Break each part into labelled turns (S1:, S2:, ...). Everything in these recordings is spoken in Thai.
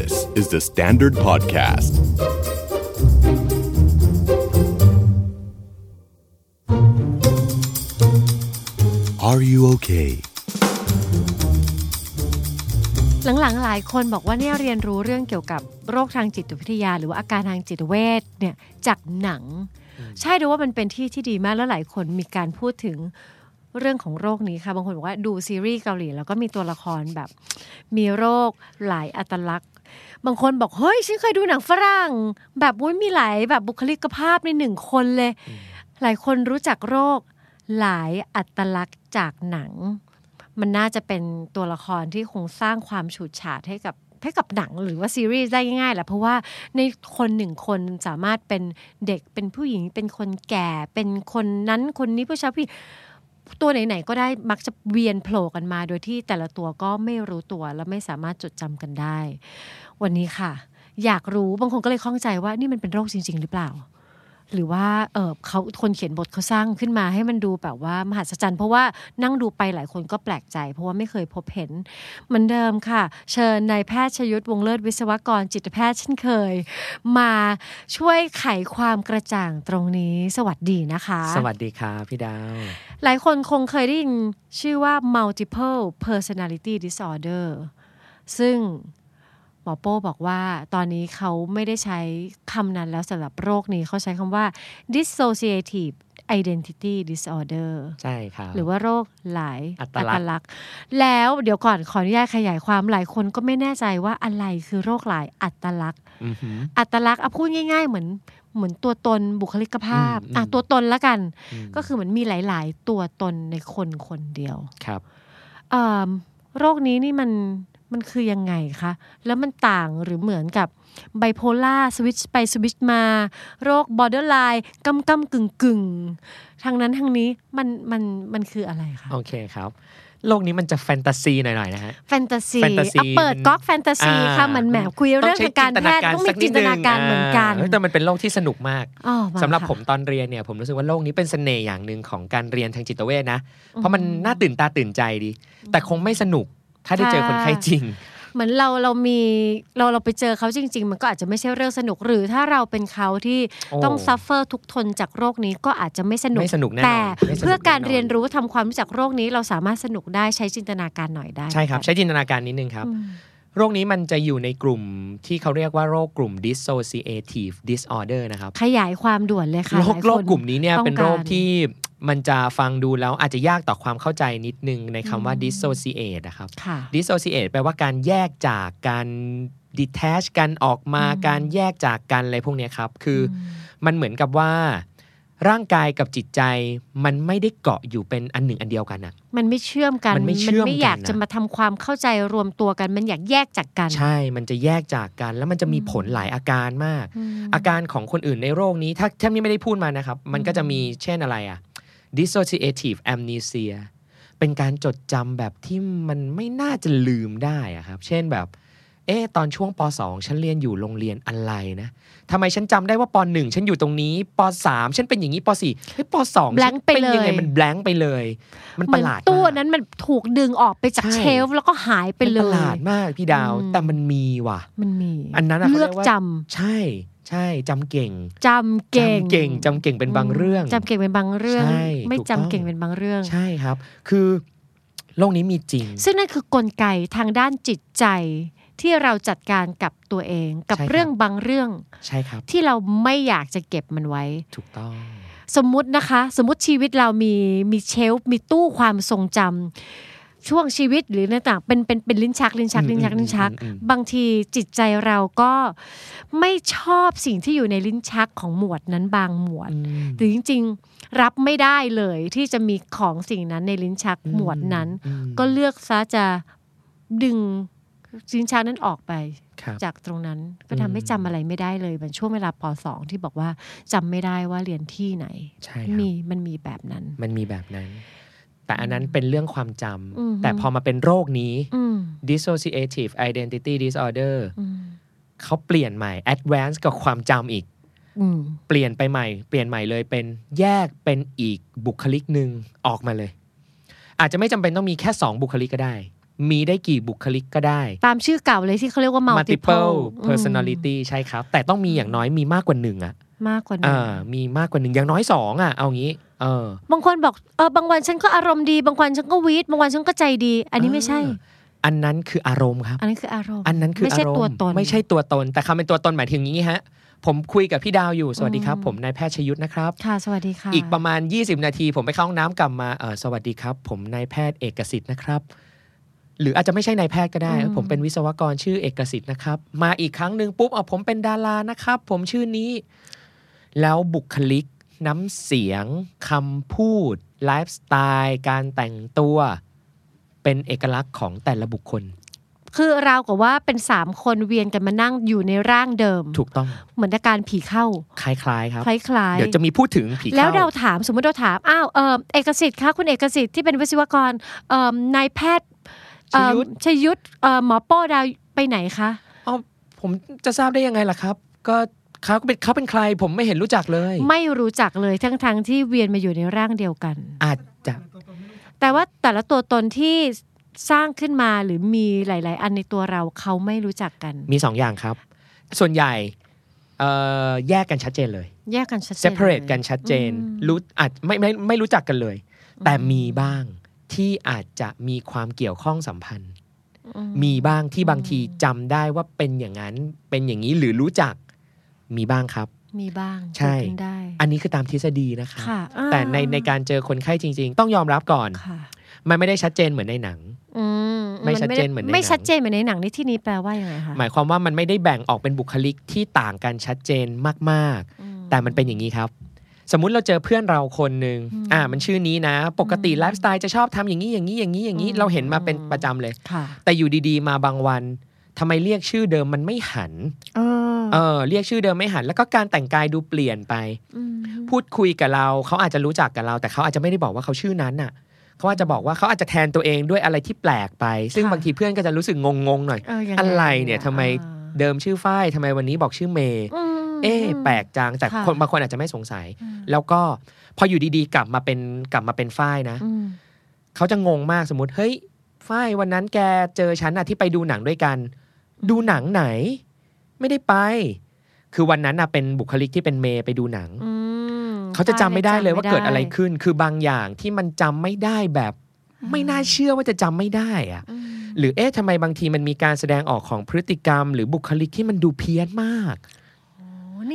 S1: This is the Standard Podcast. Are you okay?
S2: หลังๆ หลายคนบอกว่าเนี่ยเรียนรู้เรื่องเกี่ยวกับโรคทางจิตวิทยา หรือว่าอาการทางจิตเวชเนี่ยจากหนัง ใช่ดูว่ามันเป็นที่ที่ดีมากแล้วหลายคนมีการพูดถึงเรื่องของโรคนี้ค่ะ บางคนบอกว่าดูซีรีส์เกาหลี แล้วก็มีตัวละครแบบ มีโรคหลายอัตลักษณ์ บางคนบอกเฮ้ยฉันเคยดูหนังฝรั่ง แบบวุ้ยมีหลายแบบบุคลิกภาพในหนึ่งคนเลย หลายคนรู้จักโรคหลายอัตลักษณ์จากหนัง มันน่าจะเป็นตัวละครที่คงสร้างความฉูดฉาดให้กับให้กับหนังหรือว่าซีรีส์ได้ง่ายๆแหละเพราะว่าในคนหนึ่งคนสามารถเป็นเด็กเป็นผู้หญิง เป็นคนแก่เป็นคนนั้นคนนี้ผู้ชายผู้หญิงตัวไหนๆก็ได้มักจะเวียนโผล่กันมา โดยที่แต่ละตัวก็ไม่รู้ตัวและไม่สามารถจดจำกันได้ วันนี้ค่ะ อยากรู้บางคนก็เลยข้องใจว่านี่มันเป็นโรคจริง ๆ หรือเปล่า หรือว่าเออเขาคนเขียนบทเขาสร้างขึ้นมาให้มันดูแบบว่ามหัศจรรย์ เพราะว่านั่งดูไปหลายคนก็แปลกใจ เพราะว่าไม่เคยพบเห็นเหมือนเดิมค่ะ เชิญนายแพทย์ชยุทธวงศ์เลิศวิศวกรจิตแพทย์เช่นเคย มาช่วยไขความกระจ่างตรงนี้ สวัสดีนะคะ
S3: สวัสดีครับพี่ดาว
S2: หลายคนคงเคยได้ยินชื่อว่า multiple personality disorder ซึ่ง หมอโป้บอกว่าตอนนี้เขาไม่ได้ใช้คำนั้นแล้วสำหรับโรคนี้เขาใช้คำว่า dissociative identity disorder
S3: ใช่ครับ
S2: หรือว่าโรคหลาย
S3: อัตลักษณ์
S2: ษณ์แล้วเดี๋ยวก่อนขออนุญาตขยายความหลายคนก็ไม่แน่ใจว่าอะไรคือโรคหลายอัตลักษณ์
S3: อือหือ
S2: อัตลักษณ์เอาพูดง่าย ๆ เหมือนเหมือนตัวตนบุคลิกภาพ
S3: อืมอืม
S2: อะตัวตนละกัน
S3: อืม
S2: ก็คือเหมือนมีหลาย ๆ ตัวตนในคนคนเดียว
S3: ครับ
S2: เอิ่มโรคนี้นี่มัน มันคือยังไงคะ แล้วมันต่างหรือเหมือนกับ bipolar switch ไปสวิตชมา โรคบอ r เดอร์ไลน์กำกำกึ่งกึ่งทางนั้นทางนี้มันมันมันคืออะไรคะ
S3: โอเคครับ โรคนี้มันจะแฟนตาซีหน่อยๆนะฮะ
S2: แฟนตาซี
S3: แฟนตาซี
S2: อะเปิดก๊อกแฟนตาซี
S3: อ่า
S2: ค่ะเหมือนแหมคุยเรื่องทางการแพทย์ต้องมีจินตนาการเหมือนกัน
S3: แต่มันเป็นโรคที่สนุกมาก
S2: อ๋อมา
S3: สำหรับ
S2: ค่ะ
S3: ผมตอนเรียนเนี่ยผมรู้สึกว่าโรคนี้เป็นเสน่ห์อย่างหนึ่งของการเรียนทางจิตเวชนะ เพราะมันน่าตื่นตาตื่นใจดี แต่คงไม่สนุก ถ้าได้เจอคนไข้จริง
S2: เหมือนเราเรามีเราเราไปเจอเขาจริง ๆ มันก็อาจจะไม่ใช่เรื่องสนุกหรือถ้าเราเป็นเขาที่
S3: โอ้
S2: ต้อง suffer ทุกข์ทนจากโรคนี้ก็อาจจะไม่สนุก
S3: ไม่สนุกแน่นอน
S2: แต่
S3: ไม่สนุก
S2: เพื่อการ
S3: แน่นอน
S2: เรียนรู้ทำความรู้จักโรคนี้เราสามารถสนุกได้ใช้จินตนาการหน่อยได้
S3: ใช่ครับ ใช้จินตนาการนิดนึงครับ
S2: อืม
S3: โรคนี้มันจะอยู่ในกลุ่มที่เขาเรียกว่าโรคกลุ่ม dissociative disorder นะครับ
S2: ขยายความด่วนเลยค่ะ
S3: โร
S2: ห
S3: ค
S2: ลาย
S3: โร
S2: ค
S3: คนกลุ่มนี้เนี่ย
S2: ต้อง
S3: เป็นโรค
S2: การ
S3: ที่ มันจะฟังดูแล้วอาจจะยากต่อความเข้าใจนิดนึงในคำว่า dissociate นะครับ
S2: ค่ะ
S3: dissociate แปลว่าการแยกจากการ detach กันออกมา
S2: อืม
S3: การแยกจากกันอะไรพวกเนี้ยครับ คืออ
S2: ม
S3: มันเหมือนกับว่า ร่างกายกับจิตใจมันไม่ได้เกาะอยู่เป็นอันหนึ่งอันเดียวกันนะ
S2: มันไม่เชื่อมกัน
S3: มันไม่เชื่อม
S2: อยาก
S3: กันนะ
S2: จะมาทำความเข้าใจรวมตัวกัน มันอยากแยกจากกัน
S3: ใช่ มันจะแยกจากกัน แล้วมันจะมีผลหลายอาการมาก
S2: อืม
S3: อาการของคนอื่นในโรคนี้ถ้าถ้านี่ไม่ได้พูดมานะครับ มันก็จะมีเช่นอะไรอะ dissociative amnesia เป็นการจดจำแบบที่มันไม่น่าจะลืมได้อะครับ เช่นแบบ เอ๊ะตอนช่วงป .2 ฉันเรียนอยู่โรงเรียนอะไรนะทำไมฉันจำได้ว่าป .1 ฉันอยู่ตรงนี้ป .3 ฉันเป็นอย่างนี้ป .4 เฮ้ยป .2
S2: blank ไป
S3: เป็นยังไง
S2: เลย
S3: มัน blank ไปเลย มัน
S2: เห
S3: ป
S2: มือ
S3: ระ
S2: น
S3: หลาด
S2: ตู้
S3: มาก
S2: นั้นมันถูกดึงออกไปจาก
S3: ใช่
S2: เชลฟ์แล้วก็หายไปเล
S3: มันประห
S2: ย
S3: ลาดมากพี่ดาว
S2: อืม
S3: แต่มันมีว่ะ
S2: มันมี
S3: อันนั้นอะเขา
S2: เลื
S3: เรี
S2: อยก
S3: กว่า
S2: จ
S3: ใช่ ใช่จำเก่งำ
S2: จำเก่ง
S3: จำเก่งจำเก่งเป็นบางเรื่อง
S2: จำเก่งเป็นบางเรื่อง
S3: ใช่
S2: ไม่
S3: ถูก
S2: จำ
S3: ต้อง
S2: เก่งเป็นบางเรื่อง
S3: ใช่ครับ คือโลกนี้มีจริง
S2: ซึ่งนั่นคือกลไกทางด้านจิตใจที่เราจัดการกับตัวเองกับ
S3: ใช่ครับ
S2: เรื่องบางเรื่อง
S3: ใช่ครับ
S2: ที่เราไม่อยากจะเก็บมันไว้
S3: ถูกต้อง
S2: สมมุตินะคะ สมมุติชีวิตเรามีมีเชลฟ์มีตู้ความทรงจำ ช่วงชีวิตหรือต่างๆเป็นเป็นเป็นลิ้นชักลิ้นชักลิ้นชักลิ้นชัก
S3: อืมอืมอืม
S2: บางทีจิตใจเราก็ไม่ชอบสิ่งที่อยู่ในลิ้นชักของหมวดนั้นบางหมวด
S3: อืม
S2: หรือจริง ๆ รับไม่ได้เลยที่จะมีของสิ่งนั้นในลิ้นชักหมวดนั้น
S3: อืม
S2: ก็เลือกซะจะดึงลิ้นชักนั้นออกไป
S3: ครับ
S2: จากตรงนั้นก็ทำให้
S3: อืม
S2: จำอะไรไม่ได้เลยเป็นช่วงเวลาป .2 ที่บอกว่าจำไม่ได้ว่าเรียนที่ไหน
S3: ใช่ครับ
S2: มีมันมีแบบนั้น
S3: มันมีแบบนั้น แต่อันนั้นเป็นเรื่องความจ
S2: อืมำ
S3: แต่พอมาเป็นโรคนี้
S2: อืม
S3: dissociative identity disorder
S2: อืม
S3: เขาเปลี่ยนใหม่ advance กับความจำอีก
S2: อืม
S3: เปลี่ยนไปใหม่ เปลี่ยนใหม่เลยเป็นแยกเป็นอีกบุคลิกหนึ่งออกมาเลย อาจจะไม่จำเป็นต้องมีแค่2บุคลิกก็ได้ มีได้กี่บุคลิกก็ได้
S2: ตามชื่อเก่าเลยที่เขาเรียกว่า multiple อืม
S3: personality ใช่ครับ แต่ต้องมีอย่างน้อยมีมากกว่าหนึ่งอะ
S2: มากกว่านั้
S3: อ่านมีมากกว่าหนึ่งอย่างน้อยสองอะ เอางี้ เออ
S2: บางคนบอกเออบางวันฉันก็อารมณ์ดี บางวันฉันก็วีดบางวันฉันก็ใจดี อันนี้ไม่ใช่
S3: อันนั้นคืออารมณ์ครับ
S2: อันนั้นคืออารมณ์
S3: อันนั้นคือ
S2: ไม่
S3: อา
S2: ใช่
S3: รมณ์
S2: ตัวตน
S3: ไม่ใช่ตัวตน แต่คำเป็นตัวตนหมายถึงอย่างนี้ฮะผมคุยกับพี่ดาวอยู่ สวัสดีครับ
S2: อืม
S3: ผมนายแพทย์ชยุทธนะครับ
S2: ค่ะ สวัสดีค่ะ
S3: อีกประมาณ 20 นาที ผมไปเข้าห้องน้ำกลับมาเออสวัสดีครับ ผมนายแพทย์เอกสิทธิ์นะครับ หรืออาจจะไม่ใช่นายแพทย์ก็ได้
S2: อืม
S3: เออผมเป็นวิศวกรชื่อเอกสิทธิ์นะครับ มาอีกครั้งหนึ่งปุ๊บเออผมเป็นดารานะครับ ผมชื่อนี้ แล้วบุคลิก น้ำเสียงคำพูดไลฟ์สไตล์การแต่งตัว เป็นเอกลักษณ์ของแต่ละบุคคล
S2: คือราวกับว่าเป็นสามคนเวียนกันมานั่งอยู่ในร่างเดิม
S3: ถูกต้อง
S2: เหมือนอาการผีเข้า
S3: คล้ายๆ ครับ
S2: คล้ายๆ
S3: เดี๋ยวจะมีพูดถึงผีเข้า
S2: แล้วเราถามสมมติเราถามอ้าวเออเอกสิทธิ์คะคุณเอกสิทธิ์ที่เป็นวิศวกรเอ่อนายแพทย์เอ่อ
S3: ชยุทธ
S2: ชยุทธเอ่อหมอโป้ดาวไปไหนคะ
S3: เอาผมจะทราบได้ยังไงล่ะครับ ก็ เขาเป็นเขาเป็นใครผมไม่เห็นรู้จักเลย
S2: ไม่รู้จักเลยทั้งๆทที่เวียนมาอยู่ในร่างเดียวกัน
S3: อาจจะ
S2: แต่ว่าแต่ละตัวตนที่สร้างขึ้นมาหรือมีหลาย ๆ อันในตัวเราเขาไม่รู้จักกัน
S3: มีสองอย่างครับ ส่วนใหญ่เอ่อแยกกันชัดเจนเลย
S2: แยกกันชัดเจน
S3: separate กันชัดเจน
S2: อืม
S3: รู้อาจไม่ไม่ไม่รู้จักกันเลย แต่มีบ้างที่อาจจะมีความเกี่ยวข้องสัมพันธ์
S2: อื
S3: มีบ้างที่บางทีจำได้ว่าเป็นอย่างนั้นเป็นอย่างนี้หรือรู้จัก มีบ้างครับ
S2: มีบ้าง
S3: ใช่
S2: เกิดขึ้นได้
S3: อันนี้คือตามทฤษฎีนะคะ
S2: ค่ะอ่า
S3: แต่ในในการเจอคนไข้จริง ๆ ต้องยอมรับก่อน
S2: ค่ะ
S3: มันไม่ได้ชัดเจนเหมือนในหนัง
S2: อืม
S3: ไม่ชัดเจน
S2: ด้
S3: เหมือนในหนัง
S2: ไม่ชัดเจนเหมือนในหนังในที่นี้แปลว่ายังไงคะ
S3: หมายความว่ามันไม่ได้แบ่งออกเป็นบุคลิกที่ต่างกันชัดเจนมาก
S2: อืม
S3: ๆแต่มันเป็นอย่างนี้ครับ สมมุติเราเจอเพื่อนเราคนหนึ่ง
S2: อืม
S3: อ่า มันชื่อนี้นะ ปกติ
S2: อืม
S3: ไลฟ์สไตล์จะชอบทำอย่างนี้อย่างนี้อย่างนี้อย่างนี้
S2: อืม
S3: เราเห็นมาเป็นประจำเลย
S2: ค่ะ
S3: แต่อยู่ดีๆ มาบางวัน ทำไมเรียกชื่อเดิมมันไม่หัน
S2: เออ
S3: เออเรียกชื่อเดิมไม่หัน แล้วก็การแต่งกายดูเปลี่ยนไป
S2: ม
S3: พูดคุยกับเราเขาอาจจะรู้จักกับเรา แต่เขาอาจจะไม่ได้บอกว่าเขาชื่อนั้นน่ะเขาอาจจะบอกว่าเขาอาจจะแทนตัวเองด้วยอะไรที่แปลกไป ซึ่ง
S2: ค่ะ
S3: บางทีเพื่อนก็จะรู้สึกงงๆหน่อย
S2: เออยังง
S3: อะไรเนี่ยทำไม
S2: อ่า
S3: เดิมชื่อฝ้ายทำไมวันนี้บอกชื่อเมย์
S2: อืม
S3: เอ๊ะแปลกจังแต่
S2: ค่ะ
S3: คนบางคนอาจจะไม่สงสัย
S2: อืม
S3: แล้วก็พออยู่ดีๆ กลับมาเป็นกลับมาเป็นฝ้ายนะ
S2: อืม
S3: เขาจะงงมากสมมติเฮ้ยฝ้ายวันนั้นแกเจอฉันอะที่ไปดูหนังด้วยกัน ดูหนังไหน ไม่ได้ไป คือวันนั้นอะเป็นบุคลิกที่เป็นเมย์ไปดูหนัง
S2: อืม
S3: เขาจะจำไม่ได้เลยว่าเกิดอะไร
S2: ขึ้น
S3: ขึ้นคือบางอย่างที่มันจำไม่ได้แบบ ไม่น่าเชื่อว่าจะจำไม่ได้อะหรือเอ๊ะทำไมบางทีมันมีการแสดงออกของพฤติกรรม หรือบุคลิกที่มันดูเพี้ยนมาก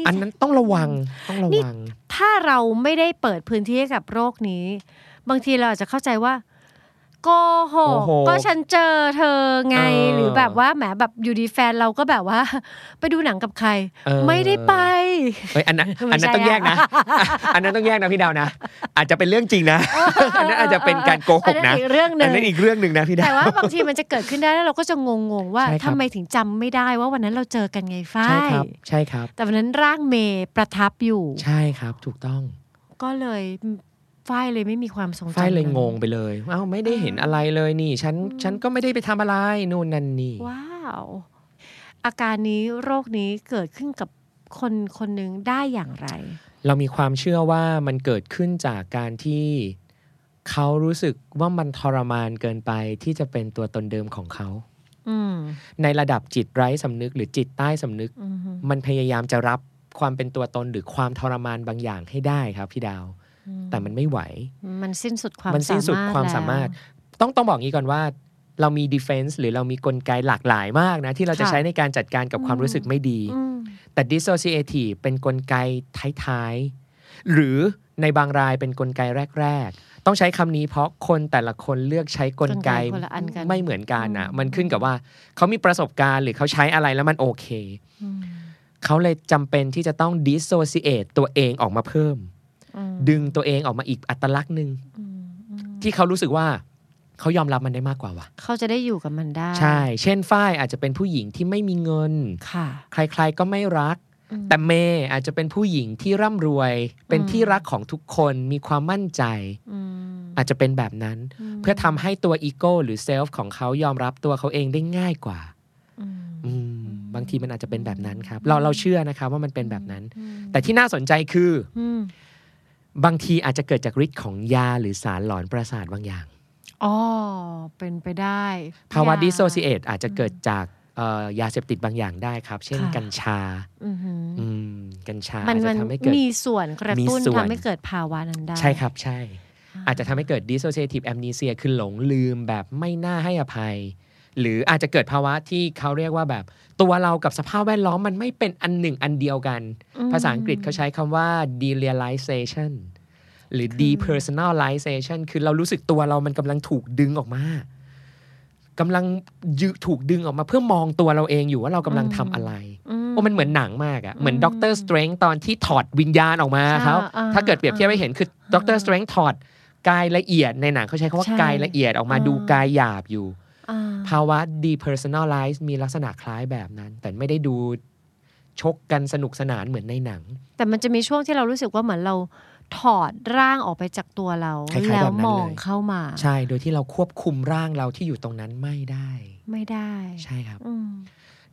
S3: อันนั้นต้องระวังต้องระวัง
S2: ถ้าเราไม่ได้เปิดพื้นที่ให้กับโรคนี้ บางทีเราอาจจะเข้าใจว่า โกห
S3: โอ้
S2: ก
S3: โห
S2: ก็ฉันเจอเธอไง
S3: เออ
S2: หรือแบบว่าแหมแบบอยู่ดีแฟนเราก็แบบว่า ไปดูหนังกับใคร
S3: เออ
S2: ไม่ได้ไป
S3: เฮ้ยอันนั้น
S2: ไม่
S3: อันนั้น
S2: ใช่
S3: ต้องแยกนะ อันนั้นต้องแยกนะพี่ดาวนะ อาจจะเป็นเรื่องจริงนะ อันนั้นอาจจะเป็นการโกห
S2: อัน
S3: ก
S2: นั้น
S3: นะ
S2: อีกเรื่องห
S3: อั
S2: นึ่
S3: น
S2: ง
S3: นั้นอีกเรื่องหนึ่งนะพี่ดา
S2: แต่ว่าบางทีมันจะเกิดขึ้นได้แล้วเราก็จะงงๆว่า
S3: ใช่ครับ
S2: ทำไมถึงจำไม่ได้ว่าวันนั้นเราเจอกันไงฝ้า
S3: ใช่
S2: ย
S3: ครับ ใช่ครับ
S2: แต่วันนั้นร่างเมย์ประทับอยู่
S3: ใช่ครับถูกต้อง
S2: ก็เลย ฝ้ายเลยไม่มีความทรงจำ
S3: ฝ้ายเลย
S2: นั้น
S3: งงไปเลยเอ้าไม่ได้เห็นอะไรเลยนี่ ฉันฉันก็ไม่ได้ไปทำอะไรนู่นนั่นนี่
S2: ว้าว อาการนี้โรคนี้เกิดขึ้นกับคนคนหนึ่งได้อย่างไร
S3: เรามีความเชื่อว่ามันเกิดขึ้นจากการที่เขารู้สึกว่ามันทรมานเกินไปที่จะเป็นตัวตนเดิมของเขา
S2: อืม
S3: ในระดับจิตไร้สำนึกหรือจิตใต้สำนึก
S2: อืม
S3: มันพยายามจะรับความเป็นตัวตนหรือความทรมานบางอย่างให้ได้ครับพี่ดาว
S2: อืม
S3: แต่มันไม่ไหว
S2: มันสิ้นสุดความ
S3: มันสิ้นสุดความสามารถ ต้องต้องบอกงี้ก่อนว่า เรามี defense หรือเรามีกลไกหลากหลายมากนะ ที่เราจะใช้ในการจัดการกับความรู้สึกไม่ดี
S2: อืม
S3: แต่ dissociative เป็นกลไกท้ายๆ หรือในบางรายเป็นกลไกแรก ๆ ต้องใช้คำนี้เพราะคนแต่ละคนเลือกใช้กลไก
S2: คนละอันกัน
S3: ไม่เหมือนกันอะ
S2: อืม
S3: มันขึ้นกับว่าเขามีประสบการณ์ หรือเขาใช้อะไรแล้วมันโอเค
S2: อืม
S3: เขาเลยจำเป็นที่จะต้อง dissociate ตัวเองออกมาเพิ่ม
S2: อืม
S3: ดึงตัวเองออกมาอีกอัตลักษณ์หนึ่ง
S2: อืมอืม
S3: ที่เขารู้สึกว่าเขายอมรับมันได้มากกว่าว่ะ
S2: เขาจะได้อยู่กับมันได้
S3: ใช่ เช่นฝ้ายอาจจะเป็นผู้หญิงที่ไม่มีเงิน
S2: ค่ะ
S3: ใครๆก็ไม่รัก
S2: อืม
S3: แต่เมย์อาจจะเป็นผู้หญิงที่ร่ำรวย เป็น
S2: อืม
S3: ที่รักของทุกคน มีความมั่นใจ
S2: อืม
S3: อาจจะเป็นแบบนั้นอื
S2: ม
S3: เพื่อทำให้ตัวอีโก้หรือ self ของเขายอมรับตัวเขาเองได้ง่ายกว่า
S2: อืม
S3: อืมบางทีมันอาจจะเป็นแบบนั้นครับ เราเราเชื่อนะครับว่ามันเป็นแบบนั้น
S2: อืม
S3: แต่ที่น่าสนใจคือ
S2: อืม
S3: บางทีอาจจะเกิดจากฤทธิ์ของยาหรือสารหลอนประสาทบางอย่าง
S2: อ๋อเป็นไปได้
S3: ภาวะ
S2: ย
S3: dissociate อาจจะเกิดจากเอ่อยาเสพติดบางอย่างได้ครับ เช่น
S2: ค่ะ
S3: กัญชา
S2: อือหือ
S3: อืมกัญชา
S2: มั
S3: อานจจะ
S2: มัน
S3: ทำให้เกิด
S2: มีส่วนกระตุ้น
S3: มีส่วน
S2: ทำให้เกิดภาวะนั้นได้
S3: ใช่ครับใช่ อาจจะทำให้เกิด dissociative amnesia คือหลงลืมแบบไม่น่าให้อภัย หรืออาจจะเกิดภาวะที่เขาเรียกว่าแบบ ตัวเรากับสภาพแวดล้อมมันไม่เป็นอันหนึ่งอันเดียวกัน
S2: อืม
S3: ภาษาอังกฤษเขาใช้คำว่า derealization หรือ depersonalization คือเรารู้สึกตัวเรามันกำลังถูกดึงออกมากำลังยึถูกดึงออกมาเพื่อมองตัวเราเองอยู่ว่าเรากำลังทำอะไรโอ้มันเหมือนหนังมากอะเหมือน Doctor Strange ตอนที่ถอดวิญญาณออกมา
S2: ใช่
S3: ครับ
S2: อ่า
S3: ถ้าเกิดเปรียบเทียบให้เห็นคือ Doctor Strange ถอดกายละเอียดในหนังเขาใช้คำว่า
S2: ใช่
S3: กายละเอียดออกมา
S2: อ่า
S3: ดูกายหยาบอยู่
S2: อ่า
S3: ภาวะ depersonalize มีลักษณะคล้ายแบบนั้น แต่ไม่ได้ดูชกกันสนุกสนานเหมือนในหนัง
S2: แต่มันจะมีช่วงที่เรารู้สึกว่าเหมือนเราถอดร่างออกไปจากตัวเรา
S3: คล้ายๆ
S2: แล้ว
S3: แบบนั้น
S2: มอง
S3: เลย
S2: เข้ามา
S3: ใช่โดยที่เราควบคุมร่างเราที่อยู่ตรงนั้นไม่ได้
S2: ไม่ได้
S3: ใช่ครับ
S2: อืม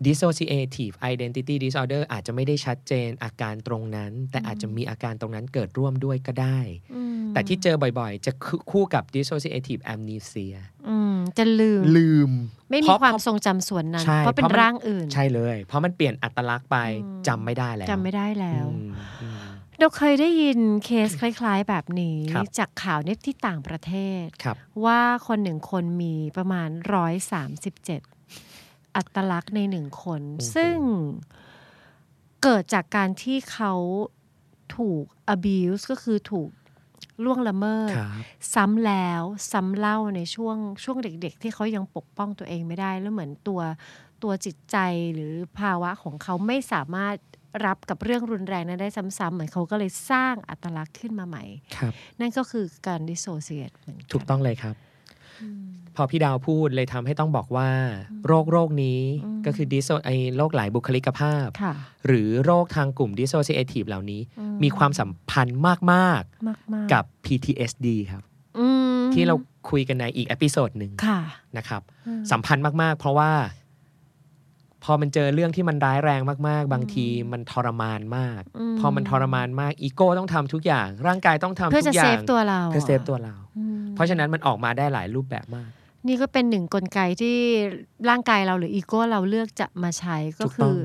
S3: dissociative identity disorder อาจจะไม่ได้ชัดเจนอาการตรงนั้น แต่อาจจะมีอาการตรงนั้นเกิดร่วมด้วยก็ได้
S2: อืม
S3: แต่ที่เจอบ่อยๆ จะคู่กับ dissociative amnesia
S2: อืมจะลืม
S3: ลืม
S2: ไม่
S3: เพ
S2: มี
S3: ราะ
S2: ความทรงจำส่วนนั้น
S3: ใช่
S2: เพราะเป็น
S3: เพราะมัน
S2: ร่างอื่น
S3: ใช่เลย เพราะมันเปลี่ยนอัตลักษณ์ไป
S2: อืม
S3: จำไม่ได้แล้ว
S2: จำไม่ได้แล้ว
S3: อืมอืม
S2: เราเคยได้ยินเคสคล้าย ๆ แบบนี้
S3: ครับ
S2: จากข่าวเน็ตที่ต่างประเทศ
S3: ครับ
S2: ว่าคนหนึ่งคนมีประมาณร้อยสามสิบเจ็ด อัตลักษณ์ในหนึ่งคน ซึ่งเกิดจากการที่เขาถูก abuse ก็คือถูกล่วงละเมิด
S3: ครับ
S2: ซ้ำแล้วซ้ำเล่าในช่วงช่วงเด็ก ๆ ที่เขายังปกป้องตัวเองไม่ได้ แล้วเหมือนตัวตัวจิตใจหรือภาวะของเขาไม่สามารถรับกับเรื่องรุนแรงนั้นได้ซ้ำๆเหมือนเขาก็เลยสร้างอัตลักษณ์ขึ้นมาใหม่
S3: ครับ
S2: นั่นก็คือการ dissociate เหมือนกัน
S3: ถูกต้องเลยครับ พอพี่ดาวพูดเลยทำให้ต้องบอกว่า โรคโรคนี้
S2: อืม
S3: ก็คือ disso ไอโรคหลายบุคลิกภาพ
S2: ค่ะ
S3: หรือโรคทางกลุ่ม dissociative เหล่านี้
S2: อืม
S3: มีความสัมพันธ์มาก
S2: มากๆ
S3: ๆกับ PTSD ครับ
S2: อืม
S3: ที่เราคุยกันในอีก episode หนึ่ง
S2: ค่ะ
S3: นะครับ
S2: อืม
S3: สัมพันธ์มาก ๆ เพราะว่า พอมันเจอเรื่องที่มันร้ายแรงมาก ๆ บางทีมันทรมานมากอื
S2: ม
S3: พอมันทรมานมากอีโก้ต้องทำทุกอย่าง ร่างกายต้องทำ
S2: ทุกอย่า
S3: ง
S2: เพื่
S3: อจะ
S2: save ตัวเรา
S3: เพื่อ save ตัวเรา
S2: อืม
S3: เพราะฉะนั้นมันออกมาได้หลายรูปแบบมาก
S2: นี่ก็เป็นหนึ่งกลไกที่ร่างกายเราหรืออีโก้เราเลือกจะมาใช้ก็คือ
S3: ถูกต้
S2: อ
S3: ง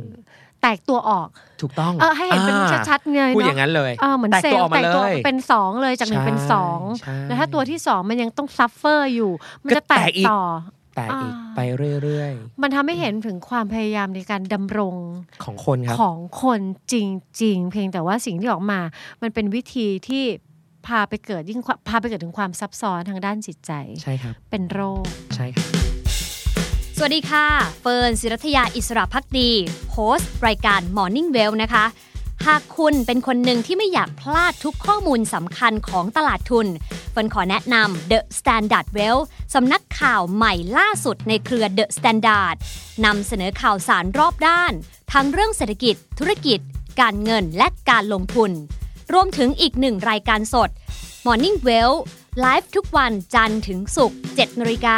S2: แตกตัวออก
S3: ถูกต้อง
S2: เออให้เห็นเป็น
S3: อ่า
S2: ชัดๆเลย
S3: พูดอย่างนั้นเลย
S2: เนาะเออเหมือน
S3: แตก
S2: เซล
S3: ตัวอ
S2: ล์
S3: อกมา
S2: แตกตัว
S3: เลย
S2: เป็นสองเลยจากหนึ่งเป็นสอง
S3: ใช่
S2: แล้วถ้าตัวที่สองมันยังต้อง suffer อยู่ มัน
S3: ก็
S2: จะแตก
S3: แตกอีก
S2: ต่อ
S3: แต่อีก
S2: อ่า
S3: ไปเรื่อย
S2: มันทำให้เห็นถึงความพยายามในการดำรง
S3: ๆของคนครับ
S2: ของคนจริง ๆ เพียงแต่ว่าสิ่งที่ออกมา มันเป็นวิธีที่พาไปเกิดยิ่งพาไปเกิดถึงความซับซ้อนทางด้านจิตใจ
S3: ใช่ครับ
S2: เป็นโรค
S3: ใช่ครับ
S4: สวัสดีค่ะ เฟิร์นศิรัทยาอิสระพักดี โฮสต์รายการ Morning Well นะคะ หากคุณเป็นคนหนึ่งที่ไม่อยากพลาดทุกข้อมูลสำคัญของตลาดทุนเฟิร์นขอแนะนำ The Standard Well สำนักข่าวใหม่ล่าสุดในเครือ The Standard นำเสนอข่าวสารรอบด้าน ทั้งเรื่องเศรษฐกิจ ธุรกิจ การเงินและการลงทุน รวมถึงอีกหนึ่งรายการสด Morning Well ไลฟ์ทุกวันจันทร์ถึงศุกร์7นาฬิกา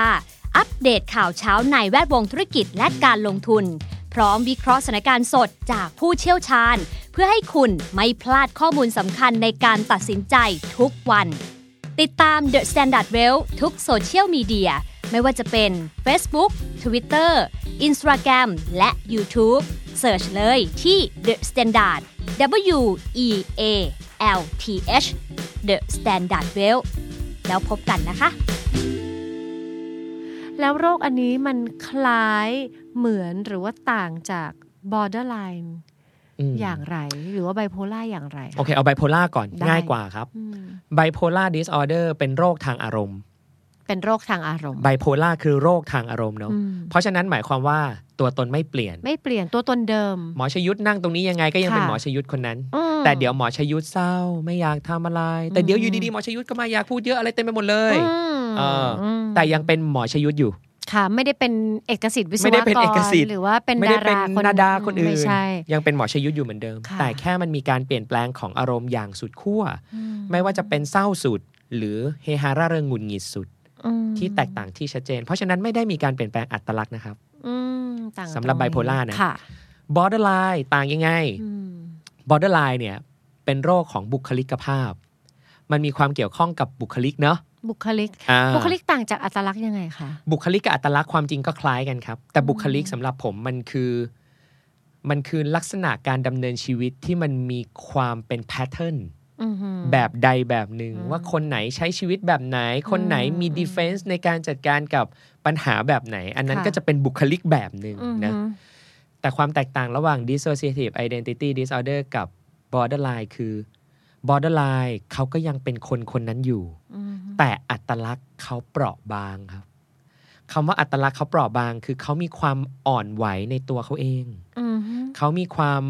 S4: อัปเดตข่าวเช้าในแวดวงธุรกิจและการลงทุน พร้อมวิเคราะห์สถานการณ์สดจากผู้เชี่ยวชาญ เพื่อให้คุณไม่พลาดข้อมูลสำคัญในการตัดสินใจทุกวัน ติดตาม The Standard Well ทุกโซเชียลมีเดียไม่ว่าจะเป็น Facebook Twitter Instagram และ YouTube Search เลยที่ The Standard W E A L T H The Standard Well แล้วพบกันนะคะ
S2: แล้วโรคอันนี้มันคล้ายเหมือนหรือว่าต่างจาก borderline
S3: อืม
S2: อย่างไร หรือว่าไบโพล่าอย่างไร
S3: โอเค เอาไบโพล่าก่อน
S2: ได้
S3: ง่ายกว่าครับ
S2: อืม
S3: ไบโพล่าดิสออเดอร์เป็นโรคทางอารมณ์
S2: เป็นโรคทางอารมณ์
S3: ไบโพล่าคือโรคทางอารมณ์เนาะ
S2: อืม
S3: เพราะฉะนั้นหมายความว่าตัวตนไม่เปลี่ยน
S2: ไม่เปลี่ยนตัวตนเดิม
S3: หมอชยุทธนั่งตรงนี้ยังไงก็ยังเป็น
S2: ค่ะ
S3: หมอชยุทธคนนั้น
S2: อืม
S3: แต่เดี๋ยวหมอชยุทธเศร้าไม่อยากทำอะไร แต่เดี๋ยวอยู่ดีๆหมอชยุทธก็มาอยากพูดเยอะอะไรเต็มไปหมดเลย
S2: อืม
S3: เอออ
S2: ม
S3: แต่ยังเป็นหมอชยุทธอยู่
S2: ค่ะไม่ได้เป็นเอกสิทธิ์วิศวกร
S3: ไม่ได้เป็นเอกสิทธิ์
S2: หรือว่าเป็น
S3: ไม่
S2: ดา
S3: ได้เป็น
S2: ราคน
S3: นาดาคนอื่น
S2: ไม่ใช่
S3: ยังเป็นหมอชยุทธอยู่เหมือนเดิม
S2: ค่ะ
S3: แต่แค่มันมีการเปลี่ยนแปลงของอารมณ์อย่างสุดขั้ว
S2: อื
S3: ไม่ว่าจะเป็นเศร้าสุด หรือเฮฮาร่าเริงหงุดหงิดสุด
S2: อืม
S3: ที่แตกต่างที่ชัดเจน เพราะฉะนั้นไม่ได้มีการเปลี่ยนแปลงอัตลักษณ์นะครับ
S2: อืมต่าง
S3: สำหรับ
S2: ตง
S3: bipolar นะ
S2: ค่ะ
S3: borderline ต่างยังไง
S2: อืม
S3: borderline เนี่ย เป็นโรคของบุคลิกภาพ มันมีความเกี่ยวข้องกับบุคลิกเนาะ
S2: บุคลิก
S3: อ่า
S2: บุคลิกต่างจากอัตลักษณ์ยังไงคะ
S3: บุคลิกกับอัตลักษณ์ความจริงก็คล้ายกันครับ แต่บุคลิกสำหรับผมมันคือ มันคือลักษณะการดำเนินชีวิตที่มันมีความเป็นแพทเทิร์น
S2: อือหือ
S3: แบบใดแบบหนึ่งว่าคนไหนใช้ชีวิตแบบไหน คนไหนมี
S2: อืม
S3: defense ในการจัดการกับปัญหาแบบไหน อันนั้น
S2: ค่ะ
S3: ก็จะเป็นบุคลิกแบบหนึ่ง
S2: อือหือ
S3: นะแต่ความแตกต่างระหว่าง dissociative identity disorder กับ borderline คือ borderline เขาก็ยังเป็นคนคนนั้นอยู่
S2: อืม
S3: แต่อัตลักษณ์เขาเปราะบางครับคำว่าอัตลักษณ์เขาเปราะบาง คือเขามีความอ่อนไหวในตัวเขาเอง
S2: อืมฮึ
S3: เขามีความ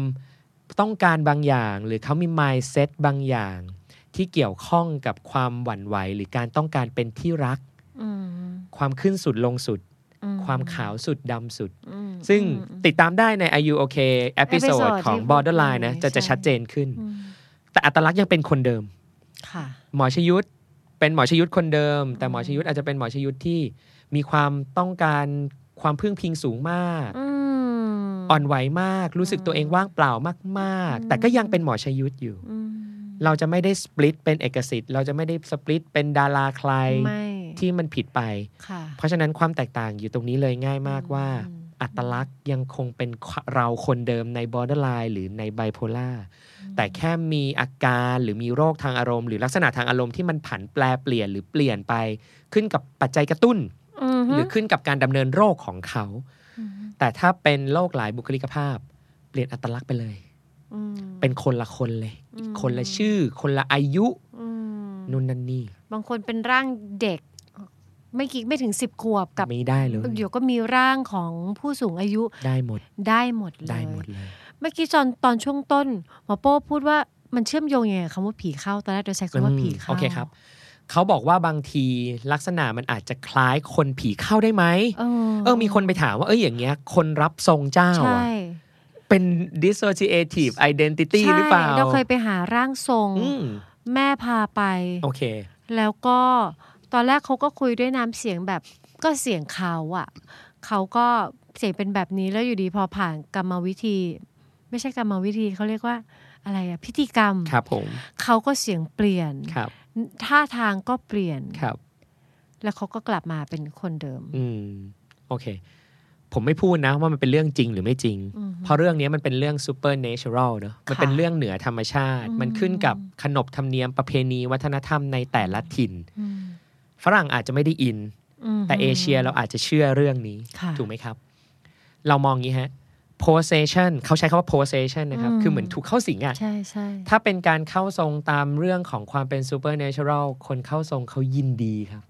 S3: ต้องการบางอย่าง หรือเขามี mindset บางอย่าง ที่เกี่ยวข้องกับความหวั่นไหว หรือการต้องการเป็นที่รัก
S2: อืม
S3: ความขึ้นสุดลงสุด
S2: อื
S3: ความขาวสุดดำสุด
S2: อืม
S3: ซึ่ง
S2: อืม
S3: ติดตามได้ใน Are You Okay episode
S2: episode
S3: ของ
S2: ที่
S3: Borderline นะ
S2: พูดไป
S3: จะจะ
S2: ใช่
S3: ชัดเจนขึ้น
S2: อืม
S3: แต่อัตลักษณ์ยังเป็นคนเดิม
S2: ค่ะ
S3: หมอชยุทธเป็นหมอชยุทธคนเดิม แต่หมอชยุทธอาจจะเป็นหมอชยุทธที่มีความต้องการความพึ่งพิงสูงมาก
S2: อืม
S3: อ่อนไหวมาก รู้สึกตัวเองว่างเปล่ามาก
S2: อืม
S3: ๆแต่ก็ยังเป็นหมอชยุทธอยู่
S2: อืม
S3: เราจะไม่ได้สปลิตเป็นเอกสิทธิ์ เราจะไม่ได้สปลิตเป็นดาราใคร
S2: ไม่
S3: ที่มันผิดไป
S2: ค่ะ
S3: เพราะฉะนั้นความแตกต่างอยู่ตรงนี้เลยง่ายมากว่า
S2: อืม
S3: อัตลักษณ์ยังคงเป็นเราคนเดิมใน borderline หรือใน bipolar แต่แค่มีอาการหรือมีโรคทางอารมณ์ หรือลักษณะทางอารมณ์ที่มันผันแปลเปลี่ยนหรือเปลี่ยนไป ขึ้นกับปัจจัยกระตุ้น
S2: อืมฮึ
S3: หรือขึ้นกับการดำเนินโรคของเขา
S2: อืม
S3: แต่ถ้าเป็นโรคหลายบุคลิกภาพ เปลี่ยนอัตลักษณ์ไปเลย
S2: อืม
S3: เป็นคนละคนเลย
S2: อืม
S3: คนละชื่อ คนละอายุ
S2: อืม
S3: นู่นนั่นนี่
S2: บางคนเป็นร่างเด็กไม่กี่ไม่ถึงสิบขวบกับ
S3: ไม่ได้เลย
S2: เดี๋ยวก็มีร่างของผู้สูงอายุ
S3: ได้หมด
S2: ได้หมดเลย
S3: ได้หมดเลย
S2: เมื่อกี้ตอนตอนช่วงต้นหมอโป้พูดว่ามันเชื่อมโยงยังไงกับคำว่าผีเข้าตอนแรกเราใช้คำว่าผีเข้า
S3: โอเคครับ เขาบอกว่าบางทีลักษณะมันอาจจะคล้ายคนผีเข้าได้ไหม
S2: เออ
S3: เออมีคนไปถามว่าเอ้ยอย่างเงี้ย คนรับทรงเจ้า
S2: ใช่
S3: อะเป็น dissociative identity หรือเปล่า
S2: ใช่เราเคยไปหาร่างทรง
S3: อืม
S2: แม่พาไป
S3: โอเค
S2: แล้วก็ตอนแรกเขาก็คุยด้วยน้ำเสียงแบบก็เสียงเขาอะเขาก็เสียงเป็นแบบนี้แล้วอยู่ดีพอผ่านกรรมวิธี ไม่ใช่กรรมวิธีเขาเรียกว่าอะไรอะพิธีกรรม
S3: ครับผม
S2: เขาก็เสียงเปลี่ยน
S3: ครับ
S2: ท่าทางก็เปลี่ยน
S3: ครับ
S2: แล้วเขาก็กลับมาเป็นคนเดิม
S3: อืมโอเค ผมไม่พูดนะว่ามันเป็นเรื่องจริงหรือไม่จริง
S2: อืม
S3: เพราะเรื่องนี้มันเป็นเรื่อง supernatural เนอะมันเป็น
S2: ค่ะ
S3: เรื่องเหนือธรรมชาติ
S2: อืม
S3: มันขึ้นกับขนบธรรมเนียมประเพณีวัฒนธรรมในแต่ละถิ่น
S2: อืม
S3: ฝรั่งอาจจะไม่ได้อิน
S2: ม
S3: แต่เอเชียเราอาจจะเชื่อเรื่องนี้
S2: ค่ะ
S3: ถูกไหมครับ เรามองงี้ฮะ possession เขาใช้คำว่า possession นะครับ
S2: อืม
S3: คือเหมือนถูกเข้าสิงอะ
S2: ใช่ใช่
S3: ถ้าเป็นการเข้าทรงตามเรื่องของความเป็น supernatural คนเข้าทรงเขายินดีครับ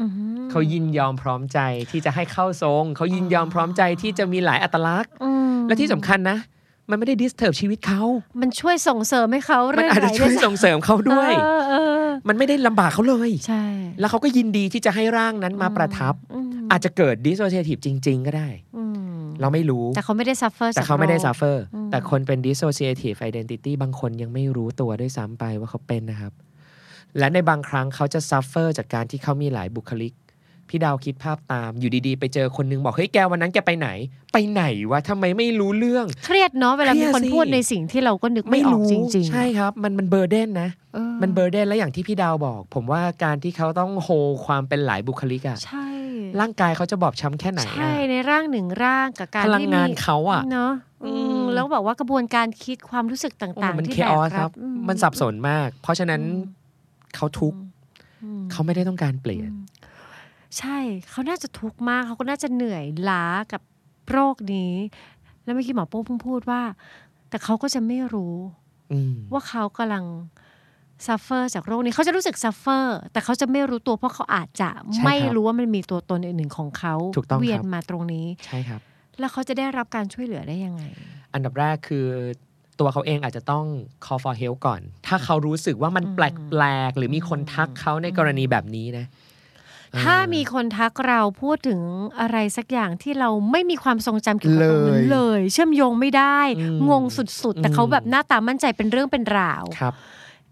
S2: อือหือ
S3: เขายินยอมพร้อมใจที่จะให้เข้าทรง เขายินยอมพร้อมใจที่จะมีหลายอัตลักษณ์
S2: อืม
S3: และที่สำคัญนะ มันไม่ได้ disturb ชีวิตเขา
S2: มันช่วยส่งเสริมให้เขา
S3: มัน
S2: เรื่อง
S3: อาจจะช่วยส่งเสริมเขาด้วย
S2: เออเออ
S3: มันไม่ได้ลำบากเขาเลย
S2: ใช่
S3: แล้วเขาก็ยินดีที่จะให้ร่างนั้นมาประทับ
S2: อืม
S3: อาจจะเกิด dissociative จริง ๆ ก็ได้
S2: อืม
S3: เราไม่รู้
S2: แต่เขาไม่ได้ซัฟเฟอร์
S3: แต่เขาไม่ได้ suffer
S2: อืม
S3: แต่คนเป็น dissociative identity บางคนยังไม่รู้ตัวด้วยซ้ำไปว่าเขาเป็นนะครับ และในบางครั้งเขาจะ suffer จากการที่เขามีหลายบุคลิกพี่ดาวคิดภาพตามอยู่ดีๆ ไปเจอคนนึงบอกเฮ้ยแกวันนั้นแกไปไหน ไปไหนวะทำไมไม่รู้เรื่อง
S2: เครียดเนาะเครีย
S3: ดสิเวลามี
S2: คนพูดในสิ่งที่เราก็นึกไม่ออกจริง ๆ
S3: ใช่ครับ มันมันเบอร์เดนนะ
S2: เออ
S3: มันเบอร์เดนและอย่างที่พี่ดาวบอก ผมว่าการที่เขาต้องโฮความเป็นหลายบุคลิกอะ
S2: ใช่
S3: ร่างกายเขาจะบอบช้ำแค่ไหน
S2: ใช่
S3: อะ
S2: ในร่างหนึ่งร่างกับการ
S3: พลัง
S2: ที่
S3: งาน
S2: มี
S3: เขาอะ
S2: เนาะอื
S3: อื
S2: ม
S3: ม
S2: แล้วแบบว่ากระบวนการคิดความรู้สึกต่าง
S3: มัน
S2: ๆที่
S3: เค
S2: แบ
S3: อกอส
S2: รั
S3: ครับ
S2: อื
S3: มันสับสนมาก เพราะฉะนั้น
S2: อืม
S3: เขาทุกข์
S2: อืม
S3: เขาไม่ได้ต้องการเปลี่ยน
S2: ใช่เขาน่าจะทุกข์มากเขาก็น่าจะเหนื่อยล้ากับโรคนี้ แล้วเมื่อกี้หมอโป้เพิ่งพูดว่า แต่เขาก็จะไม่รู้
S3: อืม
S2: ว่าเขากำลัง suffer จากโรคนี้เขาจะรู้สึก suffer แต่เขาจะไม่รู้ตัวเพราะเขาอาจจะไม่รู้ใช่
S3: ครับ
S2: ว่ามันมีตัวตนอื่นๆของเขา
S3: ถูกต้องครับ
S2: เวียนมาตรงนี้
S3: ใช่ครับ
S2: แล้วเขาจะได้รับการช่วยเหลือได้ยังไง
S3: อันดับแรกคือตัวเขาเองอาจจะต้อง call for help ก่อน ถ้าเขารู้สึกว่ามัน
S2: อืม
S3: แปลกๆหรือมีคนทักเขาในกรณีแบบนี้นะ
S2: ถ้า
S3: เออ
S2: มีคนทักเราพูดถึงอะไรสักอย่างที่เราไม่มีความทรงจำเกี่ยวกับตรงนั้น
S3: เลย
S2: เลยเชื่อมโยงไม่ได้
S3: อืม
S2: งงสุดๆ แต่
S3: อืม
S2: เขาแบบหน้าตามั่นใจเป็นเรื่องเป็นราว
S3: ครับ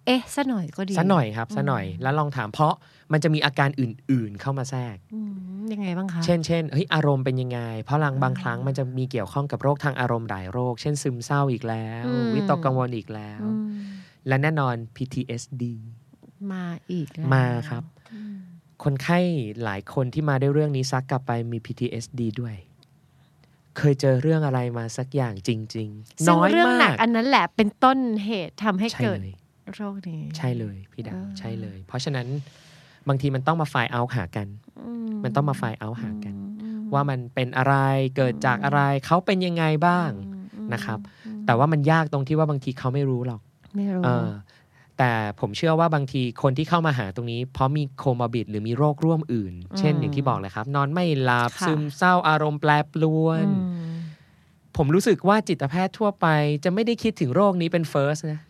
S2: เอ๊ะซะหน่อยก็ดี
S3: สัหน่อยครับ
S2: อืม
S3: สัหน่อยแล้วลองถามเพราะมันจะมีอาการอื่นๆเข้ามาแทรก
S2: อืมยังไงบ้างคะ
S3: เช่นเช่นเฮ้ยอารมณ์เป็นยังไง เพราะบางบางครั้งมันจะมีเกี่ยวข้องกับโรคทางอารมณ์หลายโรค เช่นซึมเศร้าอีกแล้ว
S2: อืม
S3: วิตกกังวลอีกแล้ว
S2: อืม
S3: และแน่นอน PTSD
S2: มาอีกแล้ว
S3: มาครับ
S2: อืม
S3: คนไข้หลายคนที่มาได้วยเรื่องนี้ซักกลับไปมี PTSD ด้วยเคยเจอเรื่องอะไรมาสักอย่างจริงๆ
S2: ซึ่ง
S3: น้อย
S2: เรื่องหนั
S3: มากก
S2: อันนั้นแหละเป็นต้นเหตุทำให้
S3: ใช่
S2: เกิด
S3: เลย
S2: โรคนี้
S3: ใช่เลยพี่ดาว
S2: เออ
S3: ใช่เลย เพราะฉะนั้นบางทีมันต้องมาไฟล์เอาหากัน
S2: อื
S3: มันต้องมาไฟล์เอาหากัน
S2: อืม
S3: ว่ามันเป็นอะไรเกิดจากอะไรเขาเป็นยังไงบ้าง
S2: อืม
S3: นะครับ
S2: อืม
S3: แต่ว่ามันยากตรงที่ว่าบางทีเขาไม่รู้หรอก
S2: ไม่รู้
S3: เออแต่ผมเชื่อว่าบางทีคนที่เข้ามาหาตรงนี้ เพราะมีโคมอบิดหรือมีโรคร่วมอื่น เช่นอย่างที่บอกเลยครับ นอนไม่หลับ
S2: ค่ะ
S3: ซึมเศร้าอารมณ์แปรปรวน
S2: อืม
S3: ผมรู้สึกว่าจิตแพทย์ทั่วไป จะไม่ได้คิดถึงโรคนี้เป็น first นะ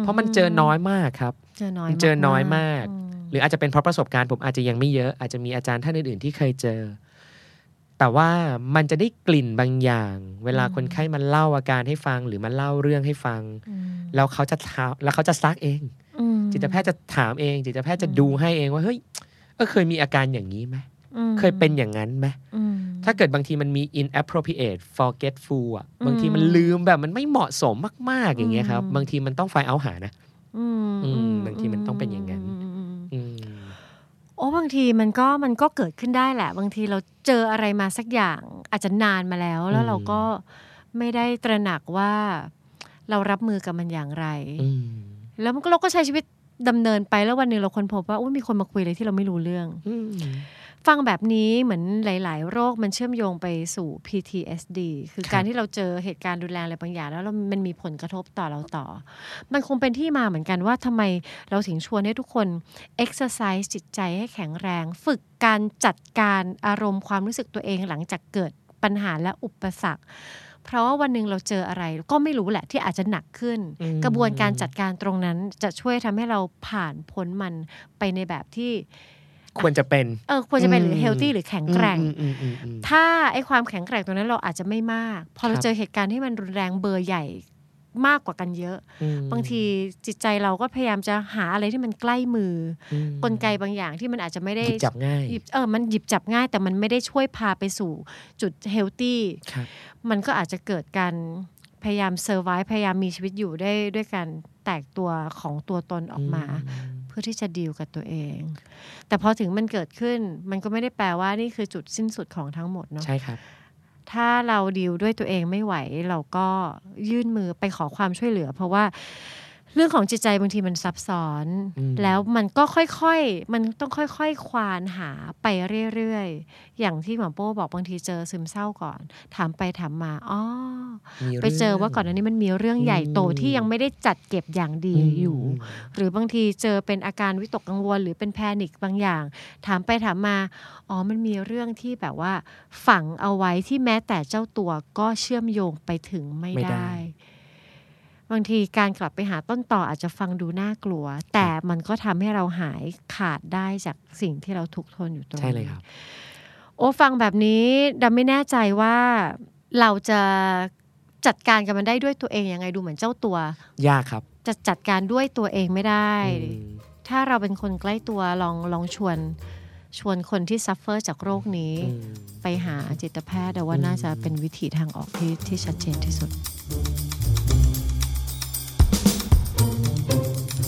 S3: เพราะมันเจอน้อยมากครับ
S2: เจอน้อย
S3: มันเจอน้อยมาก
S2: อืม
S3: หรืออาจจะเป็นเพราะประสบการณ์ผมอาจจะยังไม่เยอะอาจจะมีอาจารย์ท่านอื่นๆที่เคยเจอ แต่ว่ามันจะได้กลิ่นบางอย่าง เวลาคนไข้มันเล่าอาการให้ฟัง หรือมันเล่าเรื่องให้ฟัง
S2: อืม
S3: แล้วเขาจะถามแล้วเขาจะซักเอง
S2: อืม
S3: จิตแพทย์จะถามเอง จิตแพทย์จะดูให้เองว่าเฮ้ยเออเคยมีอาการอย่างนี้ไหม
S2: อืม
S3: เคยเป็นอย่างนั้นไหม
S2: อืม
S3: ถ้าเกิดบางทีมันมี inappropriate forgetful อะ
S2: อืม
S3: บางทีมันลืมแบบมันไม่เหมาะสมมาก ๆ อย่างเงี้ยครับ
S2: อืม
S3: บางทีมันต้องไฟเอาหานะ
S2: อืม
S3: อืมบางทีมันต้องเป็นอย่างนั้น
S2: มอืม
S3: อืม
S2: โอ้บางทีมันก็มันก็เกิดขึ้นได้แหละ บางทีเราเจออะไรมาสักอย่างอาจจะนานมาแล้ว แล้ว
S3: อืม
S2: เราก็ไม่ได้ตระหนักว่าเรารับมือกับมันอย่างไร
S3: อืม
S2: แล้วมันก็เราก็ใช้ชีวิตดำเนินไปแล้ววันหนึ่งเราค้นพบว่าอุ้ยมีคนมาคุยอะไรที่เราไม่รู้เรื่อง
S3: อืม
S2: ฟังแบบนี้เหมือนหลาย ๆ โรคมันเชื่อมโยงไปสู่ PTSD คือ
S3: ครับ
S2: การที่เราเจอเหตุการณ์รุนแรงอะไรบางอย่าง แล้วเรามันมีผลกระทบต่อเราต่อ มันคงเป็นที่มาเหมือนกันว่าทำไมเราถึงชวนให้ทุกคน exercise จิตใจให้แข็งแรง ฝึกการจัดการอารมณ์ความรู้สึกตัวเองหลังจากเกิดปัญหาและอุปสรรคเพราะว่าวันหนึ่งเราเจออะไรก็ไม่รู้แหละที่อาจจะหนักขึ้น
S3: อืม
S2: กระบวนการจัดการตรงนั้นจะช่วยทำให้เราผ่านพ้นมันไปในแบบที่
S3: ควรจะเป็น
S2: เออควรจะเป็นหรือ
S3: อืม
S2: เฮลตี้หรือแข็งแกร่ง
S3: อืมอืมอืมอืม
S2: ถ้าไอ้ความแข็งแกร่งตรงนั้นเราอาจจะไม่มาก พอเรา
S3: ครับ
S2: เจอเหตุการณ์ที่มันรุนแรงเบอร์ใหญ่มากกว่ากันเยอะ
S3: อืม
S2: บางทีจิตใจเราก็พยายามจะหาอะไรที่มันใกล้มือ
S3: อืม
S2: กลไกบางอย่างที่มันอาจจะไม่ได้
S3: หยิบจับง่าย
S2: หยิบเออมันหยิบจับง่าย แต่มันไม่ได้ช่วยพาไปสู่จุดเฮลตี้
S3: ครับ
S2: มันก็อาจจะเกิดการพยายามเซอร์ไวพยายามมีชีวิตอยู่ได้ด้วยการแตกตัวของตัวตนออกมาเพื่อที่จะดีลกับตัวเอง แต่พอถึงมันเกิดขึ้น มันก็ไม่ได้แปลว่านี่คือจุดสิ้นสุดของทั้งหมดเนาะ
S3: ใช่ครับ
S2: ถ้าเราดีลด้วยตัวเองไม่ไหวเราก็ยื่นมือไปขอความช่วยเหลือ เพราะว่า เรื่องของจิตใจบางทีมันซับซ้อน
S3: อืม
S2: แล้วมันก็ค่อยๆ มันต้องค่อยๆควานหาไปเรื่อยๆ อย่างที่หมอโป้บอกบางทีเจอซึมเศร้าก่อน ถามไปถามมาอ๋อ
S3: มี
S2: ไปเจอว่าก่อนหน้านี้มันมีเรื่องใหญ่โต
S3: อืม
S2: ที่ยังไม่ได้จัดเก็บอย่างดี
S3: ม
S2: อยู่ หรือบางทีเจอเป็นอาการวิตกกังวล หรือเป็นแพนิคบางอย่าง ถามไปถามมาอ๋อมันมีเรื่องที่แบบว่า ฝังเอาไว้ที่แม้แต่เจ้าตัวก็เชื่อมโยงไปถึงไม่
S3: ไม่ได้
S2: ได้ บางทีการกลับไปหาต้นต่ออาจจะฟังดูน่ากลัว แต่มันก็ทำให้เราหายขาดได้จากสิ่งที่เราทุกข์ทนอยู่ตรงนี้
S3: ใช่เลยครับ
S2: โอ้ฟังแบบนี้ดาวไม่แน่ใจว่าเราจะจัดการกับมันได้ด้วยตัวเองยังไงดูเหมือนเจ้าตัว
S3: ยากครับ
S2: จะจัดการด้วยตัวเองไม่ได้
S3: อืม
S2: ถ้าเราเป็นคนใกล้ตัวลองลองชวนชวนคนที่ suffer จากโรคนี้
S3: อืม
S2: ไปหาจิตแพทย์แต่ว่าน่าจะเป็นวิธีทางออกที่ที่ชัดเจนที่สุด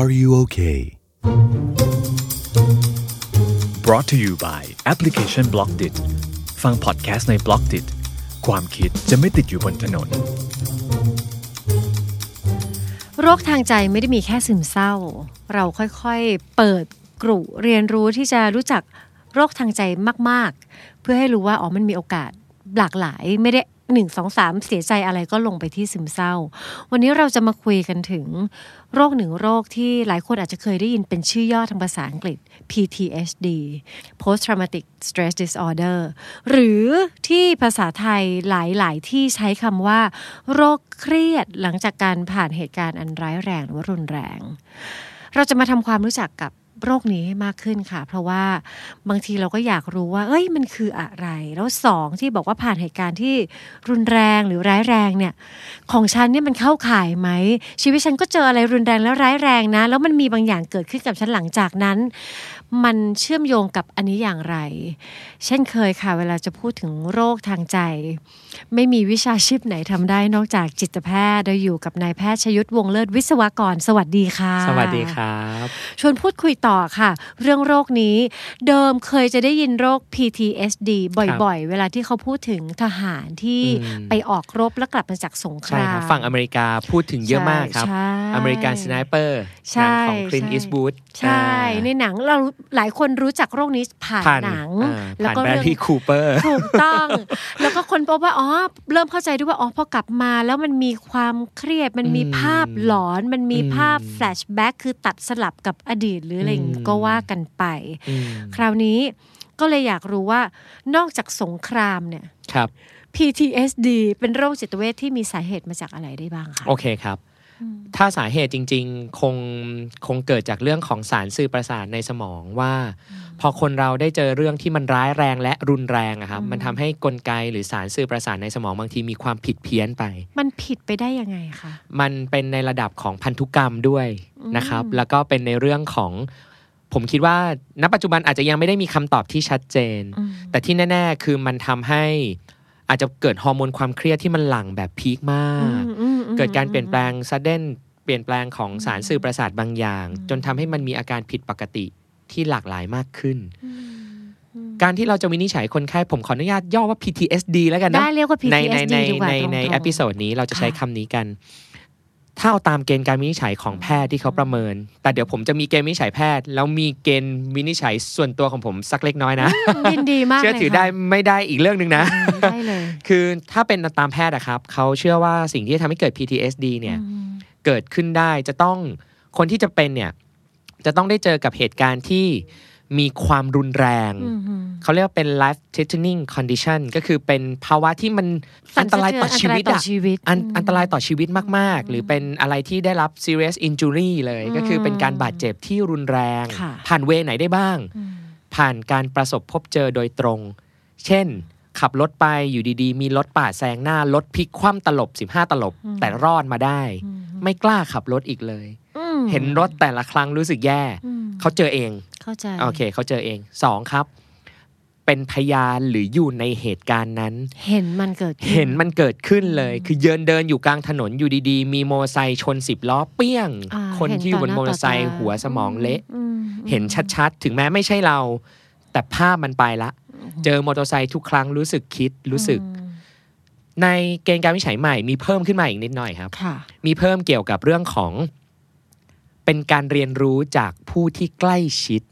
S1: Are you okay?
S5: brought to you by แอปพลิเคชัน b l o c k d i t ฟังพอดแคสต์ใน b l o c k d i t ความคิดจะไม่ติดอยู่บนถนน
S2: โรคทางใจไม่ได้มีแค่ซึมเศร้า เราค่อยๆ เปิดกรุเรียนรู้ที่จะรู้จักโรคทางใจมากๆ เพื่อให้รู้ว่าอ๋อมันมีโอกาสหลากหลายไม่ได้หนึ่งสองสามเสียใจอะไรก็ลงไปที่ซึมเศร้า วันนี้เราจะมาคุยกันถึง โรคหนึ่งโรคที่หลายคนอาจจะเคยได้ยินเป็นชื่อย่อทางภาษาอังกฤษ PTSD Post Traumatic Stress Disorder หรือที่ภาษาไทยหลาย ๆ ที่ใช้คำว่า โรคเครียดหลังจากการผ่านเหตุการณ์อันร้ายแรงหรือว่ารุนแรง เราจะมาทำความรู้จักกับ โรคนี้ให้มากขึ้นค่ะ เพราะว่าบางทีเราก็อยากรู้ว่า เอ้ยมันคืออะไร แล้วสองที่บอกว่าผ่านเหตุการณ์ที่รุนแรงหรือร้ายแรงเนี่ย ของฉันเนี่ยมันเข้าข่ายไหม ชีวิตฉันก็เจออะไรรุนแรงแล้วร้ายแรงนะ แล้วมันมีบางอย่างเกิดขึ้นกับฉันหลังจากนั้น มันเชื่อมโยงกับอันนี้อย่างไร เช่นเคยค่ะ เวลาจะพูดถึงโรคทางใจ ไม่มีวิชาชีพไหนทำได้นอกจากจิตแพทย์โดยอยู่กับนายแพทย์ชยุทธวงศ์เลิศวิศวกร สวัสดีค่ะ
S3: สวัสดีครับ
S2: ชวนพูดคุยต่อค่ะ เรื่องโรคนี้ เดิมเคยจะได้ยินโรค PTSD บ่อยๆ เวลาที่เขาพูดถึงทหารที่
S3: อืม
S2: ไปออกรบแล้วกลับมาจากสงค
S3: ใช่
S2: รา
S3: ครับ
S2: ม
S3: ฝั่งอเมริกาพูดถึงเยอะมากครับ
S2: ใช่
S3: อเมริกันสไนเปอร์
S2: ใช่
S3: ของคลิน
S2: ใช่
S3: อีสบูด
S2: ใช่ ในหนังเราหลายคนรู้จักโรคนี้ผ่าน
S3: ผ่าน
S2: หนัง
S3: อ่า
S2: แล้ว
S3: ผ่าน
S2: ก็
S3: แบร
S2: เรื่
S3: น
S2: อง
S3: ดี้คูเปอร์
S2: ถูกต้อง แล้วก็คนพบว่าอ๋อ เริ่มเข้าใจด้วยว่า อ๋อ พอกลับมาแล้วมันมีความเครียด มันมี
S3: อืม
S2: ภาพหลอน มันมี
S3: อืม
S2: ภาพ flashback คือตัดสลับกับอดีตหรืออะไรอย่างงี้
S3: อืม
S2: ก็ว่ากันไป
S3: อืม
S2: คราวนี้ก็เลยอยากรู้ว่านอกจากสงครามเนี่ย
S3: ครับ
S2: PTSD เป็นโรคจิตเวชที่มีสาเหตุมาจากอะไรได้บ้างคะ
S3: โอเคครับ ถ้าสาเหตุจริง ๆ คงคงเกิดจากเรื่องของสารสื่อประสาทในสมองว่า พอคนเราได้เจอเรื่องที่มันร้ายแรงและรุนแรงอะครับมันทำให้กลไกหรือสารสื่อประสาทในสมองบางทีมีความผิดเพี้ยนไป
S2: มันผิดไปได้ยังไงคะ
S3: มันเป็นในระดับของพันธุกรรมด้วยนะครับ แล้วก็เป็นในเรื่องของผมคิดว่าณปัจจุบันอาจจะยังไม่ได้มีคำตอบที่ชัดเจน
S2: อืม
S3: แต่ที่แน่ ๆ คือมันทำให้อาจจะเกิดฮอร์โมนความเครียดที่มันหลั่งแบบพีคมาก
S2: อืมอืมอืม
S3: เกิดการเปลี่ยนแปลงซัดเด่นเปลี่ยนแปลงของสารสื่อประสาทบางอย่าง จนทำให้มันมีอาการผิดปกติ ที่หลากหลายมากขึ้น การที่เราจะวินิจฉัยคนไข้ผมขออนุญาตย่อว่า PTSD แล้วกันนะ
S2: ได้เรียกว่า
S3: ในใน
S2: PTSD
S3: ใน
S2: ดีกว่า
S3: ใน
S2: ตรงๆ
S3: ใน episode นี้เราจะใช้
S2: ค่ะ
S3: คำนี้กันถ้าเอาตามเกณฑ์การวินิจฉัยของแพทย์ที่เขาประเมิน แต่เดี๋ยวผมจะมีเกณฑ์วินิจฉัยแพทย์ แล้วมีเกณฑ์วินิจฉัยส่วนตัวของผมสักเล็กน้อยนะ
S2: ยินดีมาก
S3: เชื่อ
S2: ลย
S3: ถือ
S2: ค่ะ
S3: ได้ไม่ได้อีกเรื่องหนึ่งนะ
S2: อืมได้เลย
S3: คือถ้าเป็นตามแพทย์อะครับเขาเชื่อว่าสิ่งที่ทำให้เกิด PTSD เนี่ย
S2: อืม
S3: เกิดขึ้นได้จะต้องคนที่จะเป็นเนี่ย จะต้องได้เจอกับเหตุการณ์ที่มีความรุนแรง
S2: อืมอืม
S3: เขาเรียกว่าเป็น life threatening condition ก็คือเป็นภาวะที่มันอันตรายต่อชีวิต
S2: อันตรายต่
S3: อะ
S2: อชีวิต
S3: อัน
S2: ม
S3: อันตรายต่อชีวิตมาก ๆ หรือเป็นอะไรที่ได้รับ serious injury เลย
S2: อืม
S3: ก็คือเป็นการบาดเจ็บที่รุนแรง
S2: ค่ะ
S3: ผ่านเวไหนได้บ้าง
S2: อืม
S3: ผ่านการประสบพบเจอโดยตรง เช่น ขับรถไปอยู่ดีๆ มีรถปาดแซงหน้ารถพลิกคว่ำตลบ 15 ตลบ แต่รอดมาได้
S2: อืม
S3: ไม่กล้าขับรถอีกเลย
S2: อืม
S3: เห็นรถแต่ละครั้งรู้สึกแย่
S2: อืม
S3: เขาเจอเอง
S2: เข้าใจ
S3: โอเคเขาเจอเองสองครับ เป็นพยานหรืออยู่ในเหตุการณ์นั้น
S2: เห็นมันเกิดขึ้
S3: เห็นมันเกิดขึ้นเลย คือเยินเดินอยู่กลางถนนอยู่ดีๆ มีมอเตอร์ไซค์ชนสิบล้อเปี้ยง
S2: อ่า
S3: คนที่อยู่บน
S2: เห็
S3: ม
S2: ต่
S3: อ
S2: ห
S3: เตอ
S2: น้า
S3: ร์ไซค์
S2: ต่ตา
S3: หัวสมองเละ
S2: อืม
S3: เห็นชัดๆ ถึงแม้ไม่ใช่เรา แต่ภาพมันไปละ เจอมอเตอร์ไซค์ทุกครั้งรู้สึกคิดรู้สึก
S2: อืม
S3: ในเกณฑ์การวินิจฉัยใหม่มีเพิ่มขึ้นมาอีกนิดหน่อยครับ
S2: ค่ะ
S3: มีเพิ่มเกี่ยวกับเรื่องของ เป็นการเรียนรู้จากผู้ที่ใกล้ชิด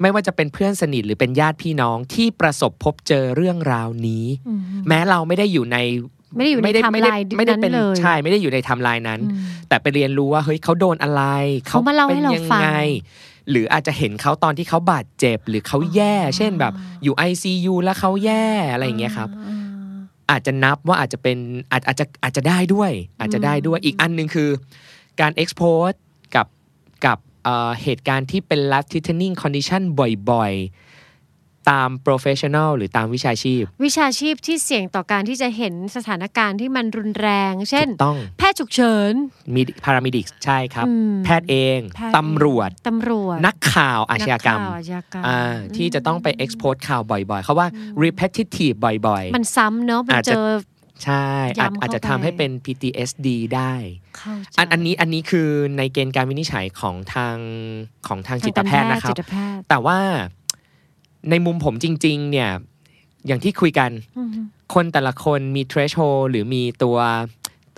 S3: ไม่ว่าจะเป็นเพื่อนสนิทหรือเป็นญาติพี่น้องที่ประสบพบเจอเรื่องราวนี้
S2: อืม
S3: แม้เราไม่ได้อยู่ใน
S2: ไม่ได้อยู่ใน
S3: ไม่ได้
S2: ไทม์
S3: ไม่ได้
S2: ไลน์
S3: ไม่ได้เป็น
S2: นั้นเลย
S3: ใช่ไม่ได้อยู่ในไทม์ไลน์นั้น
S2: อืม
S3: แต่ไปเรียนรู้ว่าเฮ้ยเขาโดนอะไร
S2: เขามาเล่าให้
S3: เป็น
S2: เรา
S3: ยัง
S2: ฟัง
S3: ไง หรืออาจจะเห็นเขาตอนที่เขาบาดเจ็บ หรือเขาแย่ เช่นแบบอยู่ ICU แล้วเขาแย่อะไรอย่างเงี้ยครับ
S2: อ่า
S3: อาจจะนับว่าอาจจะเป็นอาจอาจจะอาจจะได้ด้วย อาจจะได้ด้วยอีกอันหนึ่งคือการ expose กับกับเอ่อเหตุการณ์ที่เป็น life threatening condition บ่อยๆ ตาม professional หรือตามวิชาชีพ
S2: วิชาชีพที่เสี่ยงต่อการที่จะเห็นสถานการณ์ที่มันรุนแรง เช่น
S3: ถูกต้อง
S2: แพทย์ฉุกเฉิน
S3: มีพารามิดิกใช่ครับ
S2: อืม
S3: แพทย์เอง
S2: แพทย์
S3: ตำรวจ
S2: ตำรวจ
S3: นักข่าวอาชญากรรม
S2: นัข่วอาชญากรรม
S3: อ่าที่จะต้องไป expose ข่าวบ่อยๆ เขาว่า repetitive บ่อยๆ
S2: มันซ้ำเนอะมัน
S3: อาจ
S2: เจ
S3: จะ
S2: อ
S3: ใช่อาจ
S2: ย้ำเข้า
S3: อาจจะทำให้เป็น PTSD ได้
S2: เข้าใจ
S3: อันอันนี้อันนี้คือในเกณฑ์การวินิจฉัยของทางของทางจิตแพทย์นะครับ
S2: จิตแพทย์
S3: แต่ว่าในมุมผมจริง ๆ เนี่ย อย่างที่คุยกัน
S2: อืม
S3: คนแต่ละคนมี threshold หรือมีตัว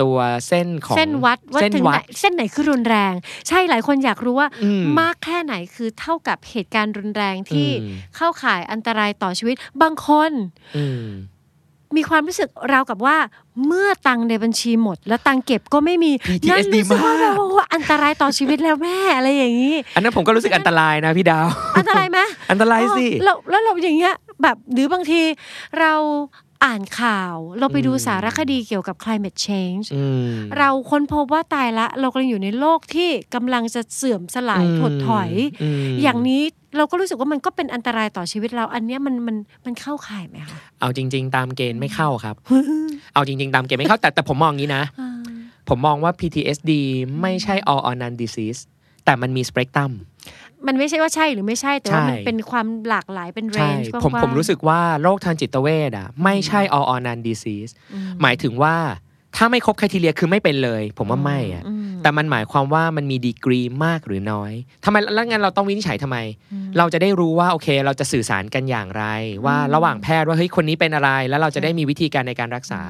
S3: ตัวเส้นของ
S2: เส้นวัดว่า
S3: เส้น
S2: ถึง
S3: วั
S2: ไหน
S3: ด
S2: เส้นไหนคือรุนแรง ใช่หลายคนอยากรู้ว่า
S3: อืม
S2: มากแค่ไหนคือเท่ากับเหตุการณ์รุนแรงที่
S3: อืม
S2: เข้าข่ายอันตรายต่อชีวิตบางคน
S3: อื ม
S2: มีความรู้สึกราวกับว่าเมื่อตังค์ในบัญชีหมด แล้วตังค์เก็บก็ไม่มี
S3: PTSD
S2: นั่นรู้สึกว่า
S3: มา
S2: แบบ
S3: ก
S2: ว่าอันตรายต่อชีวิตแล้วแม่อะไรอย่างนี้
S3: อันนั้นผมก็รู้สึกอันตรายนะพี่ดาว
S2: อันตรายไหม
S3: อันตรายสิ
S2: อ๋อแล้วแล้วเราอย่างเงี้ยแบบหรือบางทีเรา อ่านข่าว เราไปดู
S3: อืม
S2: สารคดีเกี่ยวกับ climate change
S3: อืม
S2: เราค้นพบว่าตายละ เรากำลังอยู่ในโลกที่กำลังจะเสื่อมสลาย
S3: อืม
S2: ถดถอย
S3: อืม
S2: อย่างนี้เราก็รู้สึกว่ามันก็เป็นอันตรายต่อชีวิตเรา อันเนี้ยมันมันมันเข้าข่ายไหมคะ
S3: เอาจริง ๆ ตามเกณฑ์ไม่เข้าครับ เอาจริง ๆ ตามเกณฑ์ไม่เข้า แต่แต่ผมมองงี้นะ
S2: อ่า
S3: ผมมองว่า PTSD ไม่ใช่ all or none disease แต่มันมี spectrum
S2: มั นไม่ใช่ว่าใช่หรือไม่ใช่แต่ว่า
S3: ใช่
S2: มันเป็นความหลากหลายเป็นเร
S3: ใช่
S2: นจ์
S3: ผมผมรู้สึกว่าโรคทางจิตเวชอะไม่ใช่ all or none disease หมายถึงว่าถ้าไม่ครบคุณทีเรียคือไม่เป็นเลย ผมว่าไม่อะแต่มันหมายความว่ามันมีดีกรีมากหรือน้อยทำไมแล้วงั้นเราต้องวินิจฉัยทำไม เราจะได้รู้ว่าโอเค เราจะสื่อสารกันอย่างไร ว่าระหว่างแพทย์ว่าเฮ้ยคนนี้เป็นอะไร แล้วเราจะได้มีวิธีการในการรักษา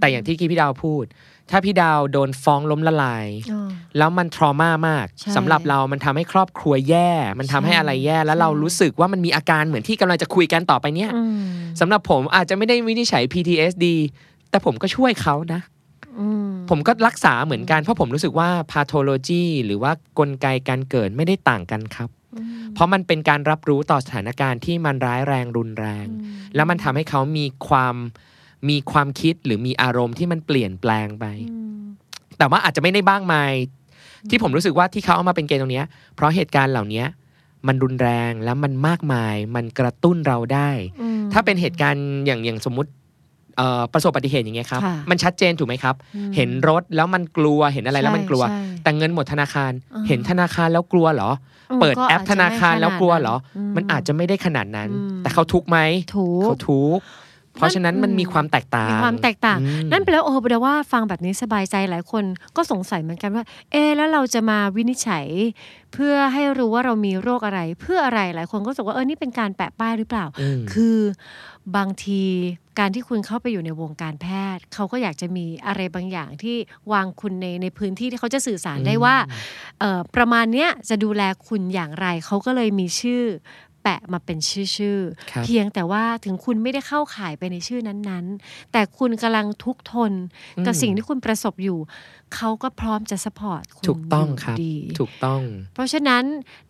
S3: แต่อย่างที่พี่ดาวพูด ถ้าพี่ดาวโดนฟ้องล้มละลาย
S2: อ๋อ
S3: แล้วมันทรมามาก
S2: ใช่
S3: สำหรับเรามันทำให้ครอบครัวแย่ มันทำให้
S2: ใช่
S3: อะไรแย่ แล้วเรารู้สึกว่ามันมีอาการเหมือนที่กำลังจะคุยกันต่อไปเนี่ย
S2: อืม
S3: สำหรับผมอาจจะไม่ได้วินิจฉัย PTSD แต่ผมก็ช่วยเขานะ
S2: อืม
S3: ผมก็รักษาเหมือนกัน เพราะผมรู้สึกว่า pathology หรือว่ากลไกการเกิดไม่ได้ต่างกันครับ เพราะมันเป็นการรับรู้ต่อสถานการณ์ที่มันร้ายแรงรุนแรง แล้วมันทำให้เขามีความ มีความคิดหรือมีอารมณ์ที่มันเปลี่ยนแปลงไป แต่ว่าอาจจะไม่ได้บ้างมายที่ผมรู้สึกว่าที่เขาเอามาเป็นเกณฑ์ตรงเนี้ยเพราะเหตุการณ์เหล่านี้มันรุนแรงแล้วมันมากมาย มันกระตุ้นเราได้
S2: อืม
S3: ถ้าเป็นเหตุการณ์อย่างอย่างสมมุติเอ่อประสบอุบัติเหตุอย่างเงี้ยครับ
S2: ค่ะ
S3: มันชัดเจนถูกไหมครับ เห็นรถแล้วมันกลัวเห็นอะไรแล้วมันกลัว
S2: ใช่
S3: แต่เงินหมดธนาคาร
S2: อ่า
S3: เห็นธนาคารแล้วกลัวเหรอ
S2: อืม
S3: เปิด
S2: ก็
S3: แอป
S2: จ
S3: ธ
S2: จะ
S3: นาคาร
S2: ไม่
S3: แล้วกลัวเหรอ
S2: ขนาด
S3: มันอาจจะไม่ได้ขนาดนั้น
S2: อืม
S3: แต่เขาทุกข์ไหม
S2: ถูก
S3: เขาทุกข์ เพราะฉะนั้นมันมีความแตกต่าง
S2: มีความแตกต่าง
S3: อืม
S2: นั่นแปลว่าโอ้แปลว่าฟังแบบนี้สบายใจหลายคนก็สงสัยเหมือนกันว่า เอะแล้วเราจะมาวินิจฉัย เพื่อให้รู้ว่าเรามีโรคอะไร เพื่ออะไรหลายคนก็รู้สึกว่าเออนี่เป็นการแปะป้ายหรือเปล่า
S3: อืม
S2: คือบางทีการที่คุณเข้าไปอยู่ในวงการแพทย์ เขาก็อยากจะมีอะไรบางอย่างที่วางคุณในในพื้นที่ที่เขาจะสื่อสารได้ว่าเอ่อประมาณเนี้ยจะดูแลคุณอย่างไรเขาก็เลยมีชื่อแปะมาเป็นชื่อชื่อๆ
S3: ครับ
S2: เพียงแต่ว่าถึงคุณไม่ได้เข้าข่ายไปในชื่อนั้นๆ แต่คุณกำลังทุกข์ทนกับ
S3: อืม
S2: สิ่งที่คุณประสบอยู่ เขาก็พร้อมจะสปอร์ตคุณ
S3: ถูกต้อง
S2: ยู่
S3: ครับ
S2: ดี
S3: ถูกต้อง
S2: เพราะฉะนั้น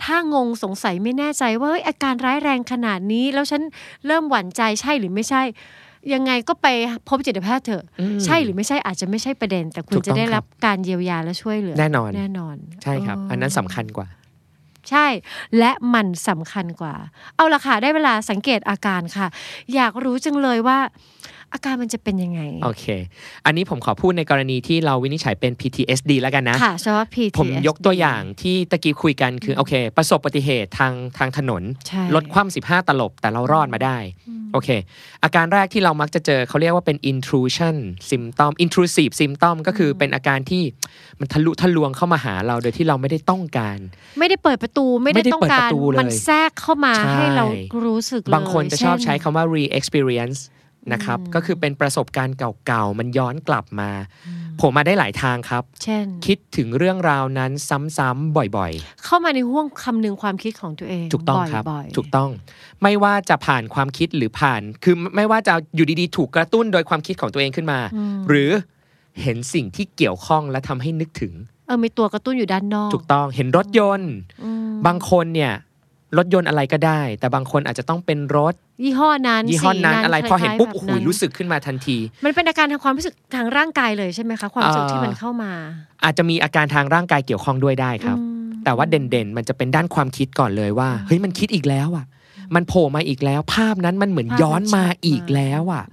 S2: ถ้างงสงสัยไม่แน่ใจว่าเฮ้ยอาการร้ายแรงขนาดนี้ แล้วฉันเริ่มหวั่นใจใช่หรือไม่ใช่ยังไงก็ไปพบจิตแพทย์เถอะ
S3: อืม
S2: ใช่หรือไม่ใช่อาจจะไม่ใช่ประเด็น แต่คุณ
S3: ถูกต้
S2: จะ
S3: อง
S2: ได้
S3: ครับ
S2: รับการเยียวยาและช่วยเหลือ
S3: แน่นอน
S2: แน่นอน
S3: ใช่ครับ อันนั้นสำคัญกว่า
S2: ใช่ และมันสำคัญกว่า เอาละค่ะได้เวลาสังเกตอาการค่ะ อยากรู้จังเลยว่า อาการมันจะเป็นยังไง
S3: โอเค อันนี้ผมขอพูดในกรณีที่เราวินิจฉัยเป็น PTSD แล้วกันนะ
S2: ค่ะเฉพาะ PTSD
S3: ผมยกตัวอย่างที่ตะกี้คุยกันคือโอเค ประสบอุบัติเหตุทางทางถนน
S2: ใช่
S3: ลดความ15 ตลบ แต่เรารอดมาได้ โอเค อาการแรกที่เรามักจะเจอเขาเรียกว่าเป็น intrusion symptom intrusive symptom ก็คือเป็นอาการที่มันทะลุทะลวงเข้ามาหาเราโดยที่เราไม่ได้ต้องการ
S2: ไม่ได้เปิดประตูไม่
S3: ไม่
S2: ได้
S3: ได้
S2: ต้อง
S3: เปิด
S2: การ
S3: ประตูเลย
S2: มันแทรกเข้ามา
S3: ใช่
S2: ให้เรารู้สึกเลย
S3: บางคนจะชอบใช้
S2: เน
S3: คำว่า re-experience นะครับก็คือเป็นประสบการณ์เก่าๆ มันย้อนกลับมา ผมมาได้หลายทางครับ
S2: เช่น
S3: คิดถึงเรื่องราวนั้นซ้ำๆบ่อย
S2: เข้ามาในห่วงคำนึงความคิดของตัวเอง
S3: ๆถูกต้องครับ
S2: บ่อยๆ
S3: ถูกต้อง ไม่ว่าจะผ่านความคิดหรือผ่าน คือไม่ว่าจะอยู่ดีๆ ถูกกระตุ้นโดยความคิดของตัวเองขึ้นมา หรือเห็นสิ่งที่เกี่ยวข้องและทำให้นึกถึง
S2: เออมีตัวกระตุ้นอยู่ด้านนอก
S3: ถูกต้อง เห็นรถยนต์
S2: อืม
S3: บางคนเนี่ย รถยนต์อะไรก็ได้ แต่บางคนอาจจะต้องเป็นรถ
S2: ยี่ห้อนั้น
S3: ยี่ห้อนั้น
S2: สี
S3: อะไรพอเห็น
S2: คล้ายๆ
S3: ปุ๊บ
S2: แบบ
S3: โอ้โห
S2: นั้น
S3: รู้สึกขึ้นมาทันที
S2: มันเป็นอาการทางความรู้สึกทางร่างกายเลยใช่ไหมคะความรู้สึก
S3: เอ่อ
S2: ที่มันเข้ามา
S3: อาจจะมีอาการทางร่างกายเกี่ยวข้องด้วยได้ครับ
S2: อืม
S3: แต่ว่าเด่นๆ มันจะเป็นด้านความคิดก่อนเลยว่าเฮ้ยมันคิดอีกแล้วอะ มันโผล่มาอีกแล้ว ภาพนั้นมันเหมือน
S2: ภาพมัน
S3: ย้อนมา
S2: ชัด
S3: อีก
S2: มาก
S3: แล้วอะ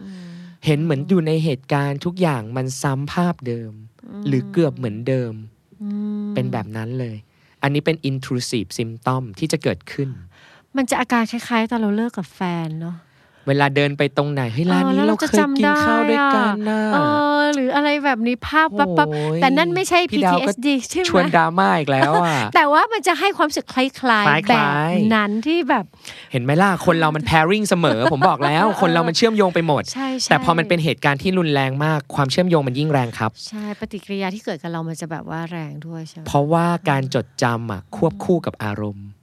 S3: เห็นเหมือนอยู่ในเหตุการณ์ทุกอย่างมันซ้ำภาพเดิม หรือเกือบเหมือนเดิม
S2: อืม
S3: เป็นแบบนั้นเลย อันนี้เป็น intrusive symptom ที่จะเกิดขึ้น
S2: มันจะอาการคล้ายๆ ตอนเราเลิกกับแฟนเนาะ
S3: เวลาเดินไปตรงไหนเฮ้ยร้านนี้
S2: ออแล้ว
S3: เรา
S2: จะ
S3: เคยกินข้าวด้วยกันนะ
S2: เออหรืออะไรแบบนี้ภาพปั๊บปั๊บ
S3: โอ้ย
S2: แต่นั่นไม่ใช่
S3: พี่ดาวก็
S2: PTSD ใช่ไห
S3: ชวน
S2: ม
S3: ดราม่าอีกแล้วอะ
S2: แต่ว่ามันจะให้ความรู้สึกคล้าย
S3: คล้าย
S2: ๆ
S3: ๆ
S2: แบบนั้นที่แบบ
S3: เห็นไหมล่ะคนเรามัน pairing เสมอ ผมบอกแล้ว คนเรามันเชื่อมโยงไปหมด
S2: ใช่ใช่
S3: แต่พอมันเป็นเหตุการณ์ที่รุนแรงมากความเชื่อมโยงมันยิ่งแรงครับ
S2: ใช่ปฏิกิริยาที่เกิดกับเรามันจะแบบว่าแรงด้วยใช่ไหม
S3: เพราะว่าการจดจำอะควบคู่กับอารมณ์
S2: อืม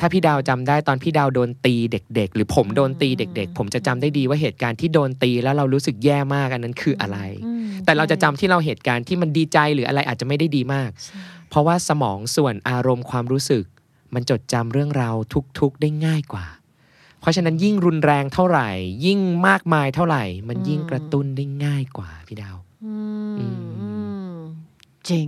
S3: ถ้าพี่ดาวจำได้ตอนพี่ดาวโดนตีเด็ก ๆ หรือผมโดนตีเด็ก ๆ ผมจะจำได้ดีว่าเหตุการณ์ที่โดนตีแล้วเรารู้สึกแย่มากอันนั้นคืออะไร
S2: อืม
S3: แต่เราจะจำที่เราเหตุการณ์ที่มันดีใจหรืออะไรอาจจะไม่ได้ดีมาก เพราะว่าสมองส่วนอารมณ์ความรู้สึก มันจดจำเรื่องราวทุกๆได้ง่ายกว่า เพราะฉะนั้นยิ่งรุนแรงเท่าไหร่ ยิ่งมากมายเท่าไหร่ มันยิ่ง
S2: อืม
S3: กระตุ้นได้ง่ายกว่าพี่ดาว
S2: อืม
S3: อืม
S2: อืมจริง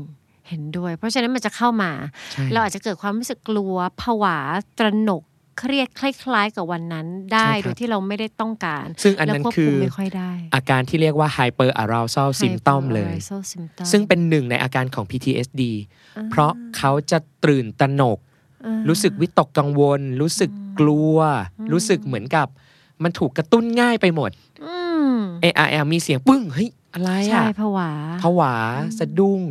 S2: เห็นด้วย เพราะฉะนั้นมันจะเข้ามา
S3: ใช่
S2: เราอาจจะเกิดความรู้สึกกลัวผวาตระหนกเครียดคล้าย ๆ กับวันนั้นได้
S3: ใช่ครับ
S2: โดยที่เราไม่ได้ต้องการ
S3: ซึ่งอัน
S2: แล้ว
S3: นั้น
S2: ควบ
S3: คื
S2: คุ
S3: อ
S2: มไม่ค่อยได้
S3: อาการที่เรียกว่า hyper arousal symptom เลย
S2: Hyperarousal symptom
S3: ซึ่งเป็นหนึ่งในอาการของ PTSD เพราะเขาจะตื่นตระหนก
S2: อ่า
S3: รู้สึกวิตกกังวล รู้สึกกลัว รู้สึกเหมือนกับ มันถูกกระตุ้นง่ายไปหมด
S2: อืม
S3: เอไอมีเสียงปึ้งเฮ้ย อะไร
S2: ใช่
S3: อะ
S2: ผวา
S3: ผวา สะดุ้ง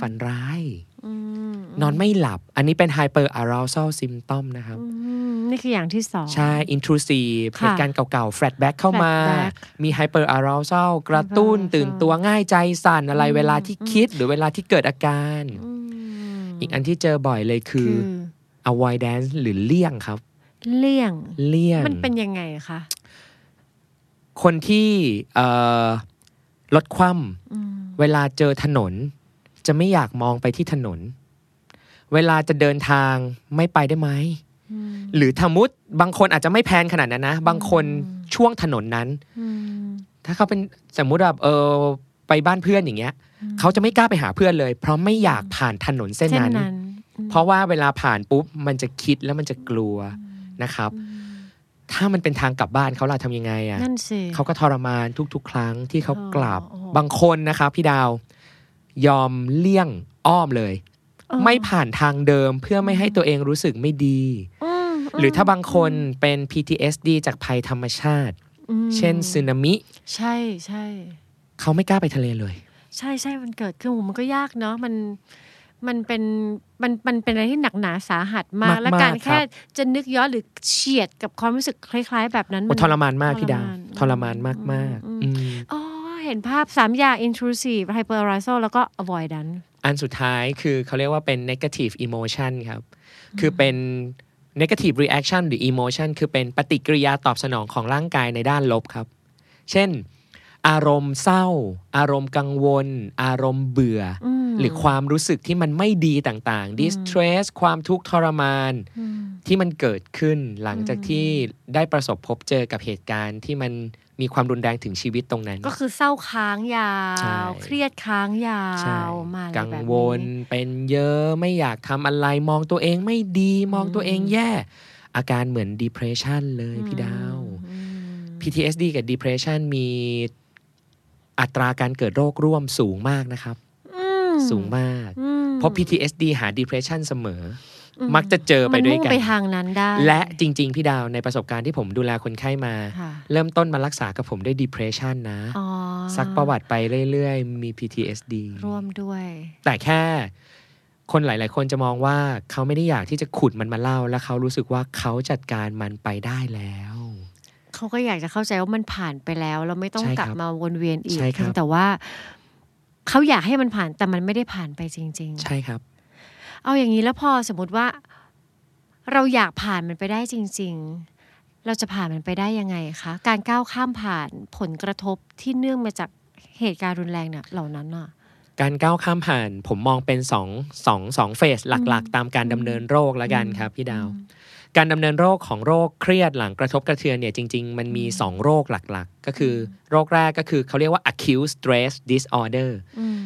S3: ฝันร้าย
S2: อืม
S3: นอนไม่หลับ อันนี้เป็น hyper arousal symptom นะครับ
S2: อืมนี่คืออย่างที่สอง
S3: ใช่ intrusive
S2: ค่ะ
S3: เหตุการณ์เก่าๆ flashback เข้ามา
S2: flashback
S3: มี hyper arousal กระตุ้น
S2: hyper arousal
S3: ตื่นตัวง่ายใจสั่นอะไรเวลาที่คิดหรือเวลาที่เกิดอาการ
S2: อืม
S3: อีกอันที่เจอบ่อยเลยคือ avoidance หรือเลี่ยงครับ
S2: เลี่ยง
S3: เลี่ยง
S2: มันเป็นยังไงคะ
S3: คนที่ เอ่อลดความ
S2: อืม
S3: เวลาเจอถนน จะไม่อยากมองไปที่ถนน เวลาจะเดินทางไม่ไปได้ไหม
S2: อืม
S3: หรือทมุติบางคนอาจจะไม่แพนขนาดนั้นนะ บางคนช่วงถนนนั้น
S2: อืม
S3: ถ้าเขาเป็นสมมุติแบบเออไปบ้านเพื่อนอย่างเงี้ยเขาจะไม่กล้าไปหาเพื่อนเลย เพราะไม่อยากผ่านถนนเส้น
S2: เช่น
S3: นั้น
S2: นั้น
S3: เพราะว่าเวลาผ่านปุ๊บมันจะคิดแล้วมันจะกลัวนะครับ ถ้ามันเป็นทางกลับบ้านเขาล่ะทำยังไงอะ
S2: นั่นสิ
S3: เขาก็ทรมานทุก ๆ ครั้งที่เขากลับ
S2: โอ้โห
S3: บางคนนะครับพี่ดาว ยอมเลี่ยงอ้อมเลย
S2: เออ
S3: ไม่ผ่านทางเดิมเพื่อไม่ให้ตัวเองรู้สึกไม่ดี
S2: อืม
S3: หรือถ้าบางคนเป็น PTSD จากภัยธรรมชาติ
S2: อืม
S3: เช่นสึนามิ
S2: ใช่ใช่
S3: เขาไม่กล้าไปทะเลเลย
S2: ใช่ใช่มันเกิดขึ้นโอ้โหมันก็ยากเนาะมัน มันเป็นมันมันเป็นอะไรที่หนักหนาสาหัสมาก
S3: มากๆ
S2: และการ
S3: ครั
S2: แค่
S3: บ
S2: จะนึกย้อนหรือเฉียดกับความรู้สึกคล้าย ๆ แบบนั้น
S3: โอ้ทรมานมากพี่ดาว
S2: ทรมาน
S3: ทรมานมากมากๆ
S2: อืม
S3: อืม
S2: อ๋อเห็นภาพสามอย่าง intrusive hyperarousal แล้วก็ avoidance
S3: อันสุดท้ายคือเขาเรียกว่าเป็น negative emotion ครับ คือเป็น negative reaction หรือ emotion คือเป็นปฏิกิริยาตอบสนองของร่างกายในด้านลบครับ เช่น อารมณ์เศร้า อารมณ์กังวล อารมณ์เบื่ออ
S2: ม
S3: หรือความรู้สึกที่มันไม่ดีต่างๆ distress ความทุกข์ทรมาน
S2: อืม
S3: ที่มันเกิดขึ้นหลังจากที่ได้ประสบพบเจอกับเหตุการณ์ที่มันมีความรุนแรงถึงชีวิตตรงนั้น
S2: ก็คือเศร้าค้างยา
S3: ใช่
S2: วเครียดค้างยา
S3: ใช่
S2: วมาอะไร
S3: กัง
S2: แบบ
S3: วล
S2: นี้
S3: เป็นเยอะไม่อยากทำอะไรมองตัวเองไม่ดีมองตัวเองแย่ อาการเหมือน depression เลยพี่ดาว
S2: อืม
S3: PTSD กับ depression มี อัตราการเกิดโรคร่วมสูงมากนะครับ
S2: อืม
S3: สูงมาก
S2: อืม
S3: เพราะ PTSD หา depression เสมออ
S2: ม
S3: มักจะเจอไปด้วย
S2: มั
S3: กัน
S2: ไปทางนั้นได้
S3: และจริง ๆ พี่ดาวในประสบการณ์ที่ผมดูแลคนไข้มา
S2: ค่ะ
S3: เริ่มต้นมารักษากับผมด้วย depression นะ
S2: อ๋อ
S3: ซักประวัติไปเรื่อย ๆ มี PTSD
S2: ร่วมด้วย
S3: แต่แค่คนหลาย ๆ คนจะมองว่าเขาไม่ได้อยากที่จะขุดมันมาเล่า แล้วเขารู้สึกว่าเขาจัดการมันไปได้แล้ว
S2: เขาก็อยากจะเข้าใจว่ามันผ่านไปแล้ว เราไม่ต้อง
S3: ใช่
S2: ก
S3: ค
S2: ลั
S3: รั
S2: บบมาวนเวียนอีก
S3: ใช่ครับ
S2: เพียงแต่ว่าเขาอยากให้มันผ่านแต่มันไม่ได้ผ่านไปจริง
S3: ใช่ครับ
S2: ๆเอาอย่างนี้แล้วพอสมมติว่า เราอยากผ่านมันไปได้จริง ๆ เราจะผ่านมันไปได้ยังไงคะการก้าวข้ามผ่านผลกระทบที่เนื่องมาจากเหตุการณ์รุนแรงเนี่ยเหล่านั้นน่ะ
S3: การก้าวข้ามผ่านผมมองเป็นสองสองสองเฟสหลักๆ ตามการดำเนินโรคแล้วกันครับพี่ดาว การดำเนินโรคของโรคเครียดหลังกระทบกระเทือนเนี่ยจริง ๆ มันมี 2 โรคหลักๆ ก็คือโรคแรกก็คือเขาเรียกว่า acute stress disorder
S2: อืม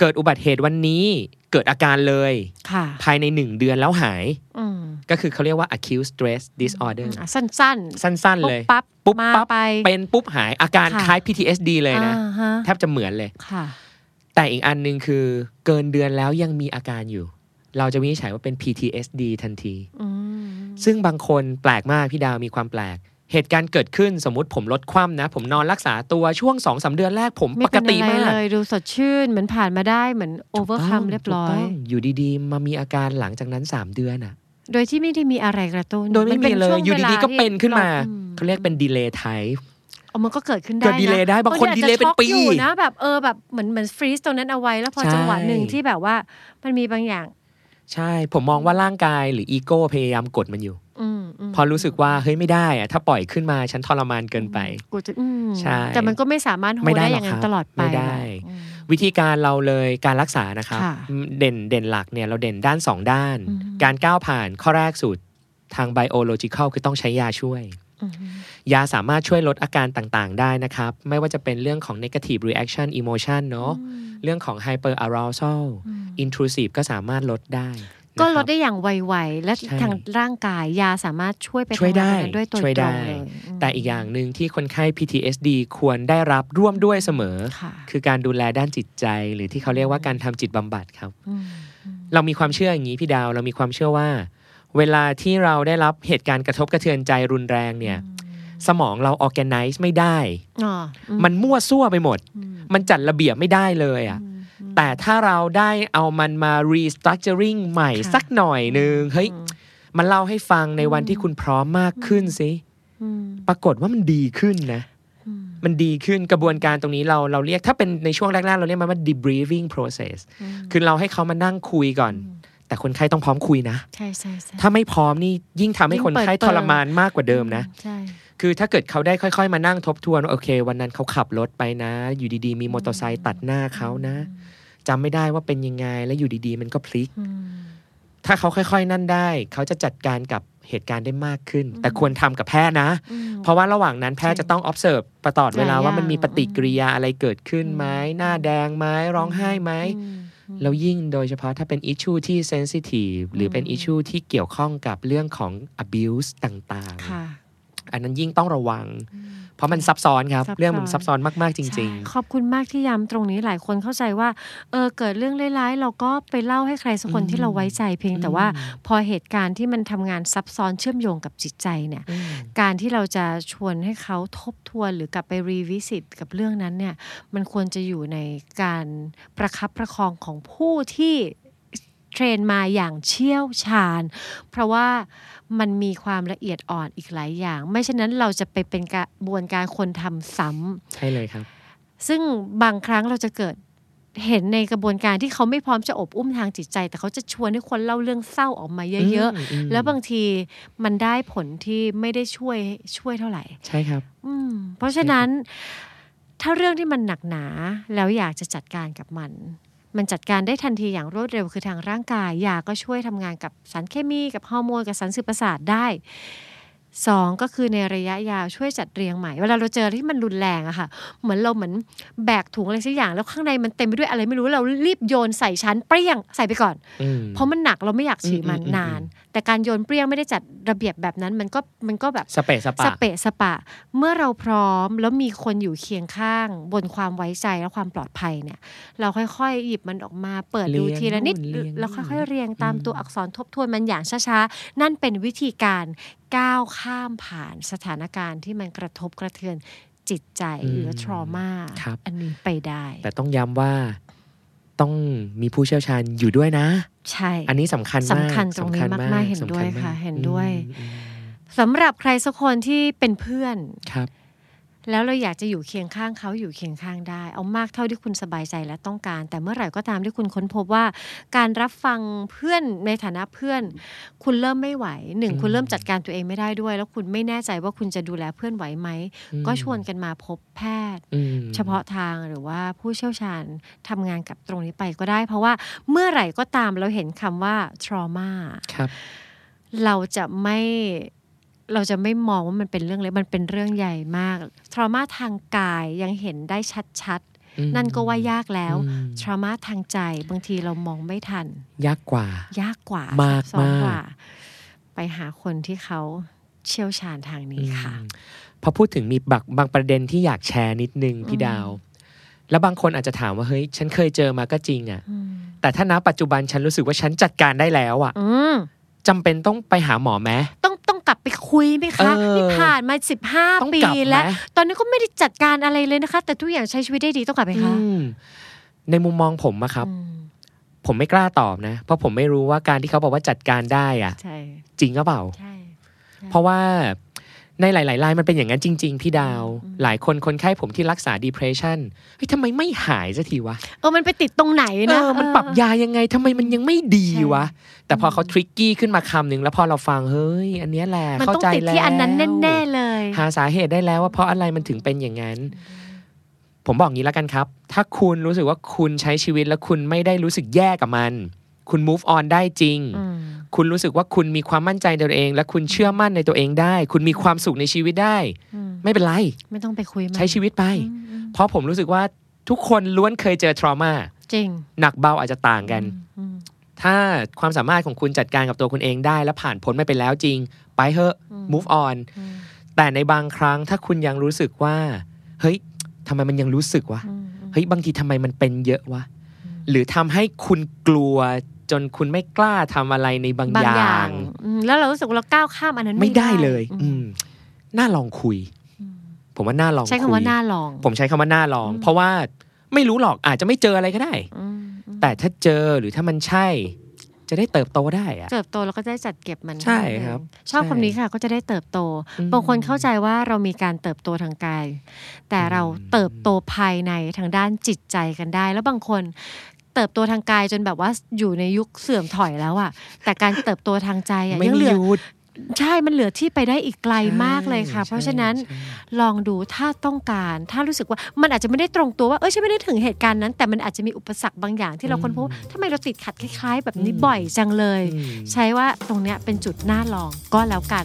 S3: เกิดอุบัติเหตุวันนี้เกิดอาการเลย
S2: ค่ะ
S3: ภายใน 1 เดือนแล้วหาย
S2: อืม
S3: ก็คือเขาเรียกว่า acute stress disorder
S2: อะสั้นๆ
S3: สั้นๆ เลย
S2: ปุ๊บปั๊บ
S3: ปุ๊บ
S2: มา
S3: ปั๊บ
S2: ไป
S3: เป็นปุ๊บหายอาการ
S2: ค่ะ
S3: คล้าย PTSD เลยนะ
S2: อ่าฮะ
S3: แทบจะเหมือนเลย
S2: ค่ะ
S3: แต่อีกอันหนึ่งคือเกินเดือนแล้วยังมีอาการอยู่ เราจะวินิจฉัยว่าเป็น PTSD ทันที
S2: อืม
S3: ซึ่งบางคนแปลกมากพี่ดาวมีความแปลก เหตุการณ์เกิดขึ้นสมมติผมลดความนะ ผมนอนรักษาตัวช่วงสองสาเดือนแรกผม
S2: ไม่
S3: ปก
S2: เป็น
S3: ติ
S2: อะไร
S3: มาก
S2: เลยดูสดชื่นเหมือนผ่านมาได้เหมือนโอเวอร์คัม
S3: ถูกต้ง
S2: เรียบร้อ
S3: ถูก
S2: ย
S3: ต้งอยู่ดีๆ มามีอาการหลังจากนั้น 3 เดือนอะ
S2: โดยที่ไม่ได้มีอะไรกระตุ้น
S3: โดยไม่
S2: น
S3: มี
S2: ป็น
S3: เลย
S2: ช่วง
S3: อยู่ดีๆก็
S2: วลาที่
S3: เป็นขึ้นมา
S2: อื
S3: เขาเรียกเป็น delay type
S2: เอามันก็เกิดขึ้นได้
S3: เกิด delay ได้บางคน
S2: อาจจะ
S3: delay เป็น
S2: ช็อก
S3: ปี
S2: อยู่นะแบบเออแบบเหมือนเหมือนฟรีซตรงนั้นเอาไว้แล้วพอ
S3: ใช่
S2: จังหวะหนึ่งที่แบบว่ามันมีบางอย่าง
S3: ใช่ผมมองว่าร่างกายหรืออีโก้พยายามกดมันอยู่
S2: อืมม
S3: พอรู้สึกว่าเฮ้ยไม่ได้อะถ้าปล่อยขึ้นมาฉันทรมานเกินไป
S2: กูจะอืม
S3: ใช่
S2: แต่มันก็ไม่สามารถโฮ
S3: ไม่ได้
S2: ได้
S3: หรอก
S2: อย่างนั้น
S3: ครับ
S2: ตลอดไป
S3: ไม่ได้
S2: อืม
S3: วิธีการเราเลยการรักษานะครับ
S2: ค่ะ
S3: เด่นเด่นหลักเนี่ยเราเด่นด้าน2ด้าน
S2: อืม
S3: การก้าวผ่านข้อแรกสุดทาง biological คือต้องใช้ยาช่วย
S2: อ
S3: ยาสามารถช่วยลดอาการต่างๆ ได้นะครับ ไม่ว่าจะเป็นเรื่องของ negative reaction emotion เนอะเรื่องของ hyper arousal intrusive ก็สามารถลดได้นะครับ
S2: ก็ลดได้อย่างไวๆ และ
S3: ใช่
S2: ทางร่างกายยาสามารถช่วยไป
S3: ช่วยได้
S2: ทำงานนั้นด้วยตัว
S3: ช่วย
S2: ตร
S3: ได้
S2: งเลยม
S3: แต่อีกอย่างหนึ่งที่คนไข้ PTSD ควรได้รับร่วมด้วยเสมอ
S2: ค่ะ
S3: คือการดูแลด้านจิตใจ หรือที่เขาเรียกว่าการทำจิตบำบัดครับ
S2: อืม
S3: เรามีความเชื่ออย่างนี้พี่ดาว เรามีความเชื่อว่า เวลาที่เราได้รับเหตุการณ์กระทบกระเทือนใจรุนแรงเนี่ย สมองเรา organize ไม่ได้
S2: อ๋ออื
S3: มันมั่วซั่วไปหมด มันจัดระเบียบไม่ได้เลยอะแต่ถ้าเราได้เอามันมา restructuring ใหม่
S2: ค่ะ
S3: สักหน่อยหนึ่งเฮ้ยมันเล่าให้ฟังในวันที่คุณพร้อมมากขึ้นสิ
S2: อืม
S3: ปรากฏว่ามันดีขึ้นนะ มันดีขึ้นกระบวนการตรงนี้เราเราเรียกถ้าเป็นในช่วงแรกๆ เราเรียกมันว่า debriefing process คือเราให้เขามานั่งคุยก่อน แต่คนไข้ต้องพร้อมคุยนะ
S2: ใช่ใช่ใช่
S3: ถ้าไม่พร้อมนี่ยิ่งทำให้คนไข้
S2: ยิ่งเปิด
S3: ทรมานมากกว่าเดิมนะ
S2: ใช่
S3: คือถ้าเกิดเขาได้ค่อย ๆ มานั่งทบทวนว่าโอเค วันนั้นเขาขับรถไปนะ อยู่ดีๆ มีมอเตอร์ไซค์ตัดหน้าเขานะจำไม่ได้ว่าเป็นยังไงแล้วอยู่ดีๆ มันก็พลิก
S2: อืม
S3: ถ้าเขาค่อย ๆ นั่นได้ เขาจะจัดการกับเหตุการณ์ได้มากขึ้น แต่ควรทำกับแพทย์นะ
S2: อืม
S3: เพราะว่าระหว่างนั้นแพทย์จะต้อง observe ประตอดเวลา
S2: หลายอย่าง
S3: ว่ามันมีปฏิกิริยาอะไรเกิดขึ้นไหมหน้าแดงไหมร้องไห้ไหม
S2: อืม
S3: แล้วยิ่งโดยเฉพาะถ้าเป็น issue ที่ sensitive หรือเป็น issue ที่เกี่ยวข้องกับเรื่องของ abuse ต่าง
S2: ค่ะ
S3: ๆอันนั้นยิ่งต้องระวัง เพราะมันซับซ้อนครับ
S2: ซับซ้อน
S3: เรื่องมันซับซ้อนมากๆจริง
S2: ใช่ขอบคุณมากที่ย้ำตรงนี้หลายคนเข้าใจว่าเออเกิดเรื่องร้ายๆ เราก็ไปเล่าให้ใครสักคนที่เราไว้ใจเพียงแต่ว่าพอเหตุการณ์ที่มันทำงานซับซ้อนเชื่อมโยงกับจิตใจเนี่ย การที่เราจะชวนให้เขาทบทวนหรือกลับไปรีวิสิตกับเรื่องนั้นเนี่ย มันควรจะอยู่ในการประคับประคองของผู้ที่เทรนมาอย่างเชี่ยวชาญ เพราะว่า มันมีความละเอียดอ่อนอีกหลายอย่าง ไม่เช่นนั้นเราจะไปเป็นกระบวนการคนทำซ้ำ
S3: ๆใช่เลยครับ
S2: ซึ่งบางครั้งเราจะเกิดเห็นในกระบวนการที่เขาไม่พร้อมจะอบอุ้มทางจิตใจ แต่เขาจะชวนให้คนเล่าเรื่องเศร้าออกมาเยอะ
S3: อืมอืม
S2: ๆแล้วบางทีมันได้ผลที่ไม่ได้ช่วยช่วยเท่าไหร่
S3: ใช่ครับ
S2: อืม เพราะฉะนั้นถ้าเรื่องที่มันหนักหนาแล้วอยากจะจัดการกับมัน มันจัดการได้ทันทีอย่างรวดเร็วคือทางร่างกายยาก็ช่วยทำงานกับสารเคมีกับฮอร์โมนกับสารสื่อประสาทได้ สองก็คือในระยะยาวช่วยจัดเรียงใหม่ เวลาเราเจอที่มันรุนแรงอะค่ะ เหมือนเราเหมือนแบกถุงอะไรสักอย่าง แล้วข้างในมันเต็มไปด้วยอะไรไม่รู้เรารีบโยนใส่ชั้นเปรี้ยงใส่ไปก่อน
S3: อืม
S2: เพราะมันหนักเราไม่อยากฉีดมัน
S3: อืมอืม
S2: นาน แต่การโยนเปรี้ยงไม่ได้จัดระเบียบแบบนั้น มันก็มันก็แบบ
S3: สเปะสปะ
S2: สเปะสปะ เมื่อเราพร้อมแล้วมีคนอยู่เคียงข้าง บนความไว้ใจและความปลอดภัยเนี่ย เราค่อยๆหยิบมันออกมาเปิดดู
S3: เรียง
S2: ทีละนิด
S3: นู่นเรียง
S2: แล้ว
S3: นี่
S2: ค่อยๆเรียงตามตัวอักษรทบทวนมันอย่างช้าๆนั่นเป็นวิธีการ ก้าวข้ามผ่านสถานการณ์ที่มันกระทบกระเทือนจิตใจหรือ trauma
S3: ครับ
S2: อันนี้ไปได้
S3: แต่ต้องย้ำว่าต้องมีผู้เชี่ยวชาญอยู่ด้วยนะ
S2: ใช่
S3: อันนี้สำคัญมาก
S2: สำคัญตรงนี้
S3: สำญ
S2: มากๆเห็นด้วย
S3: สำญ
S2: ค่ะ
S3: มาก
S2: เห็นด้วย
S3: อืมอืม
S2: สำหรับใครสักคนที่เป็นเพื่อน
S3: ครับ
S2: แล้วเราอยากจะอยู่เคียงข้างเขาอยู่เคียงข้างได้ เอามากเท่าที่คุณสบายใจและต้องการ แต่เมื่อไหร่ก็ตามที่คุณค้นพบว่า การรับฟังเพื่อนในฐานะเพื่อน คุณเริ่มไม่ไหวหนึ่ง
S3: อืม
S2: คุณเริ่มจัดการตัวเองไม่ได้ด้วย แล้วคุณไม่แน่ใจว่าคุณจะดูแลเพื่อนไหวไหม
S3: อืม
S2: ก็ชวนกันมาพบแพทย์
S3: อืม
S2: เฉพาะทางหรือว่าผู้เชี่ยวชาญทำงานกับตรงนี้ไปก็ได้ เพราะว่าเมื่อไหร่ก็ตามเราเห็นคำว่า trauma
S3: ครับ
S2: เราจะไม่ เราจะไม่มองว่ามันเป็นเรื่องเล็กมันเป็นเรื่องใหญ่มากทรมาทางกายยังเห็นได้ชัด
S3: อืม
S2: ๆนั่นก็ว่ายากแล้ว
S3: อืม
S2: ทรมาทางใจบางทีเรามองไม่ทัน
S3: ยากกว่า
S2: ยากกว่ามา
S3: ก
S2: ซับซ้อน
S3: มาก
S2: กว่า ไปหาคนที่เขาเชี่ยวชาญทางนี้ค่ะ
S3: อืมพอพูดถึงมีบางบางประเด็นที่อยากแชร์นิดนึงพี่ดาว แล้วบางคนอาจจะถามว่าเฮ้ย ฉันเคยเจอมาก็จริงอะ่ะ
S2: อืม
S3: แต่ถ้าณปัจจุบันฉันรู้สึกว่าฉันจัดการได้แล้วอะ่ะ
S2: อืม
S3: จำเป็นต้องไปหาหมอไหม
S2: ต้องต้องกลับไปคุยไหมคะ
S3: เออ
S2: นี่ผ่านมาสิบห้า
S3: ต้อง
S2: ปี
S3: กลับไหม
S2: แล้ว ตอนนี้ก็ไม่ได้จัดการอะไรเลยนะคะ แต่ทุกอย่างใช้ชีวิตได้ดีต้องกลับไหมคะ
S3: อืมในมุมมองผมอะครับ
S2: อืม
S3: ผมไม่กล้าตอบนะ เพราะผมไม่รู้ว่าการที่เขาบอกว่าจัดการได้อะ
S2: ใช่
S3: จริงหรือเปล่า
S2: ใช่
S3: เพราะว่า ในหลายๆรายมันเป็นอย่างนั้นจริง ๆ พี่ดาว หลายคนคนไข้ผมที่รักษา depression เฮ้ยทำไมไม่หายสักทีวะ
S2: เออ มันไปติดตรงไหน
S3: เอ
S2: นะ
S3: อมันปรับยายังไงทำไมมันยังไม่ดีวะ แต่พอเขาทริกกี้ขึ้นมาคำหนึ่งแล้วพอเราฟัง เฮ้ย อันเนี้ยแหละ
S2: มัน
S3: เข้า
S2: ต้อง
S3: ใจ
S2: ติด
S3: แล้ว
S2: ที่อันนั้นแน่ๆเลย
S3: หาสาเหตุได้แล้วว่าเพราะอะไรมันถึงเป็นอย่างนั้น ผมบอกงี้แล้วกันครับ ถ้าคุณรู้สึกว่าคุณใช้ชีวิตแล้วคุณไม่ได้รู้สึกแย่กับมัน คุณ move on ได้จริง
S2: อืม
S3: คุณรู้สึกว่าคุณมีความมั่นใจในตัวเอง และคุณเชื่อมั่นในตัวเองได้ คุณมีความสุขในชีวิตได้
S2: อืม
S3: ไม่เป็นไร
S2: ไม่ต้องไปคุยมัน
S3: ใช้ชีวิตไป
S2: อืมอืม
S3: เพราะผมรู้สึกว่าทุกคนล้วนเคยเจอ trauma
S2: จริง
S3: หนักเบาอาจจะต่างกัน
S2: อืม
S3: ถ้าความสามารถของคุณจัดการกับตัวคุณเองได้ และผ่านพ้นไม่ไปแล้วจริง ไปเถอะ move on
S2: อืม
S3: แต่ในบางครั้งถ้าคุณยังรู้สึกว่า เฮ้ยทำไมมันยังรู้สึกวะ
S2: อืม
S3: เฮ้ยบางทีทำไมมันเป็นเยอะวะหรือทำให้คุณกลัว จนคุณไม่กล้าทำอะไรในบาง
S2: บาง
S3: อ
S2: อย่าย่างงอืมแล้วเรารู้สึกว่าเราก้าวข้ามอันนั้น
S3: ไม่ได้เลย
S2: อืม
S3: อืมน่าลองคุย ผมว่าน่าลอง
S2: ใช้คำว่า
S3: ย
S2: หน้าลอง
S3: ผมใช้คำว่าน่าลอง เพราะว่าไม่รู้หรอกอาจจะไม่เจออะไรก็ได้
S2: อืมอืม
S3: แต่ถ้าเจอหรือถ้ามันใช่ จะได้เติบโตได้อะ
S2: เติบโตแล้วก็ได้จัดเก็บมัน
S3: ใช่ครับ
S2: ชอบ
S3: ใช่
S2: คำนี้ค่ะ ก็จะได้เติบโต
S3: อืม
S2: บางคนเข้าใจว่าเรามีการเติบโตทางกาย แต่เราเติบโตภายในทางด้านจิตใจกันได้ แล้วบางคน เติบโตทางกายจนแบบว่าอยู่ในยุคเสื่อมถอยแล้วอะแต่การเติบโตทางใจอะ
S3: ไม่
S2: ยัง
S3: มี
S2: เหลื
S3: ห
S2: อ
S3: ยุด
S2: ใช่ มันเหลือที่ไปได้อีกไกลมากเลยค่ะ
S3: ใช่
S2: เพราะฉะนั้น
S3: ใช่
S2: ลองดูถ้าต้องการ ถ้ารู้สึกว่ามันอาจจะไม่ได้ตรงตัวว่า เออฉันไม่ได้ถึงเหตุการณ์นั้น แต่มันอาจจะมีอุปสรรคบางอย่างที่เราค้นพบว่าทำไมเราติดขัดคล้าย ๆ แบบนี้บ่อยจังเลย
S3: อืม
S2: ใช้ว่าตรงเนี้ยเป็นจุดน่าลองก็แล้วกัน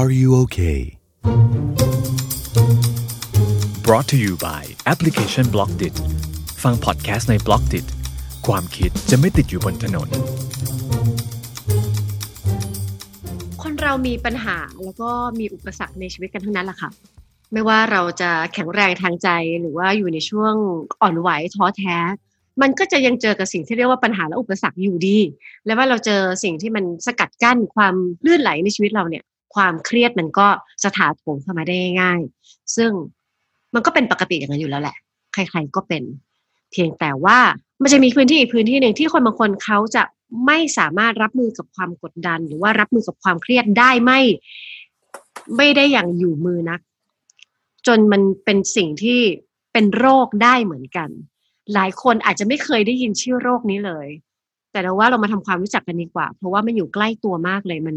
S1: Are you okay?
S5: brought to you by แอปพลิเคชัน b l o c k d i t ฟังพอดแคสต์ใน b l o c k d i t ความคิดจะไม่ติดอยู่บนถนน
S6: คนเรามีปัญหาแล้วก็มีอุปสรรคในชีวิตกันทั้งนั้นแหละค่ะ ไม่ว่าเราจะแข็งแรงทางใจหรือว่าอยู่ในช่วงอ่อนไหวท้อแท้มันก็จะยังเจอกับสิ่งที่เรียกว่าปัญหาและอุปสรรคอยู่ดี และว่าเราเจอสิ่งที่มันสกัดกั้นความลื่นไหลในชีวิตเราเนี่ย ความเครียดมันก็จะถาโถมเข้ามาได้ง่าย ซึ่งมันก็เป็นปกติอย่างนั้นอยู่แล้วแหละ ใคร ๆก็เป็น เพียงแต่ว่ามันจะมีพื้นที่อีกพื้นที่หนึ่งที่คนบางคนเขาจะไม่สามารถรับมือกับความกดดัน หรือว่ารับมือกับความเครียดได้ไม่ ไม่ได้อย่างอยู่มือนัก จนมันเป็นสิ่งที่เป็นโรคได้เหมือนกัน หลายคนอาจจะไม่เคยได้ยินชื่อโรคนี้เลย แต่เราว่าเรามาทำความรู้จักกันดีกว่า เพราะว่ามันอยู่ใกล้ตัวมากเลยมัน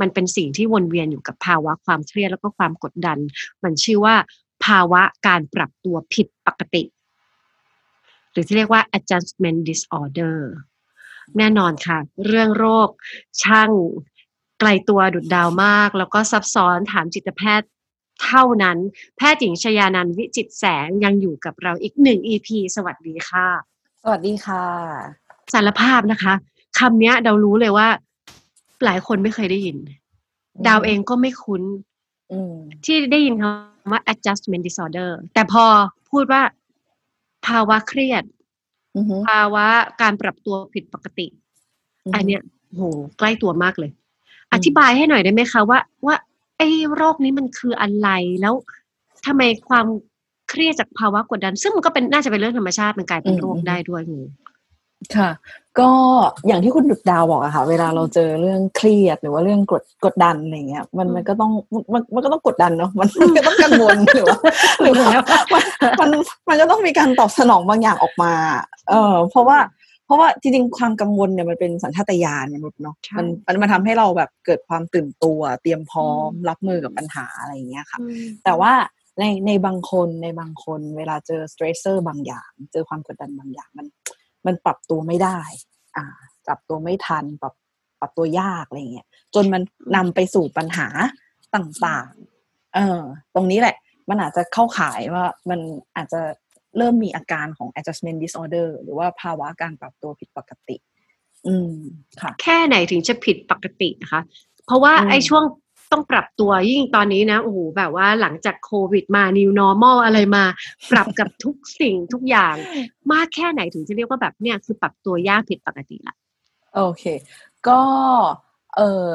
S6: มันเป็นสิ่งที่วนเวียนอยู่กับภาวะความเครียดแล้วก็ความกดดัน มันชื่อว่า ภาวะการปรับตัวผิดปกติ หรือที่เรียกว่า adjustment disorder แน่นอนค่ะ เรื่องโรค ช่างไกลตัวดุดดาวมาก แล้วก็ซับซ้อนถามจิตแพทย์เท่านั้น แพทย์หญิงชยานันท์วิจิตแสงยังอยู่กับเราอีกหนึ่ง EP สวัสดีค่ะ
S7: สวัสดีค่ะ
S6: สารภาพนะคะคำเนี้ยเรารู้เลยว่า หลายคนไม่เคยได้ยิน ดาวเองก็ไม่คุ้น
S7: อืม
S6: ที่ได้ยินคำว่า adjustment disorder แต่พอพูดว่าภาวะเครียด
S7: อือหือ
S6: ภาวะการปรับตัวผิดปกติ
S7: อือหื
S6: อันเนี้ยโหใกล้ตัวมากเลย อธิบายให้หน่อยได้ไหมคะว่าว่าไอ้โรคนี้มันคืออะไรแล้วทำไมความเครียดจากภาวะกดดัน ซึ่งมันก็เป็นน่าจะเป็นเรื่องธรรมชาติมันกลายเป็นโรคได้ด้วยงู
S7: ค่ะ ก็อย่างที่คุณดุดดาวบอกอะค่ะ เวลาเราเจอเรื่องเครียดหรือว่าเรื่องกดกดดันอะไรเงี้ย มันมันก็ต้องมันมันก็ต้องกดดันเนาะมันมันก็ต้องกังวลหรือว่าหรือว่ามันมันมันก็ต้องมีการตอบสนองบางอย่างออกมา เออเพราะว่าเพราะว่าจริงๆความกังวลเนี่ยมันเป็นสัญชาตญาณมนุษย์เนาะ
S6: ใช่
S7: มันมันมันทำให้เราแบบเกิดความตื่นตัวเตรียมพร้อมรับมือกับปัญหาอะไรอย่างเงี้ยค่ะ แต่ว่าในในบางคนในบางคนเวลาเจอสเตรสเซอร์บางอย่าง เจอความกดดันบางอย่างมัน มันปรับตัวไม่ได้ อ่า ปรับตัวไม่ทัน ปรับปรับตัวยากอะไรเงี้ย จนมันนำไปสู่ปัญหาต่างๆ เออ ตรงนี้แหละ มันอาจจะเข้าข่ายว่ามันอาจจะเริ่มมีอาการของ adjustment disorder หรือว่าภาวะการปรับตัวผิดปกติ อืม ค่ะ
S6: แค่ไหนถึงจะผิดปกตินะคะ เพราะว่า
S7: อืม
S6: ไอ้ช่วง ต้องปรับตัวยิ่งตอนนี้นะโอ้โหแบบว่าหลังจากโควิดมา new normal อะไรมา ปรับกับทุกสิ่งทุกอย่าง มากแค่ไหนถึงจะเรียกว่าแบบเนี่ยคือปรับตัวยากผิดปกติละ
S7: โอเค ก็เอ่อ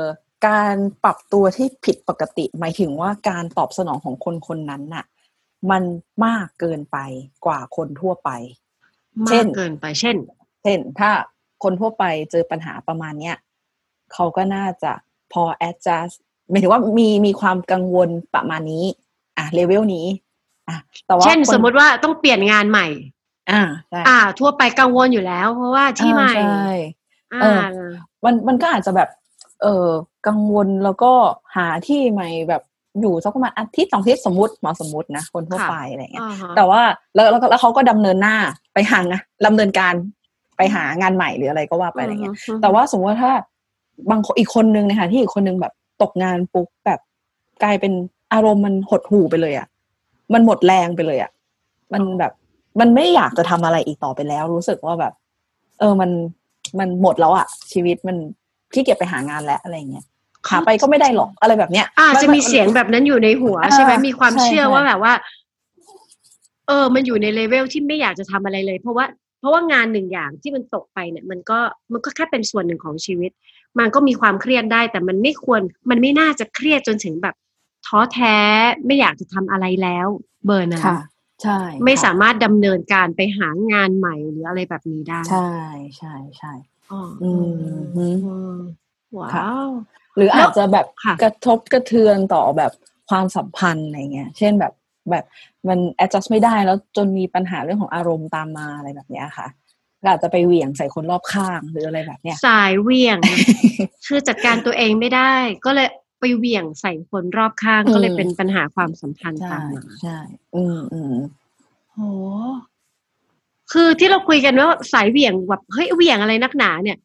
S7: การปรับตัวที่ผิดปกติ หมายถึงว่าการตอบสนองของคนคนนั้นน่ะ มันมากเกินไปกว่าคนทั่วไป
S6: มา
S7: เช่
S6: ก
S7: น
S6: เกินไป เช่น
S7: เช่น ถ้าคนทั่วไปเจอปัญหาประมาณเนี้ยเขาก็น่าจะพอ adjust หมายถึงว่ามีมีความกังวลประมาณนี้ อะเลเวลนี้ อะแต่ว่า
S6: เช่น
S7: ค
S6: สมมติว่าต้องเปลี่ยนงานใหม่
S7: อ่าใช่
S6: อ่า ทั่วไปกังวลอยู่แล้ว เพราะว่าที่ใหม่
S7: อ่าใช่
S6: อ่า
S7: เออมันมันก็อาจจะแบบ เออกังวลแล้วก็หาที่ใหม่แบบอยู่สักประมาณอาทิตย์สองอาทิตย์สมมติหมอสมมตินะคนทั่ว
S6: ค่ะ
S7: ไปอะไรเงี้ย
S6: อ่าฮะ
S7: แต่ว่าแล้วแล้วแล้วเขาก็ดำเนินหน้าไปหางะดำเนินการไปหางานใหม่หรืออะไรก็ว่าไปอะไรเงี้ย แต่ว่าสมมติว่าถ้าบางคนอีกคนนึงนะคะที่อีกคนนึงแบบ ตกงานปุ๊บแบบกลายเป็นอารมณ์มันหดหู่ไปเลยอะ่ะ มันหมดแรงไปเลยอะ่ะ มันแบบมันไม่อยากจะทำอะไรอีกต่อไปแล้ว รู้สึกว่าแบบ เออมันมันหมดแล้วอะ่ะ ชีวิตมันขี้เกียจไปหางานแล้วอะไรเงี้ยหาไปก็ไม่ได้หรอกอะไรแบบเนี้ย
S6: อาจ
S7: น
S6: จะมีเสียงแบบนั้นอยู่ในหัว
S7: อ่า
S6: ใช่ไหมมีความ
S7: ใช่
S6: เชื่อ
S7: ใช่
S6: ว่าแบบว่า เออ มันอยู่ในเลเวลที่ไม่อยากจะทำอะไรเลย เพราะว่าเพราะว่างานหนึ่งอย่างที่มันตกไปเนี่ย มันก็มันก็แค่เป็นส่วนหนึ่งของชีวิต มันก็มีความเครียดได้ แต่มันไม่ควรมันไม่น่าจะเครียดจนถึงแบบท้อแท้ไม่อยากจะทำอะไรแล้วเบอร์นั้น
S7: ค่ะ ใช่
S6: ไม่
S7: ค่ะ
S6: สามารถดำเนินการไปหางานใหม่หรืออะไรแบบนี้ได้
S7: ใช่ใช่ใช่
S6: อ๋อ
S7: อืม
S6: อืมว้า
S7: ค่ะ
S6: ว
S7: หรือ
S6: แล้ว
S7: อาจจะแบบ
S6: ค่ะ
S7: กระทบกระเทือนต่อแบบความสัมพันธ์อะไรเงี้ย เช่นแบบแบบมัน adjust ไม่ได้แล้วจนมีปัญหาเรื่องของอารมณ์ตามมาอะไรแบบเนี้ยค่ะก็ อาจจะไปเหวี่ยงใส่คนรอบข้างหรืออะไรแบบเนี้ย
S6: สายเหวี่ยง คือจัดการตัวเองไม่ได้ ก็เลยไปเหวี่ยงใส่คนรอบข้าง
S7: อืม
S6: ก็เลยเป็นปัญหาความสัมพันธ์
S7: ใช่
S6: ตามมา
S7: ใช่อืมอืม
S6: โหคือที่เราคุยกันว่าสายเหวี่ยงแบบเฮ้ยเหวี่ยงอะไรนักหนา เนี่ย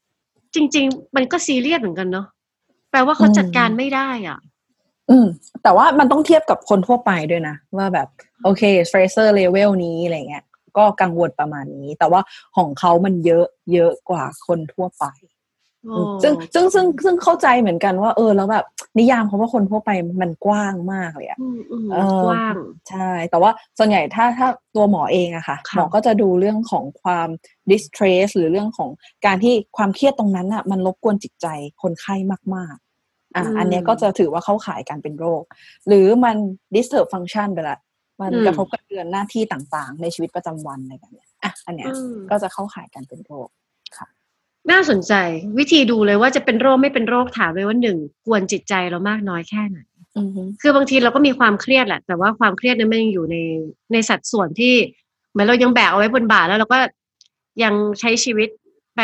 S6: จริง ๆ มันก็ซีเรียสเหมือนกันเนาะแปลว่าเขาจัดการไม่ได้อะ
S7: อืม แต่ว่ามันต้องเทียบกับคนทั่วไปด้วยนะ ว่าแบบ โอเค stressor level นี้อะไรเงี้ย ก็กังวลประมาณนี้ แต่ว่าของเขามันเยอะเยอะกว่าคนทั่วไป
S6: โอ้
S7: ซึ่งซึ่งซึ่งซึ่งเข้าใจเหมือนกันว่า เออ แล้วแบบนิยามคำว่าคนทั่วไปมันกว้างมากเลยอะ
S6: อืมอืม
S7: เออ
S6: กว้าง
S7: ใช่ แต่ว่าส่วนใหญ่ถ้าถ้าตัวหมอเองอะค่ะ
S6: ค่ะ
S7: หมอก็จะดูเรื่องของความ distress หรือเรื่องของการที่ความเครียดตรงนั้นอะมันรบกวนจิตใจคนไข้มากๆอะอันเนี้ยก็จะถือว่าเข้าข่ายการเป็นโรค หรือมัน disturb function ไปละ มันกระทบกระเทือนหน้าที่ต่างๆ ในชีวิตประจำวันอะไรแบบเนี้ยอะอันเนี้ย
S6: อืม
S7: ก็จะเข้าข่ายการเป็นโรค
S6: น่าสนใจวิธีดูเลยว่าจะเป็นโรคไม่เป็นโรคถามเลยว่าหนึ่งกวนจิตใจเรามากน้อยแค่ไหน
S7: อือฮึ
S6: คือบางทีเราก็มีความเครียดแหละ แต่ว่าความเครียดนั้นมันยังอยู่ในในสัดส่วนที่เหมือนเรายังแบกเอาไว้บนบ่าแล้วเราก็ยังใช้ชีวิตไป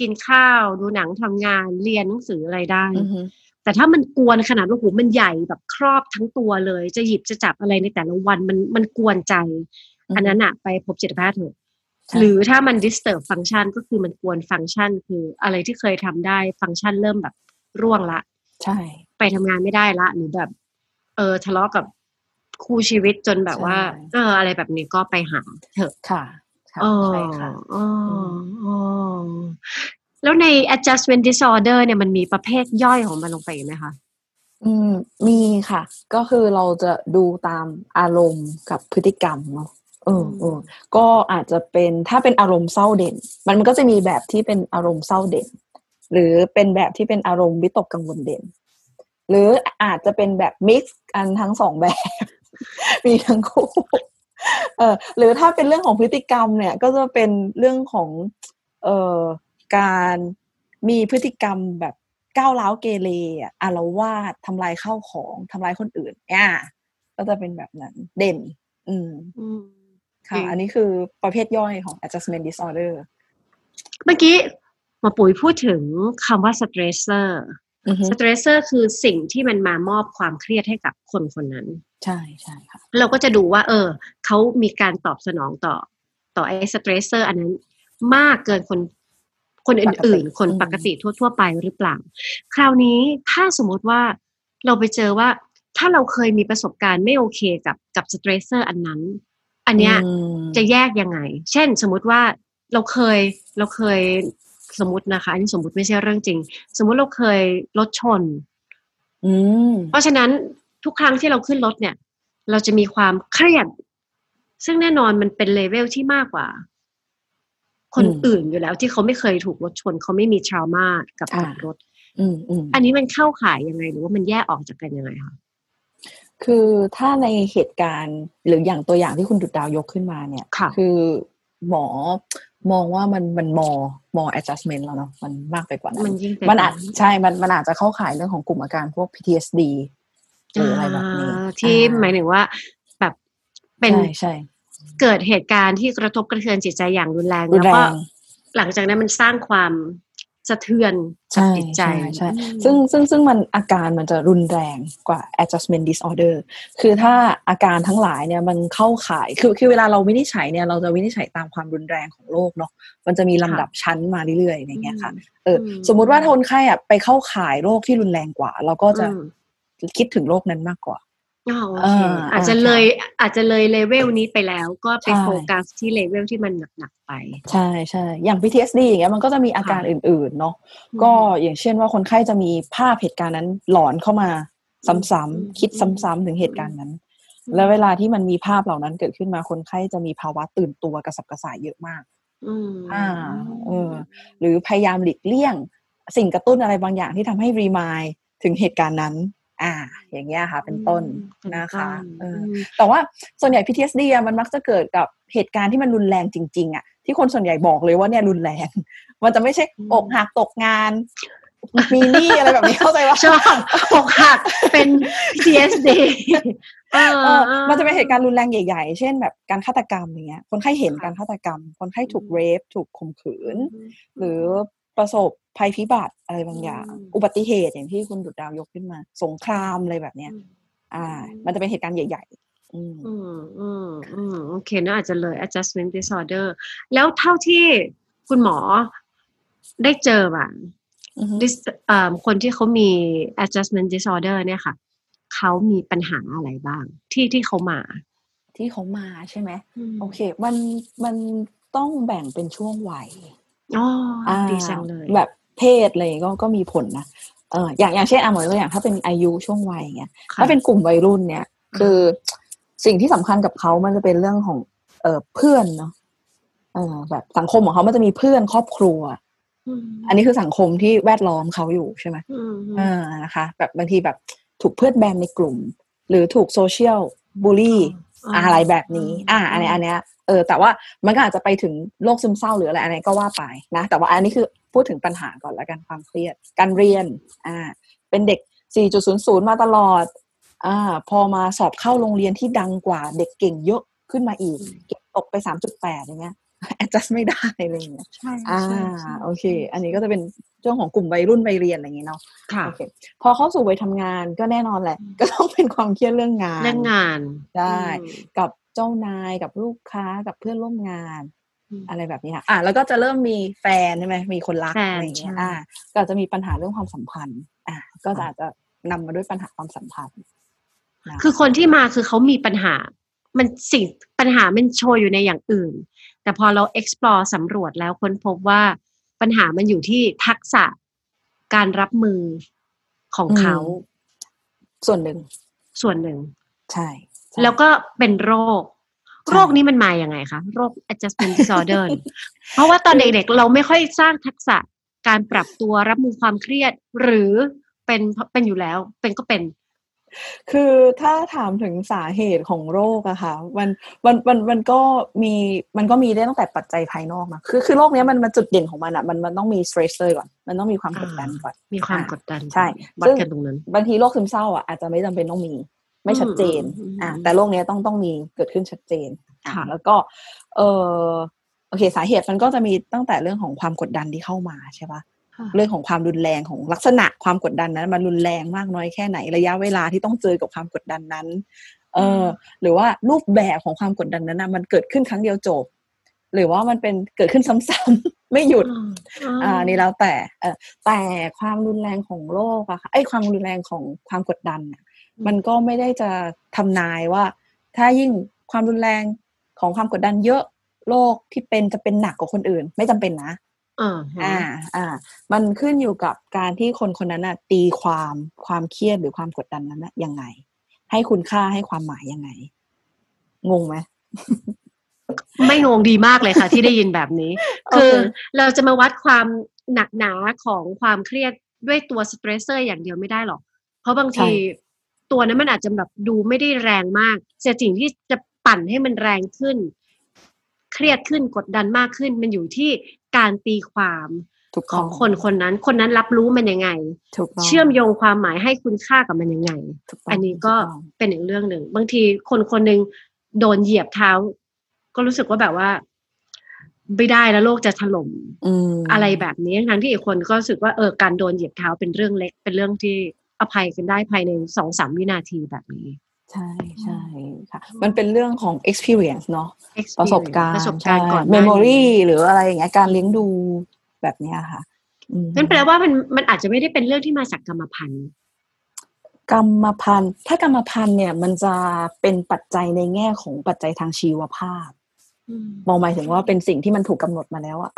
S6: กินข้าว ดูหนังทำงานเรียนหนังสืออะไรได้
S7: อือฮึ
S6: แต่ถ้ามันกวนขนาดว่าโอ้โหมันใหญ่แบบครอบทั้งตัวเลย จะหยิบจะจับอะไรในแต่ละวันมันมันกวนใจ อันนั้นอะไปพบจิตแพทย์เถอะ
S7: ใช่
S6: หรือถ้ามัน disturb ฟังก์ชันก็คือมันกวนฟังก์ชัน คืออะไรที่เคยทำได้ฟังก์ชันเริ่มแบบร่วงละ
S7: ใช่
S6: ไปทำงานไม่ได้ละหรือแบบ เออทะเลาะกับคู่ชีวิตจนแบบว่า เออ อะไรแบบนี้ก็ไปหาเถอะ
S7: ค่ะ ค่ะ
S6: อ๋อ
S7: ใช่ค่ะ
S6: อ๋ออ๋อ แล้วใน adjustment disorder เนี่ยมันมีประเภทย่อยของมันลงไปไหมคะ
S7: อืม มีค่ะ ก็คือเราจะดูตามอารมณ์กับพฤติกรรมเนาะเออเออก็อาจจะเป็นถ้าเป็นอารมณ์เศร้าเด่น มันมันก็จะมีแบบที่เป็นอารมณ์เศร้าเด่น หรือเป็นแบบที่เป็นอารมณ์วิตกกังวลเด่น หรืออาจจะเป็นแบบมิกซ์กันทั้งสองแบบ มีทั้งคู่เออหรือถ้าเป็นเรื่องของพฤติกรรมเนี่ย ก็จะเป็นเรื่องของ เออ การมีพฤติกรรมแบบก้าวร้าวเกเรอะอารวาสทำลายข้าวของทำลายคนอื่นอะก็จะเป็นแบบนั้นเด่น อืม
S6: อืม
S7: ค่ะ
S6: จริง
S7: อันนี้คือประเภทย่อยของ adjustment disorder
S6: เมื่อกี้หมอปุ๋ยพูดถึงคำว่า stressor
S7: อือฮึ
S6: stressor คือสิ่งที่มันมามอบความเครียดให้กับคนคนนั้น
S7: ใช่ใช่ค่ะ
S6: เราก็จะดูว่า เออเขามีการตอบสนองต่อ ต่อไอ้ stressor อันนั้นมากเกินคน คนอื่นๆ คนปกติทั่ว ๆ ไปหรือเปล่า คราวนี้ถ้าสมมติว่าเราไปเจอว่าถ้าเราเคยมีประสบการณ์ไม่โอเคกับกับ stressor อันนั้น อันเนี้ย
S7: อืม
S6: จะแยกยังไง เช่นสมมุติว่าเราเคยเราเคยสมมตินะคะ อันนี้สมมติไม่ใช่เรื่องจริง สมมุติเราเคยรถชน
S7: อืม
S6: เพราะฉะนั้นทุกครั้งที่เราขึ้นรถเนี่ย เราจะมีความเครียด ซึ่งแน่นอนมันเป็นเลเวลที่มากกว่า คน
S7: อืม
S6: อื่นอยู่แล้วที่เขาไม่เคยถูกรถชนเขาไม่มีทรามากับ
S7: อ่า
S6: กับรถ
S7: อืมอืม
S6: อันนี้มันเข้าข่ายยังไงหรือว่ามันแยกออกจากกันยังไงคะ
S7: คือถ้าในเหตุการณ์หรืออย่างตัวอย่างที่คุณดุดดาวยกขึ้นมาเนี่ย
S6: ค่ะ
S7: คือหมอมองว่ามันมันมอมอ adjustment แล้วเนาะมันมากไปกว่านั้น
S6: มันยิ่งไป
S7: มันอาจ
S6: กว่านั้น
S7: ใช่มันมันอาจจะเข้าข่ายเรื่องของกลุ่มอาการพวก PTSD หรืออะไรแบบนี้
S6: อ่าที่
S7: อ่
S6: หมายถึงว่าแบบเป็น
S7: ใช่ใช่
S6: เกิดเหตุการณ์ที่กระทบกระเทือนจิตใจอย่างรุนแรง
S7: รุน
S6: แล้ว
S7: แร
S6: ก็
S7: ง
S6: หลังจากนั้นมันสร้างความสะเทือนกับ
S7: ใช่
S6: จิตใจ
S7: ใช่ใช่
S6: อืม
S7: ซึ่งซึ่งซึ่งมันอาการมันจะรุนแรงกว่า adjustment disorder คือถ้าอาการทั้งหลายเนี่ยมันเข้าข่ายคือคือเวลาเราวินิจฉัยเนี่ยเราจะวินิจฉัยตามความรุนแรงของโรคเนาะมันจะมีลำดับชั้นมาเรื่อยๆอย่างเงี้ยค่ะเอออ
S6: ม
S7: สมมุติว่าคนไข้อะไปเข้าข่ายโรคที่รุนแรงกว่า เราก็จะ
S6: อืม
S7: คิดถึงโรคนั้นมากกว่า
S6: อ๋อโอ
S7: เอ
S6: เค
S7: อ
S6: อาจจะ
S7: อ่า
S6: เลยอาจจะเลยเลเวลนี้ไปแล้วก็ไป
S7: ใช่
S6: โฟกัสที่เลเวลที่มันหนักๆไป
S7: ใช่ใช่อย่าง PTSD อย่างเงี้ยมันก็จะมีอาการ
S6: ค่ะ
S7: อื่นๆเนาะ
S6: อืม
S7: ก็อย่างเช่นว่าคนไข้จะมีภาพเหตุการณ์นั้นหลอนเข้ามาซ้ำ
S6: อืม
S7: ๆคิดซ้ำๆถึงเหตุการณ์นั้น แล้วเวลาที่มันมีภาพเหล่านั้นเกิดขึ้นมาคนไข้จะมีภาวะตื่นตัวกระสับกระส่ายเยอะมาก
S6: อืม
S7: อ่าเออหรือพยายามหลีกเลี่ยง สิ่งกระตุ้นอะไรบางอย่างที่ทำให้รีมายถึงเหตุการณ์นั้น อ่า อย่างเงี้ยค่ะ เป็นต้น
S6: เป็น
S7: นะคะ
S6: ต้น
S7: เออ
S6: ม
S7: แต่ว่าส่วนใหญ่ PTSD อะมันมักจะเกิดกับเหตุการณ์ที่มันรุนแรงจริง ๆอะที่คนส่วนใหญ่บอกเลยว่าเนี่ยรุนแรง มันจะไม่ใช่
S6: อืม
S7: อกหักตกงานมีหนี้อะไรแบบนี้เข้าใจว่า
S6: ชอบอกหักเป็น PTSD เออ
S7: เออ มันจะเป็นเหตุการณ์รุนแรงใหญ่ๆ เช่นแบบการฆาตกรรมอย่างเงี้ย คนไข้เห็นการฆาตกรรม คนไข้ถูกเรฟ ถูกข่มขืน หรือ ประสบภัยพิบัติอะไรบางอย่าง
S6: อืม
S7: อุบัติเหตุอย่างที่คุณดุดดาวยกขึ้นมา สงครามอะไรแบบเนี้ย อ่า มันจะเป็นเหตุการณ์ใหญ่ๆ อืม
S6: อืมอืมอืมโอเคน่าอาจจะเลย adjustment disorder แล้วเท่าที่คุณหมอได้เจอมา
S7: อือฮึ
S6: dis เอ่อคนที่เขามี adjustment disorder เนี่ยค่ะเขามีปัญหาอะไรบ้าง ที่ที่เขามา
S7: ที่เขามาใช่ไหมโอเค มันมันต้องแบ่งเป็นช่วงวัย
S6: อ๋อ
S7: อ่า
S6: ดีจังเลย
S7: แบบเพศอะไรก็ก็มีผลนะเอออย่างอย่างเช่นอะเหมือนตัวอย่างถ้าเป็นอายุช่วงวัยอย่างเงี้ย
S6: ค่ะ
S7: ถ้าเป็นกลุ่มวัยรุ่นเนี่ย คือสิ่งที่สำคัญกับเขามันจะเป็นเรื่องของ เออเพื่อนเนาะเออแบบสังคมของเขามันจะมีเพื่อนครอบครัว
S6: ม
S7: อันนี้คือสังคมที่แวดล้อมเขาอยู่ใช่ไหม
S6: อืม
S7: อ่านะคะ แบบบางทีแบบถูกเพื่อนแบนในกลุ่ม หรือถูกโซเชียลบูลลี่ อะไรแบบนี้ อ่าอันนี้อันเนี้ยเออแต่ว่ามันก็อาจจะไปถึงโรคซึมเศร้าหรืออะไรอันนี้ก็ว่าไปนะ แต่ว่าอันนี้คือพูดถึงปัญหาก่อนแล้วกันความเครียด การเรียนอ่าเป็นเด็ก 4.00 มาตลอดอ่าพอมาสอบเข้าโรงเรียนที่ดังกว่าเด็กเก่งเยอะขึ้นมาอีก เก็บตกไป 3.8อย่างเงี้ย adjust ไม่ได้อะไรอย่างเงี้ย
S6: ใช่
S7: อ่า
S6: ใช่ใช่
S7: โอเค อันนี้ก็จะเป็นเรื่องของกลุ่มวัยรุ่นวัยเรียนอะไรอย่างเงี้ยเนาะ
S6: ค่ะ
S7: โอเคพอเข้าสู่วัยทำงานก็แน่นอนแหละ ก็ต้องเป็นความเครียดเรื่องงาน
S6: เรื่องงาน
S7: ได้
S6: อืม
S7: กับเจ้านายกับลูกค้ากับเพื่อนร่วมงาน
S6: อืม
S7: อะไรแบบนี้ค่ะอะแล้วก็จะเริ่มมีแฟนใช่ไหมมีคนรัก
S6: แฟน
S7: อะไรอย่างเงี้ย
S6: ใช่
S7: อะก็อาจจะมีปัญหาเรื่องความสัมพันธ์ อะก็จะอาจจะนำมาด้วยปัญหาความสัมพันธ์นะ
S6: คือคนที่มาคือเขามีปัญหา มันสิ่งปัญหามันโชว์อยู่ในอย่างอื่น แต่พอเรา explore สำรวจแล้วค้นพบว่าปัญหามันอยู่ที่ทักษะการรับมือของเขา
S7: ส่วนหนึ่ง
S6: ส่วนหนึ่ง
S7: ใช่ใช่
S6: แล้วก็เป็นโรค
S7: ใช่
S6: โรคนี้มันมาอย่างไงคะ โรค adjustment disorder เนี่ยเพราะว่าตอนเด็กๆ เราไม่ค่อยสร้างทักษะการปรับตัวรับมือความเครียด หรือเป็นเป็นอยู่แล้ว เป็นก็เป็น
S7: คือถ้าถามถึงสาเหตุของโรคอะค่ะมันมันมันมันก็มีมันก็มีได้ตั้งแต่ปัจจัยภายนอกนะคือคือโรคเนี้ยมันมันจุดเด่นของมันอะมันมันต้องมี stressor ก่อน มันต้องมีความกดดันก่อน
S6: มีความ
S7: อะ
S6: กดดัน
S7: ใช่
S6: วัด
S7: ซึ่ง
S6: กันตรงนั้น
S7: บางทีโรคซึมเศร้าอะอาจจะไม่จำเป็นต้องมี ไม่ชัดเจน
S6: อืมอืม
S7: อะ
S6: อืม
S7: แต่โรคเนี้ยต้องต้องมีเกิดขึ้นชัดเจนอะ
S6: ค่ะ
S7: แล้วก็ เออโอเค สาเหตุมันก็จะมีตั้งแต่เรื่องของความกดดันที่เข้ามาใช่ปะ เรื่องของความรุนแรงของลักษณะความกดดันนั้น มันรุนแรงมากน้อยแค่ไหนระยะเวลาที่ต้องเจอกับความกดดันนั้น เออหรือว่ารูปแบบของความกดดันนั้นนะมันเกิดขึ้นครั้งเดียวจบ หรือว่ามันเป็นเกิดขึ้นซ้ำๆไม่หยุด อ่านี่แล้วแต่เออแต่ความรุนแรงของโรคอะค่ะไอ้ยความรุนแรงของความกดดันน่ะมันก็ไม่ได้จะทำนายว่า ถ้ายิ่งความรุนแรงของความกดดันเยอะโรคที่เป็นจะเป็นหนักกว่าคนอื่น ไม่จำเป็นนะ
S6: อ่า
S7: อ่าอ่า มันขึ้นอยู่กับการที่คนคนนั้นน่ะ ตีความความเครียดหรือความกดดันนั้นน่ะยังไง ให้คุณค่าให้ความหมายยังไง งงไหม
S6: ไม่งงดีมากเลยค่ะ ที่ได้ยินแบบนี้
S7: โอเค
S6: คือเราจะมาวัดความหนักหนาของความเครียดด้วยตัว stressor อย่างเดียวไม่ได้หรอก เพราะบางทีตัวนั้นมันอาจจะแบบดูไม่ได้แรงมากแต่สิ่งที่จะปั่นให้มันแรงขึ้น เครียดขึ้นกดดันมากขึ้น มันอยู่ที่ การตีความ
S7: ถูก
S6: ข
S7: ต้
S6: องคนคนนั้น คนนั้นรับรู้มันยังไง
S7: ถูกต้อง
S6: เชื่อมโยงความหมายให้คุณค่ากับมันยังไง
S7: ถูกต้ง
S6: อันนี้ก็
S7: ถูต้อง
S6: เป็นอีกเรื่องหนึ่ง บางทีคนคนหนึ่งโดนเหยียบเท้า ก็รู้สึกว่าแบบว่า ไม่ได้แล้วโลกจะถล่ม
S7: อืม
S6: อะไรแบบนี้ทั้งที่อีกคนก็รู้สึกว่าเออการโดนเหยียบเท้าเป็นเรื่องเล็ก เป็นเรื่องที่อภัยกันได้ภายในสองสามวินาทีแบบนี้
S7: ใช่ใช่ค่ะ มันเป็นเรื่องของ experience เนาะประสบการณ์
S6: ประสบการณ์ก่อนห
S7: เม
S6: น้าม
S7: โมรี
S6: นี้
S7: หรืออะไรอย่างเงี้ยการเลี้ยงดูแบบเนี้ยค่ะอืม
S6: นั่นแปลว่ามันมันอาจจะไม่ได้เป็นเรื่องที่มาจากกรรมพันธุ์
S7: กรรมพันธุ์ถ้ากรรมพันธุ์เนี่ยมันจะเป็นปัจจัยในแง่ของปัจจัยทางชีวภาพมองหมายถึงว่าเป็นสิ่งที่มันถูกกำหนดมาแล้วอะ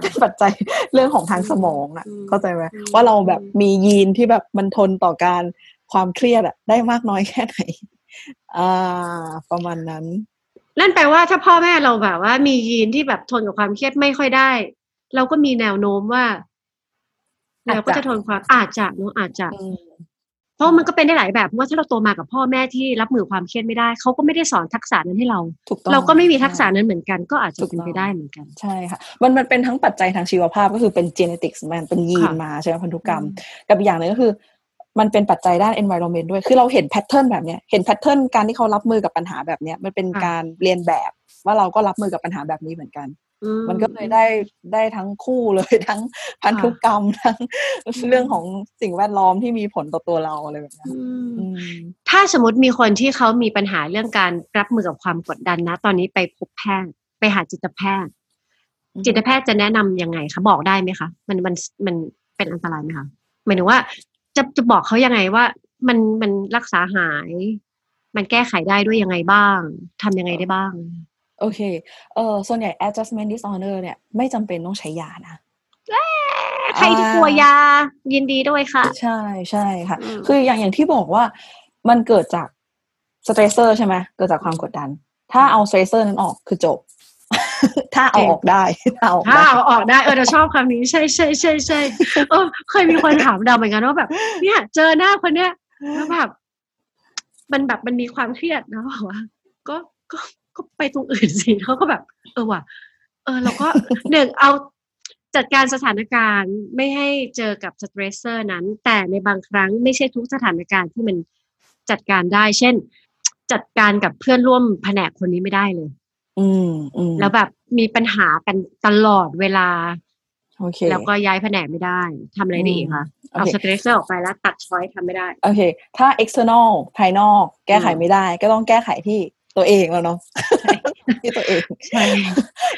S7: เป็นปัจจัยเรื่องของทางสมองอะ
S6: อืม
S7: เข้าใจไหม
S6: อืม
S7: ว่าเราแบบมียีนที่แบบมันทนต่อการ ความเครียดอะได้มากน้อยแค่ไหนอ่าประมาณนั้น
S6: นั่นแปลว่าถ้าพ่อแม่เราแบบว่ามียีนที่แบบทนกับความเครียดไม่ค่อยได้ เราก็มีแนวโน้มว่า
S7: อาจจะ
S6: เราก็จะทนความอาจจะเนอะอาจจะ
S7: อืม
S6: เพราะมันก็เป็นได้หลายแบบเพราะว่าถ้าเราโตมากับพ่อแม่ที่รับมือความเครียดไม่ได้เขาก็ไม่ได้สอนทักษะนั้นให้เรา
S7: ถูกต้อง
S6: เราก็ไม่มีทักษะ
S7: ใช่
S6: นั้นเหมือนกัน ก็อาจจะ
S7: ถูก
S6: เป็น
S7: ต้อง
S6: ไปได้เหมือนกัน
S7: ใช่ค่ะ มันมันเป็นทั้งปัจจัยทางชีวภาพก็คือเป็น genetics มันเป็นยีน
S6: ค่ะ
S7: มาใช่ไหมพันธุกรรม กับอีกอย่างหนึ่งก็คือ มันเป็นปัจจัยด้าน environment ด้วย คือเราเห็นแพทเทิร์นแบบเนี้ย เห็นแพทเทิร์นการที่เขารับมือกับปัญหาแบบเนี้ย มันเป็น
S6: ค่ะ
S7: การเรียนแบบว่าเราก็รับมือกับปัญหาแบบนี้เหมือนกัน
S6: อื
S7: มันก็เลยได้ได้ทั้งคู่เลยทั้งพันธุกรรมทั้งเรื่องของสิ่งแวดล้อมที่มีผลต่อตัวเราอะไรแบบเนี้ย
S6: อืม
S7: อืม
S6: ถ้าสมมติมีคนที่เขามีปัญหาเรื่องการรับมือกับความกดดันนะ ตอนนี้ไปพบแพทย์ไปหาจิตแพทย์
S7: อืม
S6: จิตแพทย์จะแนะนำยังไงคะบอกได้ไหมคะ มันมันมันเป็นอันตรายไหมคะหมายถึงว่า จะจะบอกเขายังไงว่า มันมันรักษาหาย มันแก้ไขได้ด้วยยังไงบ้าง ทำยังไงได้บ้าง
S7: โอเค เออส่วนใหญ่ adjustment disorder เนี่ย ไม่จำเป็นต้องใช้ยานะ
S6: ใครที่กลัวยายินดีด้วยค่ะ
S7: ใช่ใช่ค่ะ
S6: อืม
S7: คืออย่างอย่างที่บอกว่ามันเกิดจากสเตรสเซอร์ใช่ไหมเกิดจากความกดดัน ถ้าเอา stressor นั้นออกคือจบ ถ้าเอาออกได้ถ้าเอาออก
S6: ถ้า
S7: ได้
S6: เอาออกได้เออเราชอบคำนี้ใช่ใช่ใช่ใช่เออเคยมีคนถามเราเหมือนกันว่าแบบ เนี่ย เจอหน้าคนเนี้ยแล้วแบบมันแบบมันมีความเครียดนะบอกว่าก็ก็ก็ไปตรงอื่นสิเขาก็แบบ เออว่ะ เออเราก็หนึ่งเอาจัดการสถานการณ์ไม่ให้เจอกับ stressor นั้น แต่ในบางครั้งไม่ใช่ทุกสถานการณ์ที่มันจัดการได้ เช่น จัดการกับเพื่อนร่วมแผนกคนนี้ไม่ได้เลย
S7: อืมอืม
S6: แล้วแบบมีปัญหากันตลอดเวลา
S7: โอเค
S6: แล้วก็ย้ายแผนกไม่ได้ทำอะไรได้อีกคะ
S7: โอ
S6: เค เอา stressorสเซอร์ออกไปแล้วตัด choice ทำไม่ได้
S7: โอเค ถ้า external ภายนอกแก้ไข
S6: อืม
S7: ไม่ได้ ก็ต้องแก้ไขที่ตัวเองแล้วเนาะที่ตัวเอง
S6: ใช่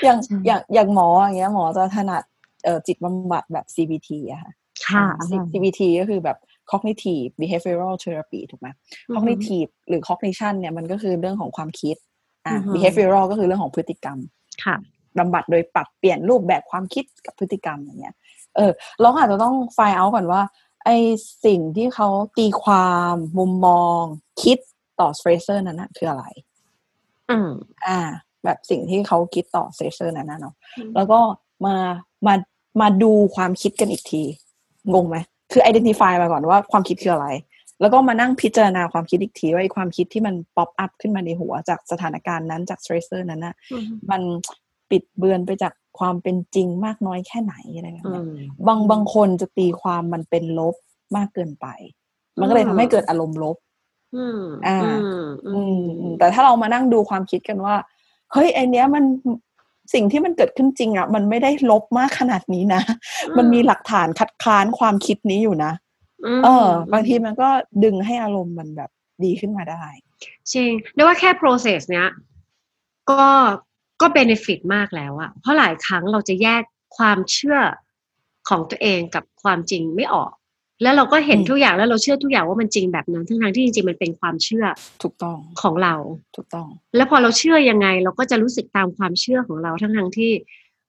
S7: อย่าง
S6: ใช่
S7: อย่างอย่างหมออย่างเงี้ยหมอจะถนัดเอ่อจิตบำบัดแบบ CBT อะค่ะ
S6: ค่ะ
S7: อ่า CBT ก็คือแบบ cognitive behavioral therapy ถูกไหม cognitive หรือ cognition เนี่ยมันก็คือเรื่องของความคิด อ่า
S6: อือฮึ
S7: behavioral ก็คือเรื่องของพฤติกรรม
S6: ค่ะ
S7: บำบัดโดยปรับเปลี่ยนรูปแบบความคิดกับพฤติกรรมอย่างเงี้ย เออ เราก็อาจจะต้องไฟเอาก่อนว่า ไอ้สิ่งที่เขาตีความมุมมอง คิดต่อ stressor นั้นนะคืออะไร
S6: อืม
S7: อ่า แบบสิ่งที่เขาคิดต่อ stressor นั้นนะเนาะ
S6: อืม
S7: แล้วก็มา มา มาดูความคิดกันอีกที งงไหม คือ identify มาก่อนว่าความคิดคืออะไร แล้วก็มานั่งพิจารณาความคิดอีกทีว่าไอ้ความคิดที่มัน pop up ขึ้นมาในหัวจากสถานการณ์นั้นจาก stressor นั้นนะ
S6: อืม
S7: มันบิดเบือนไปจากความเป็นจริงมากน้อยแค่ไหนอะไรแบบเนี้ย อื
S6: ม
S7: บางบางคนจะตีความมันเป็นลบมากเกินไป มันก็เลย
S6: อืม
S7: ทำให้เกิดอารมณ์ลบ
S6: อืม
S7: อ่า
S6: อืม
S7: อืมอืมแต่ถ้าเรามานั่งดูความคิดกันว่าเฮ้ยไอเนี้ยมันสิ่งที่มันเกิดขึ้นจริงอะ มันไม่ได้ลบมากขนาดนี้นะ มันมีหลักฐานคัดค้านความคิดนี้อยู่นะ
S6: ม
S7: เออ บางทีมันก็ดึงให้อารมณ์มันแบบดีขึ้นมาได้
S6: จริงเรียกว่าแค่ process เนี้ย ก็ก็ benefit มากแล้วอะเพราะหลายครั้งเราจะแยกความเชื่อของตัวเองกับความจริงไม่ออก แล้วเราก็เห็น
S7: อืม
S6: ทุกอย่างแล้วเราเชื่อทุกอย่างว่ามันจริงแบบนั้นทั้งๆที่จริงๆมันเป็นความเชื่อ
S7: ถูกต้อง
S6: ของเรา
S7: ถูกต้อง
S6: แล้วพอเราเชื่อยังไง เราก็จะรู้สึกตามความเชื่อของเราทั้งทั้งๆที่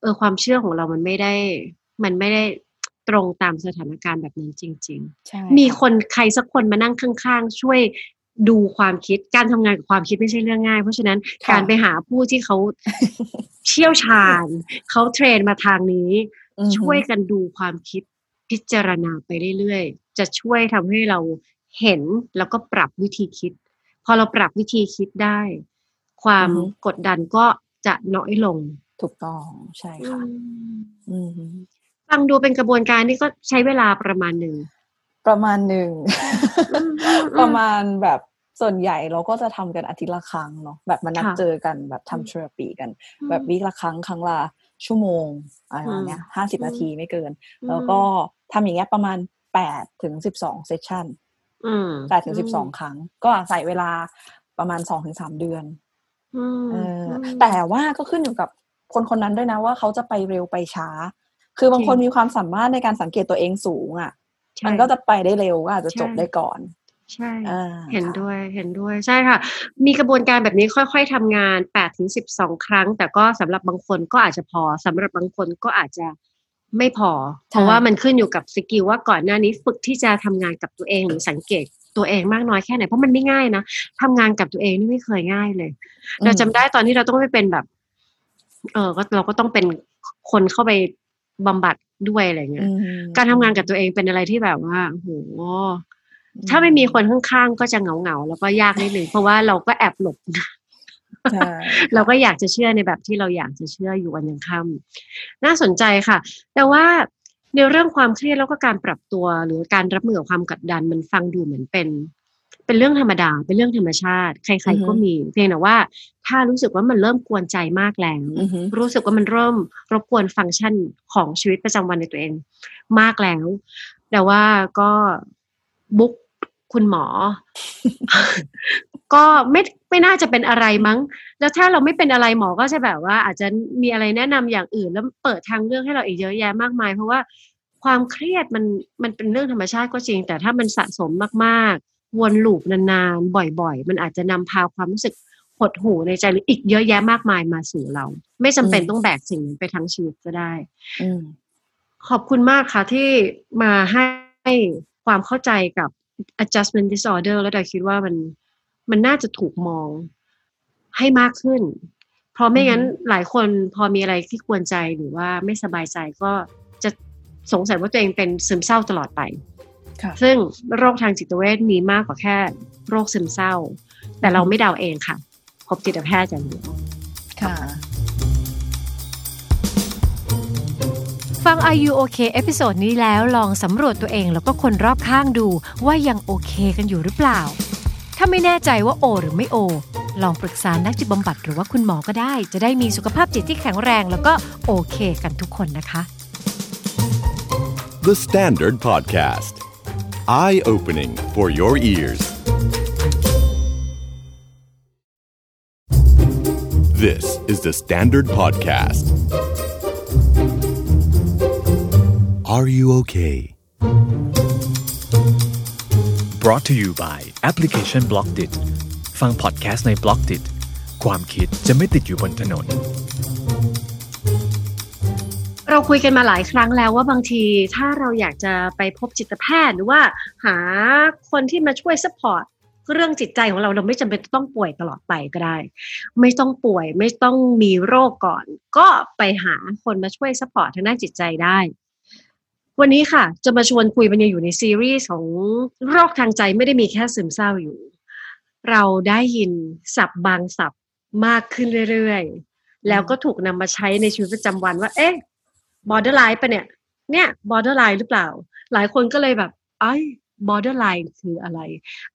S6: เออความเชื่อของเรามันไม่ได้ มันไม่ได้ ตรงตามสถานการณ์แบบนั้นจริง
S7: ใช่
S6: ๆมีะคนใครสักคนมานั่งข้างๆ ช่วยดูความคิดการทำงานกับความคิดไม่ใช่เรื่องง่าย เพราะฉะนั้น
S7: ค่ะ
S6: การไปหาผู้ที่เขาเชี่ยวชาญเขาเทรนมาทางนี้
S7: อือฮึ
S6: ช่วยกันดูความคิดพิจารณาไปเรื่อยๆ จะช่วยทำให้เราเห็นแล้วก็ปรับวิธีคิด พอเราปรับวิธีคิดได้ ความ
S7: อือฮึ
S6: กดดันก็จะน้อยลง
S7: ถูกต้องใช่ค่ะอืม
S6: ฟังดูเป็นกระบวนการที่ก็ใช้เวลาประมาณหนึ่ง
S7: ประมาณหนึ่ง
S6: อืมอืม
S7: ประมาณแบบส่วนใหญ่เราก็จะทำกันอาทิตย์ละครั้งเนาะแบบมานัด
S6: ค่ะ
S7: เจอกันแบบทำเทอราปีกัน แบบวีคละครั้งครั้งละชั่วโมงอะไรประมาณเนี้ยห้าสิบนาทีไม่เกิน แล้วก็ทำอย่างเงี้ยประมาณแปดถึงสิบสองเซสชัน
S6: อืม
S7: แปดถึงสิบสองครั้ง ก็ใส่เวลาประมาณสองถึงสามเดือน
S6: อืม
S7: เอออ
S6: ม
S7: แต่ว่าก็ขึ้นอยู่กับคนคนนั้นด้วยนะว่าเขาจะไปเร็วไปช้า คือบางคน
S6: จริง
S7: มีความสามารถในการสังเกตตัวเองสูงอะ
S6: ใช่
S7: มันก็จะไปได้เร็วก็อาจจะ
S6: ใช่
S7: จบได้ก่อน
S6: ใช่
S7: อ่า
S6: เห็น
S7: ค่ะ
S6: ด้วยเห็นด้วยใช่ค่ะ มีกระบวนการแบบนี้ค่อย ๆทำงาน8ปดถึงสิบสองครั้ง แต่ก็สำหรับบางคนก็อาจจะพอสำหรับบางคนก็อาจจะไม่พอ เพราะว่ามันขึ้นอยู่กับสกิลว่าก่อนหน้านี้ฝึกที่จะทำงานกับตัวเองหรือสังเกตตัวเองมากน้อยแค่ไหนเพราะมันไม่ง่ายนะทำงานกับตัวเองนี่ไม่เคยง่ายเลย เราจำได้ตอนที่เราต้องไปเป็นแบบ เออก็เราก็ต้องเป็นคนเข้าไป บำบัดด้วยอะไรเงี้ย
S7: อืม
S6: การทำงานกับตัวเองเป็นอะไรที่แบบว่าโหถ้าไม่มีคนข้างๆก็จะเหงาเหงาๆแล้วก็ยากนิดนึงเพราะว่าเราก็แอบหลบ
S7: ใช่
S6: เราก็อยากจะเชื่อในแบบที่เราอยากจะเชื่ออยู่วันยังค่ำน่าสนใจค่ะ แต่ว่าในเรื่องความเครียดแล้วก็การปรับตัวหรือการรับมือกับความกดดันมันฟังดูเหมือนเป็น เป็นเรื่องธรรมดา เป็นเรื่องธรรมชาติ ใคร ๆ ก็มี เพียงแต่ว่า ถ้ารู้สึกว่ามันเริ่มกวนใจมากแล้ว
S7: อือฮึ
S6: รู้สึกว่ามันเริ่มรบกวนฟังก์ชันของชีวิตประจำวันในตัวเอง มากแล้ว แต่ว่าก็บุ๊กคุณหมอ ก็ไม่ไม่น่าจะเป็นอะไรมั้ง แล้วถ้าเราไม่เป็นอะไรหมอก็จะแบบว่า อาจจะมีอะไรแนะนำอย่างอื่น แล้วเปิดทางเลือกให้เราอีกเยอะแยะมากมาย เพราะว่าความเครียดมันมันเป็นเรื่องธรรมชาติก็จริง แต่ถ้ามันสะสมมากๆ วนลูปนานๆ บ่อยๆ มันอาจจะนำพาความรู้สึกหดหู่ในใจหรืออีกเยอะแยะมากมายมาสู่เรา ไม่จำเป็น
S7: อืม
S6: ต้องแบกสิ่งนั้นไปทั้งชีวิตก็ได้
S7: อืม
S6: ขอบคุณมากค่ะที่มาให้ความเข้าใจกับ adjustment disorder แล้วดอยคิดว่ามันมันน่าจะถูกมองให้มากขึ้น เพราะไม่งั้นหลายคนพอมีอะไรที่ควรใจหรือว่าไม่สบายใจก็จะสงสัยว่าตัวเองเป็นซึมเศร้าตลอดไป
S7: ค่ะ
S6: ซึ่งโรคทางจิตเวชมีมากกว่าแค่โรคซึมเศร้า แต่เราไม่เดาเองค่ะ พบจิตแพทย์อย่างเดียว
S7: ค่ะ
S2: ฟัง Are You OK episode นี้แล้วลองสำรวจตัวเองแล้วก็คนรอบข้างดูว่ายังโอเคกันอยู่หรือเปล่า ถ้าไม่แน่ใจว่าโอ หรือไม่โอ ลองปรึกษานักจิตบำบัดหรือว่าคุณหมอก็ได้ จะได้มีสุขภาพจิตที่แข็งแรงแล้วก็โอเคกันทุกคนนะคะ
S1: The Standard Podcast. Eye opening for your ears. This is the Standard Podcast. Are you okay?
S5: brought to you by แอปพลิเคชัน b l o c k d i t ฟังพอดแคสต์ใน b l o c k d i t ความคิดจะไม่ติดอยู่บนถนน
S6: เราคุยกันมาหลายครั้งแล้วว่าบางทีถ้าเราอยากจะไปพบจิตแพทย์ หรือว่าหาคนที่มาช่วย support เรื่องจิตใจของเราเราไม่จำเป็นต้องป่วยตลอดไปก็ได้ ไม่ต้องป่วย ไม่ต้องมีโรคก่อน ก็ไปหาคนมาช่วย support ทางด้านจิตใจได้ วันนี้ค่ะ จะมาชวนคุยมันยังอยู่ในซีรีส์ของโรคทางใจไม่ได้มีแค่ซึมเศร้าอยู่ เราได้ยินศัพท์บางศัพท์มากขึ้นเรื่อยๆ แล้วก็ถูกนำมาใช้ในชีวิตประจำวันว่า เอ๊ะ borderline ปะเนี่ย เนี่ย borderline หรือเปล่า หลายคนก็เลยแบบไอ้ borderline คืออะไร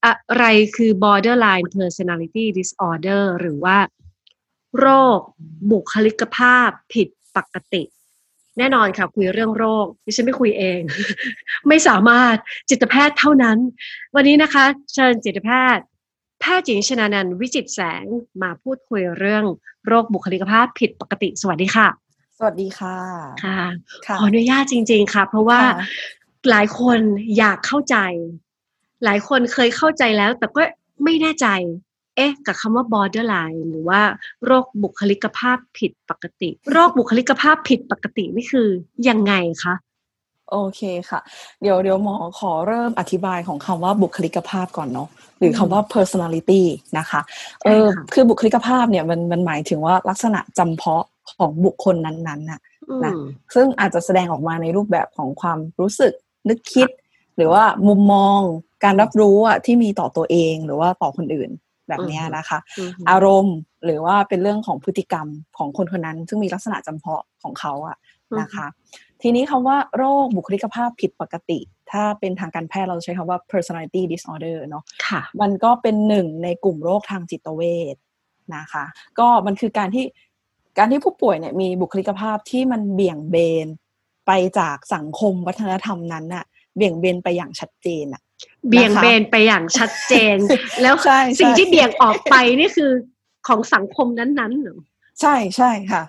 S6: อะไรคือ borderline personality disorder หรือว่า โรค บุคลิกภาพผิดปกติ แน่นอนค่ะ คุยเรื่องโรคดิฉันไม่คุยเอง ไม่สามารถจิตแพทย์เท่านั้น วันนี้นะคะ เชิญจิตแพทย์ แพทย์หญิงชนานันวิจิตรแสงมาพูดคุยเรื่อง โรคบุคลิกภาพผิดปกติ สวัสดีค่ะ
S7: วัสดีค่ะ
S6: ค่ะ
S7: ค่ะ
S6: ขออนุญาตจริง ๆ ค่ะ เพราะว่า
S7: ค่ะ
S6: หลายคนอยากเข้าใจ หลายคนเคยเข้าใจแล้ว แต่ก็ไม่แน่ใจ เอ๊ะ กับคำว่า borderline หรือว่าโรคบุคลิกภาพผิดปกติ โรคบุคลิกภาพผิดปกตินี่คือยังไงคะ
S7: โอเคค่ะ เดี๋ยวเดี๋ยวหมอขอเริ่มอธิบายของคำว่าบุคลิกภาพก่อนเนาะหรือคำว่า personality นะคะเออ
S6: ค่ะ
S7: คือบุคลิกภาพเนี่ยมันมันหมายถึงว่าลักษณะจำเพาะ ของบุคคลนั้นๆน่ะ
S6: อืม
S7: นะซึ่งอาจจะแสดงออกมาในรูปแบบของความรู้สึกนึกคิด หรือว่ามุมมองการรับรู้อะที่มีต่อตัวเองหรือว่าต่อคนอื่นแบบเนี้ยนะคะ
S6: อืม
S7: อารมณ์หรือว่าเป็นเรื่องของพฤติกรรมของคนคนนั้น ซึ่งมีลักษณะจำเพาะของเขาอะนะคะ ทีนี้คำว่าโรคบุคลิกภาพผิดปกติ ถ้าเป็นทางการแพทย์เราใช้คำว่า personality disorder เนาะ
S6: ค่ะ
S7: มันก็เป็นหนึ่งในกลุ่มโรคทางจิตเวชนะคะ ก็มันคือการที่ การที่ผู้ป่วยเนี่ยมีบุคลิกภาพที่มันเบี่ยงเบนไปจากสังคมวัฒนธรรมนั้นน่ะ เบี่ยงเบนไปอย่างชัดเจนอะ
S6: เบี่ยงเบนไปอย่างชัดเจน แล้ว
S7: ใช่ใช่
S6: สิ่งที่เบี่ยงออกไปนี่คือของสังคมนั้นๆเหรอ
S7: ใช่ใช่ค่ะ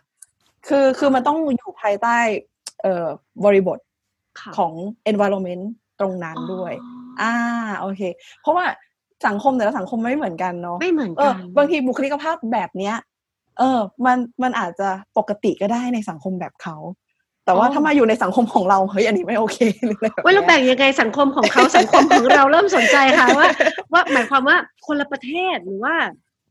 S7: คือคือมันต้องอยู่ภายใต้เอ่อบริบท
S6: ค่ะ
S7: ของ environment ตรงนั้นด้วย อ่าโอเค เพราะว่าสังคมแต่ละสังคมไม่เหมือนกันเนาะ
S6: ไม่เหมือน
S7: เอ
S6: กั
S7: อนบางทีบุคลิกภาพแบบเนี้ย เออ มันมันอาจจะปกติก็ได้ในสังคมแบบเขาแต่ว่า
S6: อ๋อ
S7: ถ้ามาอยู่ในสังคมของเราเฮ้ยอันนี้ไม่โอเคหรืออะไรแบบ
S6: เว่าเรา
S7: เนี้ย
S6: แบ่งยังไงสังคมของเขาสังคมของเราเริ่มสนใจค่ะว่า ว่าหมายความว่าคนละประเทศหรือว่า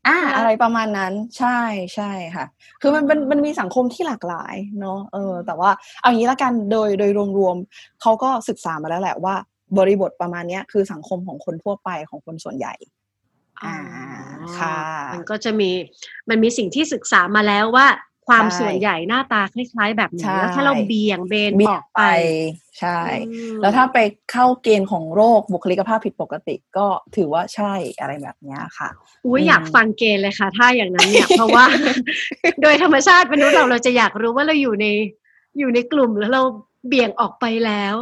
S7: อ่า
S6: คนละ
S7: อะไรประมาณนั้นใช่ใช่ค่ะ คือมันมันมันมีสังคมที่หลากหลายเนาะเออ แต่ว่าเอางี้ละกันโดยโดยรวมๆเขาก็ศึกษามาแล้วแหละว่า บริบทประมาณเนี้ยคือสังคมของคนทั่วไปของคนส่วนใหญ่ อ่าค่ะ
S6: มันก็จะมีมันมีสิ่งที่ศึกษามาแล้วว่า ความ
S7: ใช่
S6: ส่วนใหญ่หน้าตาคล้ายๆ แบบไหน
S7: ใช่
S6: แล้วถ้าเราเบี่ยงเบน
S7: เบี่
S6: อย
S7: ง
S6: อก
S7: ไป
S6: ไป
S7: ใช่
S6: อืม
S7: แล้วถ้าไปเข้าเกณฑ์ของโรคบุคลิกภาพผิดปกติก็ถือว่าใช่อะไรแบบเนี้ยค่ะ
S6: อุ้ย
S7: อืม
S6: อยากฟังเกณฑ์เลยค่ะ ถ้าอย่างนั้นเนี่ย เพราะว่า โดยธรรมชาติมนุษย์เราเราจะอยากรู้ว่าเราอยู่ในอยู่ในกลุ่มแล้วเราเบี่ยงออกไปแล้ว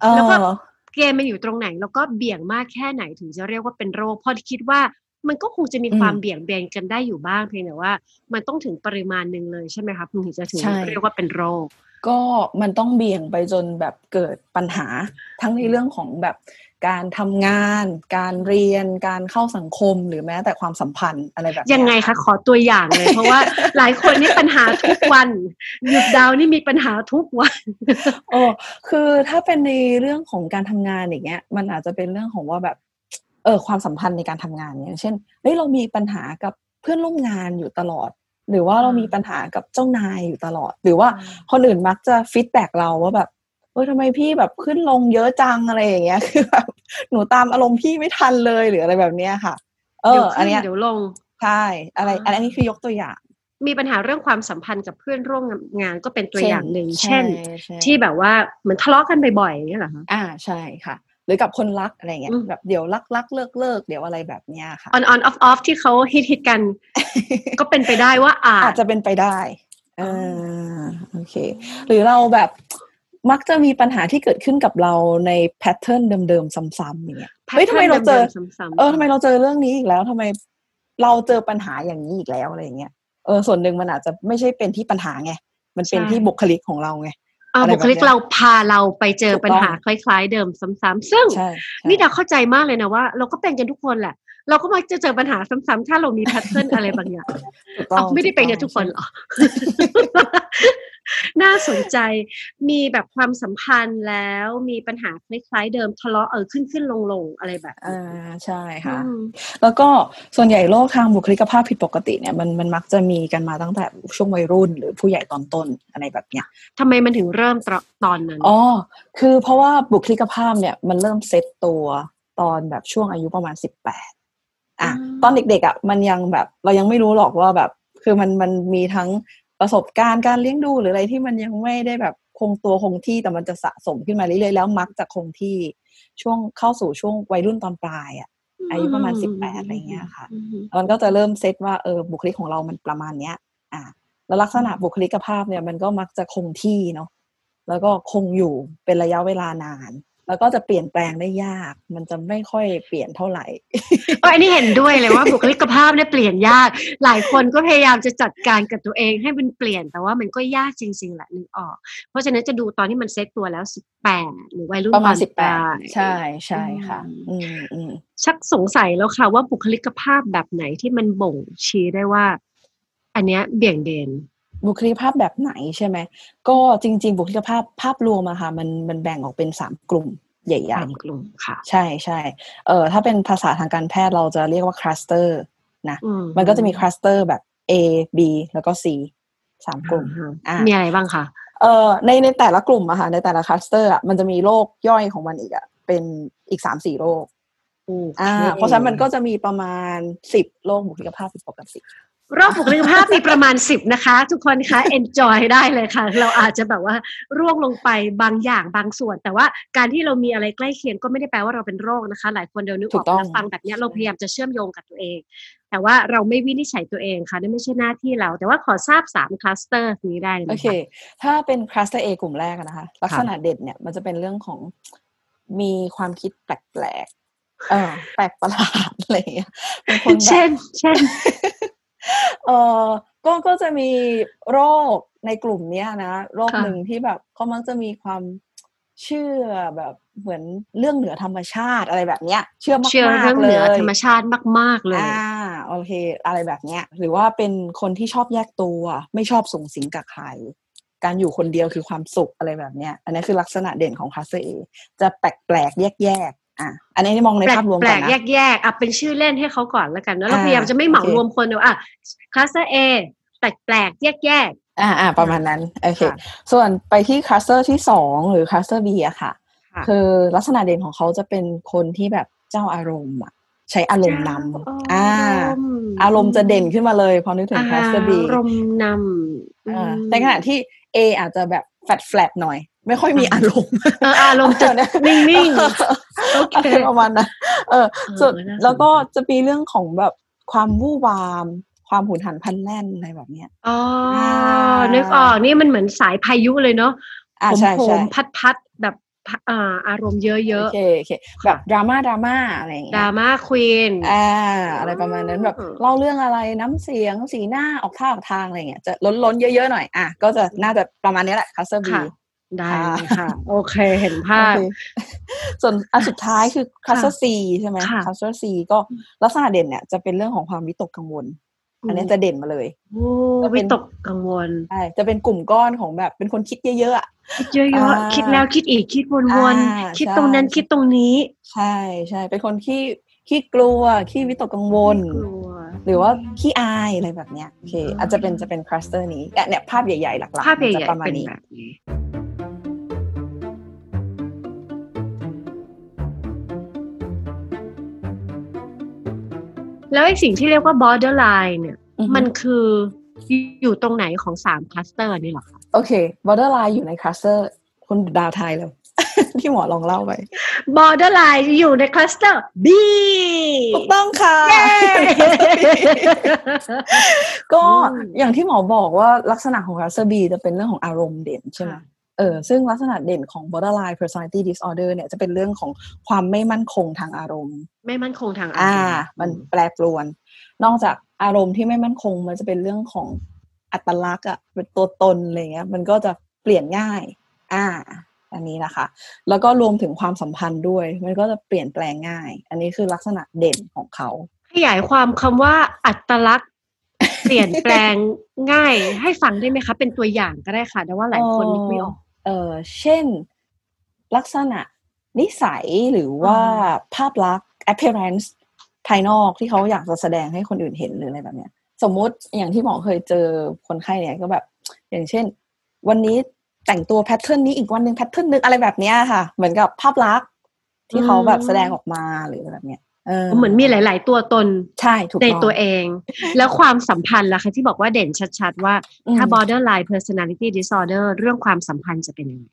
S7: เอ
S6: แล้วก็
S7: อ
S6: เกณฑ์มันอยู่ตรงไหน แล้วก็เบี่ยงมากแค่ไหนถึงจะเรียกว่าเป็นโรคเพราะคิดว่ามันก็คงจะมี
S7: อืม
S6: ความเบี่ยงเบนกันได้อยู่บ้างเพียงแต่ว่า มันต้องถึงปริมาณหนึ่งเลยใช่ไหมคะถึงจะถึง
S7: ใช่
S6: เรียกว่าเป็นโรค
S7: ก็มันต้องเบี่ยงไปจนแบบเกิดปัญหาทั้งในเรื่องของแบบ การทำงาน การเรียนการเข้าสังคมหรือแม้แต่ความสัมพันธ์อะไรแบบเนี้
S6: ยังไงคะขอตัวอย่างเลย เพราะว่าหลายคนนี่ปัญหาทุกวันหยุดดาวนี่มีปัญหาทุกวัน
S7: โอ้คือถ้าเป็นในเรื่องของการทำงานอย่างเงี้ย มันอาจจะเป็นเรื่องของว่าแบบเออความสัมพันธ์ในการทำงานเนี่ยอย่างเช่นเฮ้ยเรามีปัญหากับเพื่อนร่วมงานอยู่ตลอด หรือว่าเรามีปัญหากับเจ้านายอยู่ตลอด หรือว่าคนอื่นมักจะ feedback เราว่าแบบ เออทำไมพี่แบบขึ้นลงเยอะจังอะไรอย่างเงี้ยคือแบบหนูตามอารมณ์พี่ไม่ทันเลยหรืออะไรแบบเนี้ยค่ะ เออ
S6: เดี๋ยว
S7: อัน
S6: ขึ้น
S7: เนี้ย
S6: เดี๋ยวลงอันเนี้ย
S7: ใช่อะไร
S6: อ่า
S7: อันนี้คือยกตัวอย่าง
S6: มีปัญหาเรื่องความสัมพันธ์กับเพื่อนร่วมงานก็เป็นตัวอย่างหนึ่ง
S7: ใช่
S6: เช่น
S7: ใช่
S6: ที่แบบว่าเหมือนทะเลาะกันบ่อยๆอย่างเงี้ยเหรอคะ
S7: อ่าใช่ค่ะ หรือกับคนรักอะไรเงี้ย อื
S6: ม
S7: แบบเดี๋ยวรักรักเลิกเลิกเดี๋ยวอะไรแบบเนี้ยค่ะ
S6: on on off off ที่เขาฮิตฮิตกัน ก็เป็นไปได้ว่าอา
S7: อา
S6: จ
S7: จจะเป็นไปได้เออโอเค หรือเราแบบ มักจะมีปัญหาที่เกิดขึ้นกับเราในแพทเทิร์นเดิมๆซ้ำๆอย่างเงี้ยเฮ้ยทำไมเราเจอ
S6: ซ้ำๆ
S7: เออทำไมเราเจอเรื่องนี้อีกแล้วทำไมเราเจอปัญหาอย่างนี้อีกแล้วอะไรอย่างเงี้ยเออส่วนหนึ่งมันอาจจะไม่ใช่เป็นที่ปัญหาไงมันเป็นที่บุคลิกของเราไง
S6: อ่า
S7: อะไร
S6: บุคลิก
S7: แบบเนี้ย
S6: เราพาเราไปเจอ
S7: ถูกต้อง
S6: ปัญหาคล้าย ๆ เดิมซ้ำๆซึ่ง
S7: ใช่ใช่
S6: นี่ดาเข้าใจมากเลยนะว่า เราก็เป็นกันทุกคนแหละ เราก็มักจะเจอปัญหาซ้ำๆถ้าเรามีแพทเทิร์นอะไรบางอย่าง
S7: ถูกต้อ
S6: เอา
S7: ง
S6: ไม่ได้เป็นกันทุกคนเหรอ น่าสนใจมีแบบความสัมพันธ์แล้วมีปัญหาคล้ายๆเดิมทะเลาะเออขึ้นขึ้นลงลงๆอะไรแบบนี้
S7: อ่าใช่ค่ะ
S6: อืม
S7: แล้วก็ส่วนใหญ่โรคทางบุคลิกภาพผิดปกติเนี่ยมันมันมักจะมีกันมาตั้งแต่ช่วงวัยรุ่น หรือผู้ใหญ่ตอนต้นอะไรแบบเนี้ย
S6: ทำไมมันถึงเริ่มตรตอนนั้น
S7: อ๋อคือเพราะว่าบุคลิกภาพเนี่ยมันเริ่มเซตตัวตอนแบบช่วงอายุประมาณสิบแปดอะ
S6: อืม
S7: ตอนเด็กๆอะมันยังแบบเรายังไม่รู้หรอกว่าแบบคือมันมันมีทั้ง ประสบการณ์การเลี้ยงดูหรืออะไรที่มันยังไม่ได้แบบคงตัวคงที่แต่มันจะสะสมขึ้นมาเรื่อยๆแล้วมักจะคงที่ช่วงเข้าสู่ช่วงวัยรุ่นตอนปลายอะอายุประมาณสิบแปดอะไรเงี้ยค่ะ
S6: อืม
S7: มันก็จะเริ่มเซตว่าเออบุคลิกของเรามันประมาณเนี้ย อ่าแล้วลักษณะบุคลิกภาพเนี่ยมันก็มักจะคงที่เนาะแล้วก็คงอยู่เป็นระยะเวลานาน แล้วก็จะเปลี่ยนแปลงได้ยาก มันจะไม่ค่อยเปลี่ยนเท่าไหร่
S6: เอออันนี้เห็นด้วยเลยว่าบุคลิกภาพเนี่ยเปลี่ยนยาก หลายคนก็พยายามจะจัดการกับตัวเองให้มันเปลี่ยน แต่ว่ามันก็ยากจริงๆแหละนึกออก เพราะฉะนั้นจะดูตอนที่มันเซ็ตตัวแล้วสิบแปดหรือวัยรุ่น
S7: ประมาณ
S6: ตอน
S7: สิบแปด
S6: ลาย
S7: ใช่ใช่ค่ะ
S6: อืม
S7: อืมอืม
S6: ชักสงสัยแล้วค่ะว่าบุคลิกภาพแบบไหนที่มันบ่งชี้ได้ว่า อันเนี้ยเบี่ยงเบน
S7: บุคลิกภาพแบบไหนใช่ไหมก็จริง ๆ บุคลิกภาพภาพรวมอะค่ะมันมันแบ่งออกเป็นสามกลุ่มใหญ่
S6: ตามกลุ่มค่ะ
S7: ๆใช่ใช่เอ่อถ้าเป็นภาษาทางการแพทย์เราจะเรียกว่า cluster นะ
S6: อื
S7: มันก็จะมีคลัสเตอร์แบบ A B แล้วก็ C สามกลุ่ม
S6: อ่า
S7: อ่า
S6: มีอะไรบ้างคะ
S7: เอ่อในในแต่ละกลุ่มอะค่ะในแต่ละ cluster อะมันจะมีโรคย่อยของมันอีกอะเป็นอีกสามสี่โรคอ่าเพราะฉะนั้นมันก็จะมีประมาณสิบโรคบุคลิกภาพผิดปกติ
S6: รอบบุคลิกภาพมีประมาณสิบนะคะ ทุกคนคะ enjoy ได้เลยค่ะ เราอาจจะแบบว่าร่วงลงไปบางอย่างบางส่วน แต่ว่าการที่เรามีอะไรใกล้เคียงก็ไม่ได้แปลว่าเราเป็นโรคนะคะ หลายคนเดี๋ยวนึกออก ถู
S7: กต้อง
S6: แล้วฟังแบบเนี้ยเราพยายามจะเชื่อมโยงกับตัวเอง แต่ว่าเราไม่วินิจฉัยตัวเองค่ะนั่นไม่ใช่หน้าที่เรา แต่ว่าขอทราบสาม cluster นี้ได้ไหม
S7: โอเคค่ะ ถ้าเป็นคลัสเตอร์ A กลุ่มแรกอะนะคะ ลักษณะเด่นเนี่ยมันจะเป็นเรื่องของมีความคิดแปลกๆเออแปลกประหลาดอะไรอย่างเงี้ยเป็นคนแบบ
S6: เช่น เช่น
S7: เออก็ก็จะมีโรคในกลุ่มเนี้ยนะโรค
S6: ค่ะ
S7: หนึ่งที่แบบเขามักจะมีความเชื่อแบบเหมือนเรื่องเหนือธรรมชาติอะไรแบบเนี้ย เชื่อมากๆ
S6: เชื่อเรื่องเหนือ
S7: ลย
S6: ธรรมชาติมาก ๆ เลย
S7: อ่าโอเค อะไรแบบเนี้ย หรือว่าเป็นคนที่ชอบแยกตัวไม่ชอบสูงสิงกับใคร การอยู่คนเดียวคือความสุขอะไรแบบเนี้ย อันนี้คือลักษณะเด่นของ cluster A จะแปลกๆแยกๆ อะอันนี้มองในภาพรวมก่อนนะ
S6: แปล
S7: ก่อน
S6: กแยกแยกๆอะเป็นชื่อเล่นให้เขาก่อนแล้วกันเนอะเรา
S7: อ่า
S6: พยายามจะไม่เหมา
S7: โอเค
S6: รวมคนเดียวอะ cluster A แปลกแปลกๆแยกแยก
S7: อ่าอ่าประมาณนั้นโอเค
S6: ค่ะ
S7: ส่วนไปที่ cluster ที่สองหรือ cluster B อะค่ะ
S6: ค่ะ
S7: คือลักษณะเด่นของเขาจะเป็นคนที่แบบเจ้าอารมณ์อะใช้อารมณ์นำอ่า อารมณ์จะเด่นขึ้นมาเลยพอนึกถึง cluster B อา
S6: รมณ์นำ
S7: อ่า
S6: อืม
S7: ในขณะที่ A อาจจะแบบแฟดแฟลตหน่อย ไม่ค่อยมีอารมณ์
S6: เอออารมณ์จะนิ่งๆโอเค
S7: อะไรประมาณนั้นเออส่วน
S6: เออน่าสนใจ
S7: แล้วก็จะมีเรื่องของแบบความวู่วาม ความหุนหันพลันแล่นอะไรแบบเนี้ย
S6: อ๋อ
S7: อ่า
S6: นึกออกนี่มันเหมือนสายพายุเลยเนาะ
S7: อ่า
S6: ผม
S7: ใช่
S6: ผ
S7: ใช่
S6: มพัดพัดๆแบบอ่าอารมณ์เย
S7: โอ
S6: อะ
S7: เคโอเคแบบดราม่าดราม่าอะไรอย่าง
S6: ๆ
S7: เงี้
S6: ด
S7: ย
S6: ราม่าควีน
S7: อ่าอะไรประมาณนั้นแบบ
S6: อืม
S7: เล่าเรื่องอะไรน้ำเสียงสีหน้าออกท่าออกทางอะไรเงี้ยจะล้นล้นๆเยอะๆหน่อยอะก็จะน่าจะประมาณนี้แหละ cluster B
S6: ค่ะ ได้เลยค่ะ โอเคเห็นภาพ
S7: ส่วนอันสุดท้ายคือ cluster C ใช่ไหม
S6: ค่ะ
S7: cluster C ก็ลักษณะเด่นเนี่ยจะเป็นเรื่องของความวิตกกังวล อันนี้จะเด่นมาเลย
S6: โอ้
S7: จะเป็
S6: วิตกกังวล
S7: ใช่จะเป็นกลุ่มก้อนของแบบเป็นคนคิดเยอะๆอะ
S6: คิดเยอะ
S7: อ่า
S6: ๆคิดแล้วคิดอีกคิดวน
S7: อ่า
S6: ๆคิด
S7: ใช่
S6: ตรงนั้นคิดตรงนี้
S7: ใช่ใช่เป็นคนที่ ขี้กลัวขี้วิตกกังวล
S6: กลัว
S7: หรือว่าขี้อายอะไรแบบเนี้ยโอเค อาจจะเป็นจะเป็น cluster นี้เนี่ยเนี่ยภาพใหญ่ๆ หลักๆ
S6: ภาพให
S7: มันจะเป็นประมาณ
S6: นี้แบบนี้แล้วไอ้สิ่งที่เรียกว่า borderline เนี่ย
S7: อือฮึ
S6: มันคืออยู่ตรงไหนของสาม cluster นี่หรอคะ
S7: โอเค borderline อยู่ใน clusterคนดาวไทยเลย ที่หมอลองเล่าไป
S6: borderline อยู่ในคลัสเตอร์ B
S7: ถูกต้องค่ะ
S6: เย้
S7: ก็
S6: อืม
S7: อย่างที่หมอบอกว่าลักษณะของคลัสเตอร์ B จะเป็นเรื่องของอารมณ์เด่นใช่ไหม
S6: ค่ะ
S7: เออซึ่งลักษณะเด่นของ borderline personality disorder เนี่ยจะเป็นเรื่องของความไม่มั่นคงทางอารมณ์
S6: ไม่มั่นคงทางอารมณ์ อ่า
S7: มันแปรปรวน นอกจากอารมณ์ที่ไม่มั่นคงมันจะเป็นเรื่องของอัตลักษณ์อะเป็นตัวตนอะไรเงี้ย มันก็จะเปลี่ยนง่าย อ่า อันนี้นะคะ แล้วก็รวมถึงความสัมพันธ์ด้วย มันก็จะเปลี่ยนแปลงง่าย อันนี้คือลักษณะเด่นของเขา
S6: ขยายความคำว่าอัตลักษณ์เปลี่ยนแปลงง่าย ให้ฟังได้ไหมคะ เป็นตัวอย่างก็ได้ค่ะแต่ว่าหลายคนนึกไม่ออก
S7: เออเช่น ลักษณะนิสัยหรือว่าภาพลักษณ์ appearance ภายนอกที่เขาอยากจะแสดงให้คนอื่นเห็นหรืออะไรแบบเนี้ย สมมุติอย่างที่หมอเคยเจอคนไข้เนี่ยก็แบบ อย่างเช่น วันนี้ แต่งตัวแพทเทิร์นนี้อีกวันหนึ่งแพทเทิร์นนึงอะไรแบบเนี้ยค่ะ เหมือนกับภาพลักษณ์ที่เขาแบบแสดงออกมาหรืออะไรแบบเนี้ยเออ
S6: เหมือนมีหลาย ๆ ตัวตน
S7: ใช่ถูก
S6: ใน
S7: ต้อง
S6: ตัวเอง แล้วความสัมพันธ์ล่ะคะที่บอกว่าเด่นชัด ๆ ว่า
S7: อืม
S6: ถ้า borderline personality disorder เรื่องความสัมพันธ์จะเป็นยังไง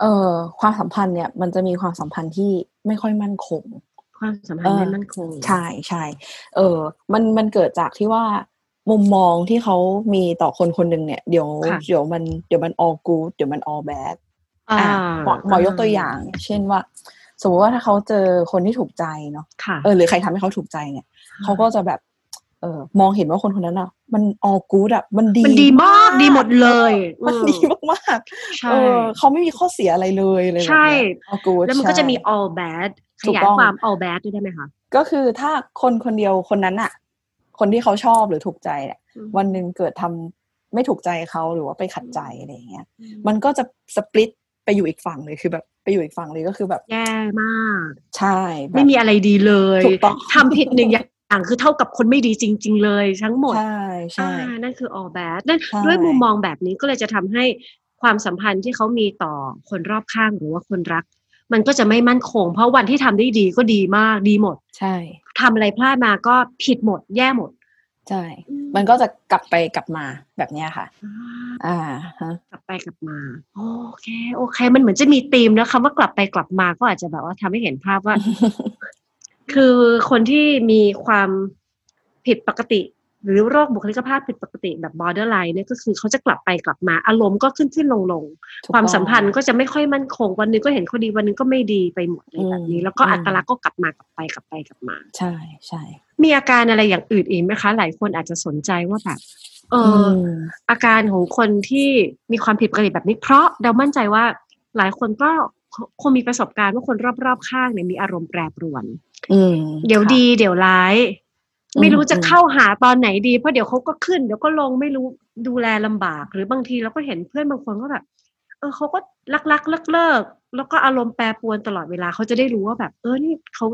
S7: เอ่อความสัมพันธ์เนี่ยมันจะมีความสัมพันธ์ที่ไม่ค่อยมั่นคง
S6: ความสัมพันธ์ไม่มั่นคง
S7: ใช่ใช่เออมันมันเกิดจากที่ว่า มุมมองที่เขามีต่อคนคนหนึ่งเนี่ยเดี๋ยว
S6: ค่ะ
S7: เดี๋ยวมันเดี๋ยวมัน all good เดี๋ยวมัน all bad
S6: อ่า
S7: อะหมอหมอยกตัวอย่าง เช่นว่า สมมติว่าถ้าเขาเจอคนที่ถูกใจเนาะ
S6: ค่ะ
S7: เออหรือใครทำให้เขาถูกใจเนี่ยเขาก็จะแบบเออมองเห็นว่าคนคนนั้นอะ มัน all good อะมันดี
S6: มันดีมากดีหมดเลย
S7: มัน
S6: อืม
S7: ดีมากๆ
S6: ใช่
S7: เออเขาไม่มีข้อเสียอะไรเลยเลย
S6: ใช่
S7: all good
S6: แล้วมันก็
S7: ใช่
S6: จะมี all bad ข
S7: ถูก
S6: ยาย
S7: ต้อง
S6: ความ all bad ด้วยได้ไหมคะ
S7: ก็คือถ้าคนคนเดียวคนนั้นอะ คนที่เขาชอบหรือถูกใจเนี่ย
S6: อืม
S7: วันหนึ่งเกิดทำไม่ถูกใจเขาหรือว่าไปขัดใจอะไรอย่างเงี้ย มันก็จะสปลิตไปอยู่อีกฝั่งเลยคือแบบไปอยู่อีกฝั่งเลยก็คือแบบ
S6: แย่มาก
S7: ใช่แบบ
S6: ไม่มีอะไรดีเลย
S7: ถูกต้อง
S6: ทำผิดหนึ่งอย่างคือเท่ากับคนไม่ดีจริง ๆ เลยทั้งหมด
S7: ใช่ใช่
S6: อ่านั่นคือ all bad นั่น
S7: ใช่
S6: ด้วยมุมมองแบบนี้ก็เลยจะทำให้ความสัมพันธ์ที่เขามีต่อคนรอบข้างหรือว่าคนรัก มันก็จะไม่มั่นคง เพราะวันที่ทำได้ดีก็ดีมากดีหมด
S7: ใช่
S6: ทำอะไรพลาดมาก็ผิดหมด แย่หมด
S7: ใช่ มันก็จะกลับไปกลับมาแบบเนี้ยค่ะ อ่าฮะ
S6: กลับไปกลับมา โอเคโอเค มันเหมือนจะมีธีมนะคำว่ากลับไปกลับมาก็อาจจะแบบว่าทำให้เห็นภาพว่า คือคนที่มีความผิดปกติ หรือโรคบุคลิกภาพผิดปกติแบบ borderline เนี่ยก็คือเขาจะกลับไปกลับมาอารมณ์ก็ขึ้นขึ้นลงลง
S7: ถูก
S6: ความ
S7: ต้อง
S6: สัมพันธ์ก็จะไม่ค่อยมั่นคง วันหนึงก็เห็นเขาดีวันหนึงก็ไม่ดีไปหมดเลยแบบนี้
S7: อืม
S6: แล้วก็
S7: อืม
S6: อัตลักษณ์ก็กลับมากลับไปกลับไปกลับมา
S7: ใช่ใช่
S6: มีอาการอะไรอย่างอื่นอีกไหมคะ หลายคนอาจจะสนใจว่าแบบเอออ
S7: ม
S6: อาการของคนที่มีความผิดปกติแบบนี้ เพราะเรามั่นใจว่าหลายคนก็คงมีประสบการณ์ว่าคนรอบๆข้างเนี่ยมีอารมณ์แปรปรวน
S7: อืม
S6: เดี๋ยวดี
S7: ค่ะ
S6: เดี๋ยวร้าย
S7: อืม
S6: ไม่รู้จะ
S7: อืม
S6: เข้าหาตอนไหนดี เพราะเดี๋ยวเขาก็ขึ้น เดี๋ยวก็ลงไม่รู้ดูแลลำบาก หรือบางทีเราก็เห็นเพื่อนบางคนก็แบบ เออเขาก็รักรักเลิกเลิกๆแล้วก็อารมณ์แปรปรวนตลอดเวลาเขาจะได้รู้ว่าแบบ เออนี่เขา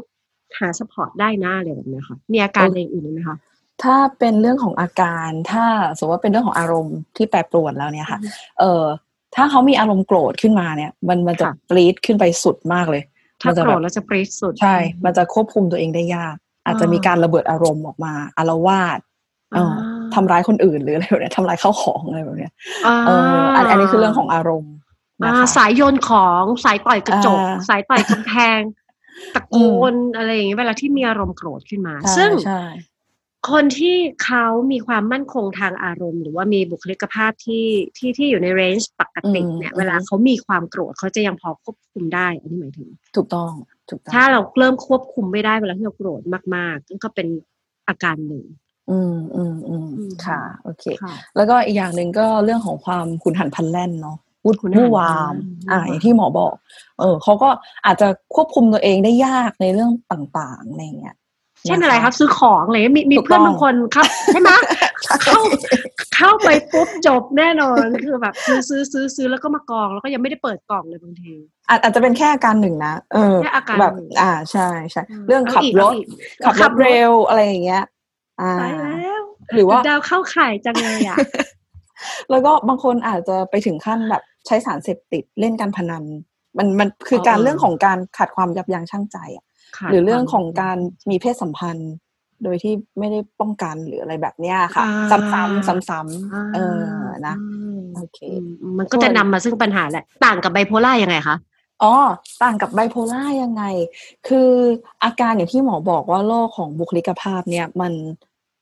S6: หา support ได้หน้าเลยแบบเนี้ยค่ะมีอาการอะไรอื่นไหมคะ
S7: ถ้าเป็นเรื่องของอาการถ้าสมมติว่าเป็นเรื่องของอารมณ์ที่แปรปรวนแล้วเนี่ยค่ะ เออถ้าเขามีอารมณ์โกรธขึ้นมาเนี่ย มันมันจะ
S6: ค่ะ
S7: ปรีดขึ้นไปสุดมากเลย
S6: ถ้า
S7: มันจะ
S6: โกร
S7: แบ
S6: ธ
S7: บ
S6: แล้วจะปรีดสุด
S7: ใช่ มันจะควบคุมตัวเองได้ยาก อาจจะมีการระเบิดอารมณ์ออกมาอารวาสเอออทำร้ายคนอื่นหรืออะไรแบบเนี้ยทำร้ายข้าวของอะไรแบบเนี้ย
S6: อ่า
S7: เอออันอันนี้คือเรื่องของอารมณ์นะ
S6: อ่า
S7: คะ
S6: สายโยนของสายต่อยกระจก
S7: อ่า
S6: สายต่อยกำแพงตะโกนอะไรอย่างเงี้ยเวลาที่มีอารมณ์โกรธขึ้นมา
S7: ใช่
S6: ซึ่ง
S7: ใช่
S6: คนที่เขามีความมั่นคงทางอารมณ์ หรือว่ามีบุคลิกภาพที่ที่ที่อยู่ในเรนจ์ปกติเนี่ย เวลาเขามีความโกรธเขาจะยังพอควบคุมได้ อันนี้หมายถึง
S7: ถูกต้อง ถูกต้อง
S6: ถ้าเราเริ่มควบคุมไม่ได้เวลาที่เราโกรธมากๆนั่นก็เป็นอาการหนึ่ง
S7: อืมอืมอืม
S6: อืม
S7: ค่ะ โอเค
S6: ค่ะ
S7: แล้วก็อีกอย่างหนึ่งก็เรื่องของความขุนหันพลันแล่นเนาะวุ่น
S6: ขุนหัน
S7: วุ่นวาม
S6: พลันแล่น
S7: อ่า
S6: วุ่นวาม
S7: อย่างที่หมอบอก เออเขาก็อาจจะควบคุมตัวเองได้ยากในเรื่องต่างๆอะไรเงี้ย
S6: เช่นอะไรครับซื้อของอะไรมีมี
S7: ถูก
S6: เพื่อน
S7: ต้อง
S6: บางคนครับใช่ไหมเข้าเข้าไปปุ๊บจบแน่นอนคือแบบซื้อซื้อซื้อซื้อแล้วก็มากอง แล้วก็ยังไม่ได้เปิดกล่องเลยบางที
S7: อาจอาจจะเป็นแค่อาการหนึ่งนะเออ
S6: แค่อาการ
S7: แบบ
S6: หนึ่ง
S7: อ่าใช่ใช่
S6: อืม
S7: เรื่อง
S6: เอา
S7: ขับ
S6: อีก
S7: ร
S6: เอา
S7: ถ
S6: อีก
S7: ขับร
S6: ขั
S7: ถ
S6: บรถ
S7: เร็วอะไรอย่างเงี้ยอ่า
S6: ตายแล้ว
S7: หรือว่า
S6: ดาวเข้าข่ายจังเลยอะ
S7: แล้วก็บางคนอาจจะไปถึงขั้นแบบใช้สารเสพติดเล่นการพนันมันมันคืออ
S6: อ
S7: การ
S6: เออ
S7: เรื่องของการขาดความยับยั้งชั่งใจอะ
S6: ขาด
S7: หรือเรื่อง
S6: ควม
S7: ของการมีเพศสัมพันธ์ โดยที่ไม่ได้ป้องกันหรืออะไรแบบเนี้ยค่ะ
S6: อ่า
S7: ซ้ำๆซ้ำๆเออนะ
S6: ม
S7: โอเค
S6: อืมมันก็จะนำมาซึ่งปัญหาแหละ ต่างกับไบโพล่ายังไงคะ
S7: อ๋อต่างกับไบโพล่ายังไง คืออาการอย่างที่หมอบอกว่าโรคของบุคลิกภาพเนี่ยมัน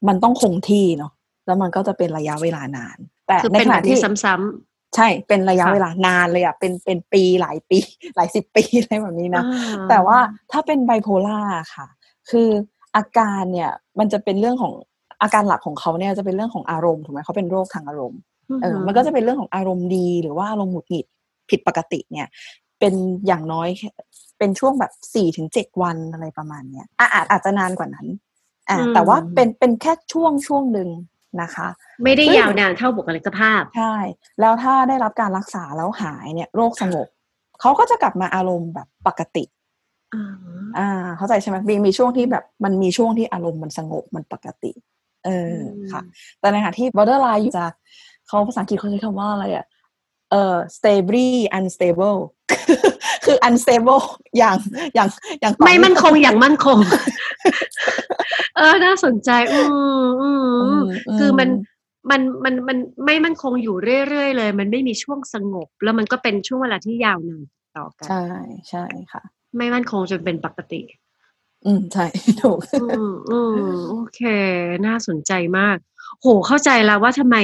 S7: มันต้องคงที่เนาะแล้วมันก็จะเป็นระยะเวลานาน แต่
S6: คือ
S7: ใน
S6: เป็น
S7: ข
S6: แบ
S7: ณะ
S6: บนี้
S7: ที่
S6: ซ้ำ
S7: ใช่เป็นระยะ
S6: ค่ะ
S7: เวลานานเลยอะเป็นเป็นปีหลายปี หลายสิบปีอะไรแบบนี้
S6: ๆ
S7: นะ
S6: อ่า
S7: แต่ว่าถ้าเป็นไบโพล่าค่ะ คืออาการเนี่ยมันจะเป็นเรื่องของอาการหลักของเขาเนี่ยจะเป็นเรื่องของอารมณ์ถูกไหมเขาเป็นโรคทางอารมณ์เออมันก็จะเป็นเรื่องของอารมณ์ดี หรือว่าอารมณ์หงุดหงิดผิดปกติเนี่ย เป็นอย่างน้อยแค่เป็นช่วงแบบสี่ถึงเจ็ดวันอะไรประมาณเนี้ยอะอาจอาจจะนานกว่านั้นอ่า
S6: อืม
S7: แต่ว่าเป็นเป็นแค่ช่วงช่วงหนึ่ง นะคะ
S6: ไม่ได้
S7: ซึ่ง
S6: ยาวนานเท่าบุคลิกภาพ
S7: ใช่ แล้วถ้าได้รับการรักษาแล้วหายเนี่ย โรคสงบเขาก็จะกลับมาอารมณ์แบบปกติอ่า เข้าใจใช่ไหมมีมีช่วงที่แบบมันมีช่วงที่อารมณ์มันสงบมันปกติ เออ
S6: อืม
S7: ค่ะ แต่ในขณะที่ borderline อยู่จะเขาภาษาอังกฤษเขาใช้คำว่าอะไรอะเอ่อ stably unstable คือ unstable อย่างอย่างอย่างต่อ
S6: ไม่
S7: เนื่อง
S6: มั่นคงอย่างมั่นคง เออน่าสนใจอืมอืม
S7: อืม
S6: คือมันมันมันมันไม่มั่นคงอยู่เรื่อยๆเลย มันไม่มีช่วงสงบ แล้วมันก็เป็นช่วงเวลาที่ยาวนานต่อกัน
S7: ใช่ใช่ค่ะ
S6: ไม่มั่นคงจนเป็นปกติ
S7: อืมใช่ถูก
S6: อืมอืมโอเค น่าสนใจมาก โหเข้าใจแล้วว่าทำไม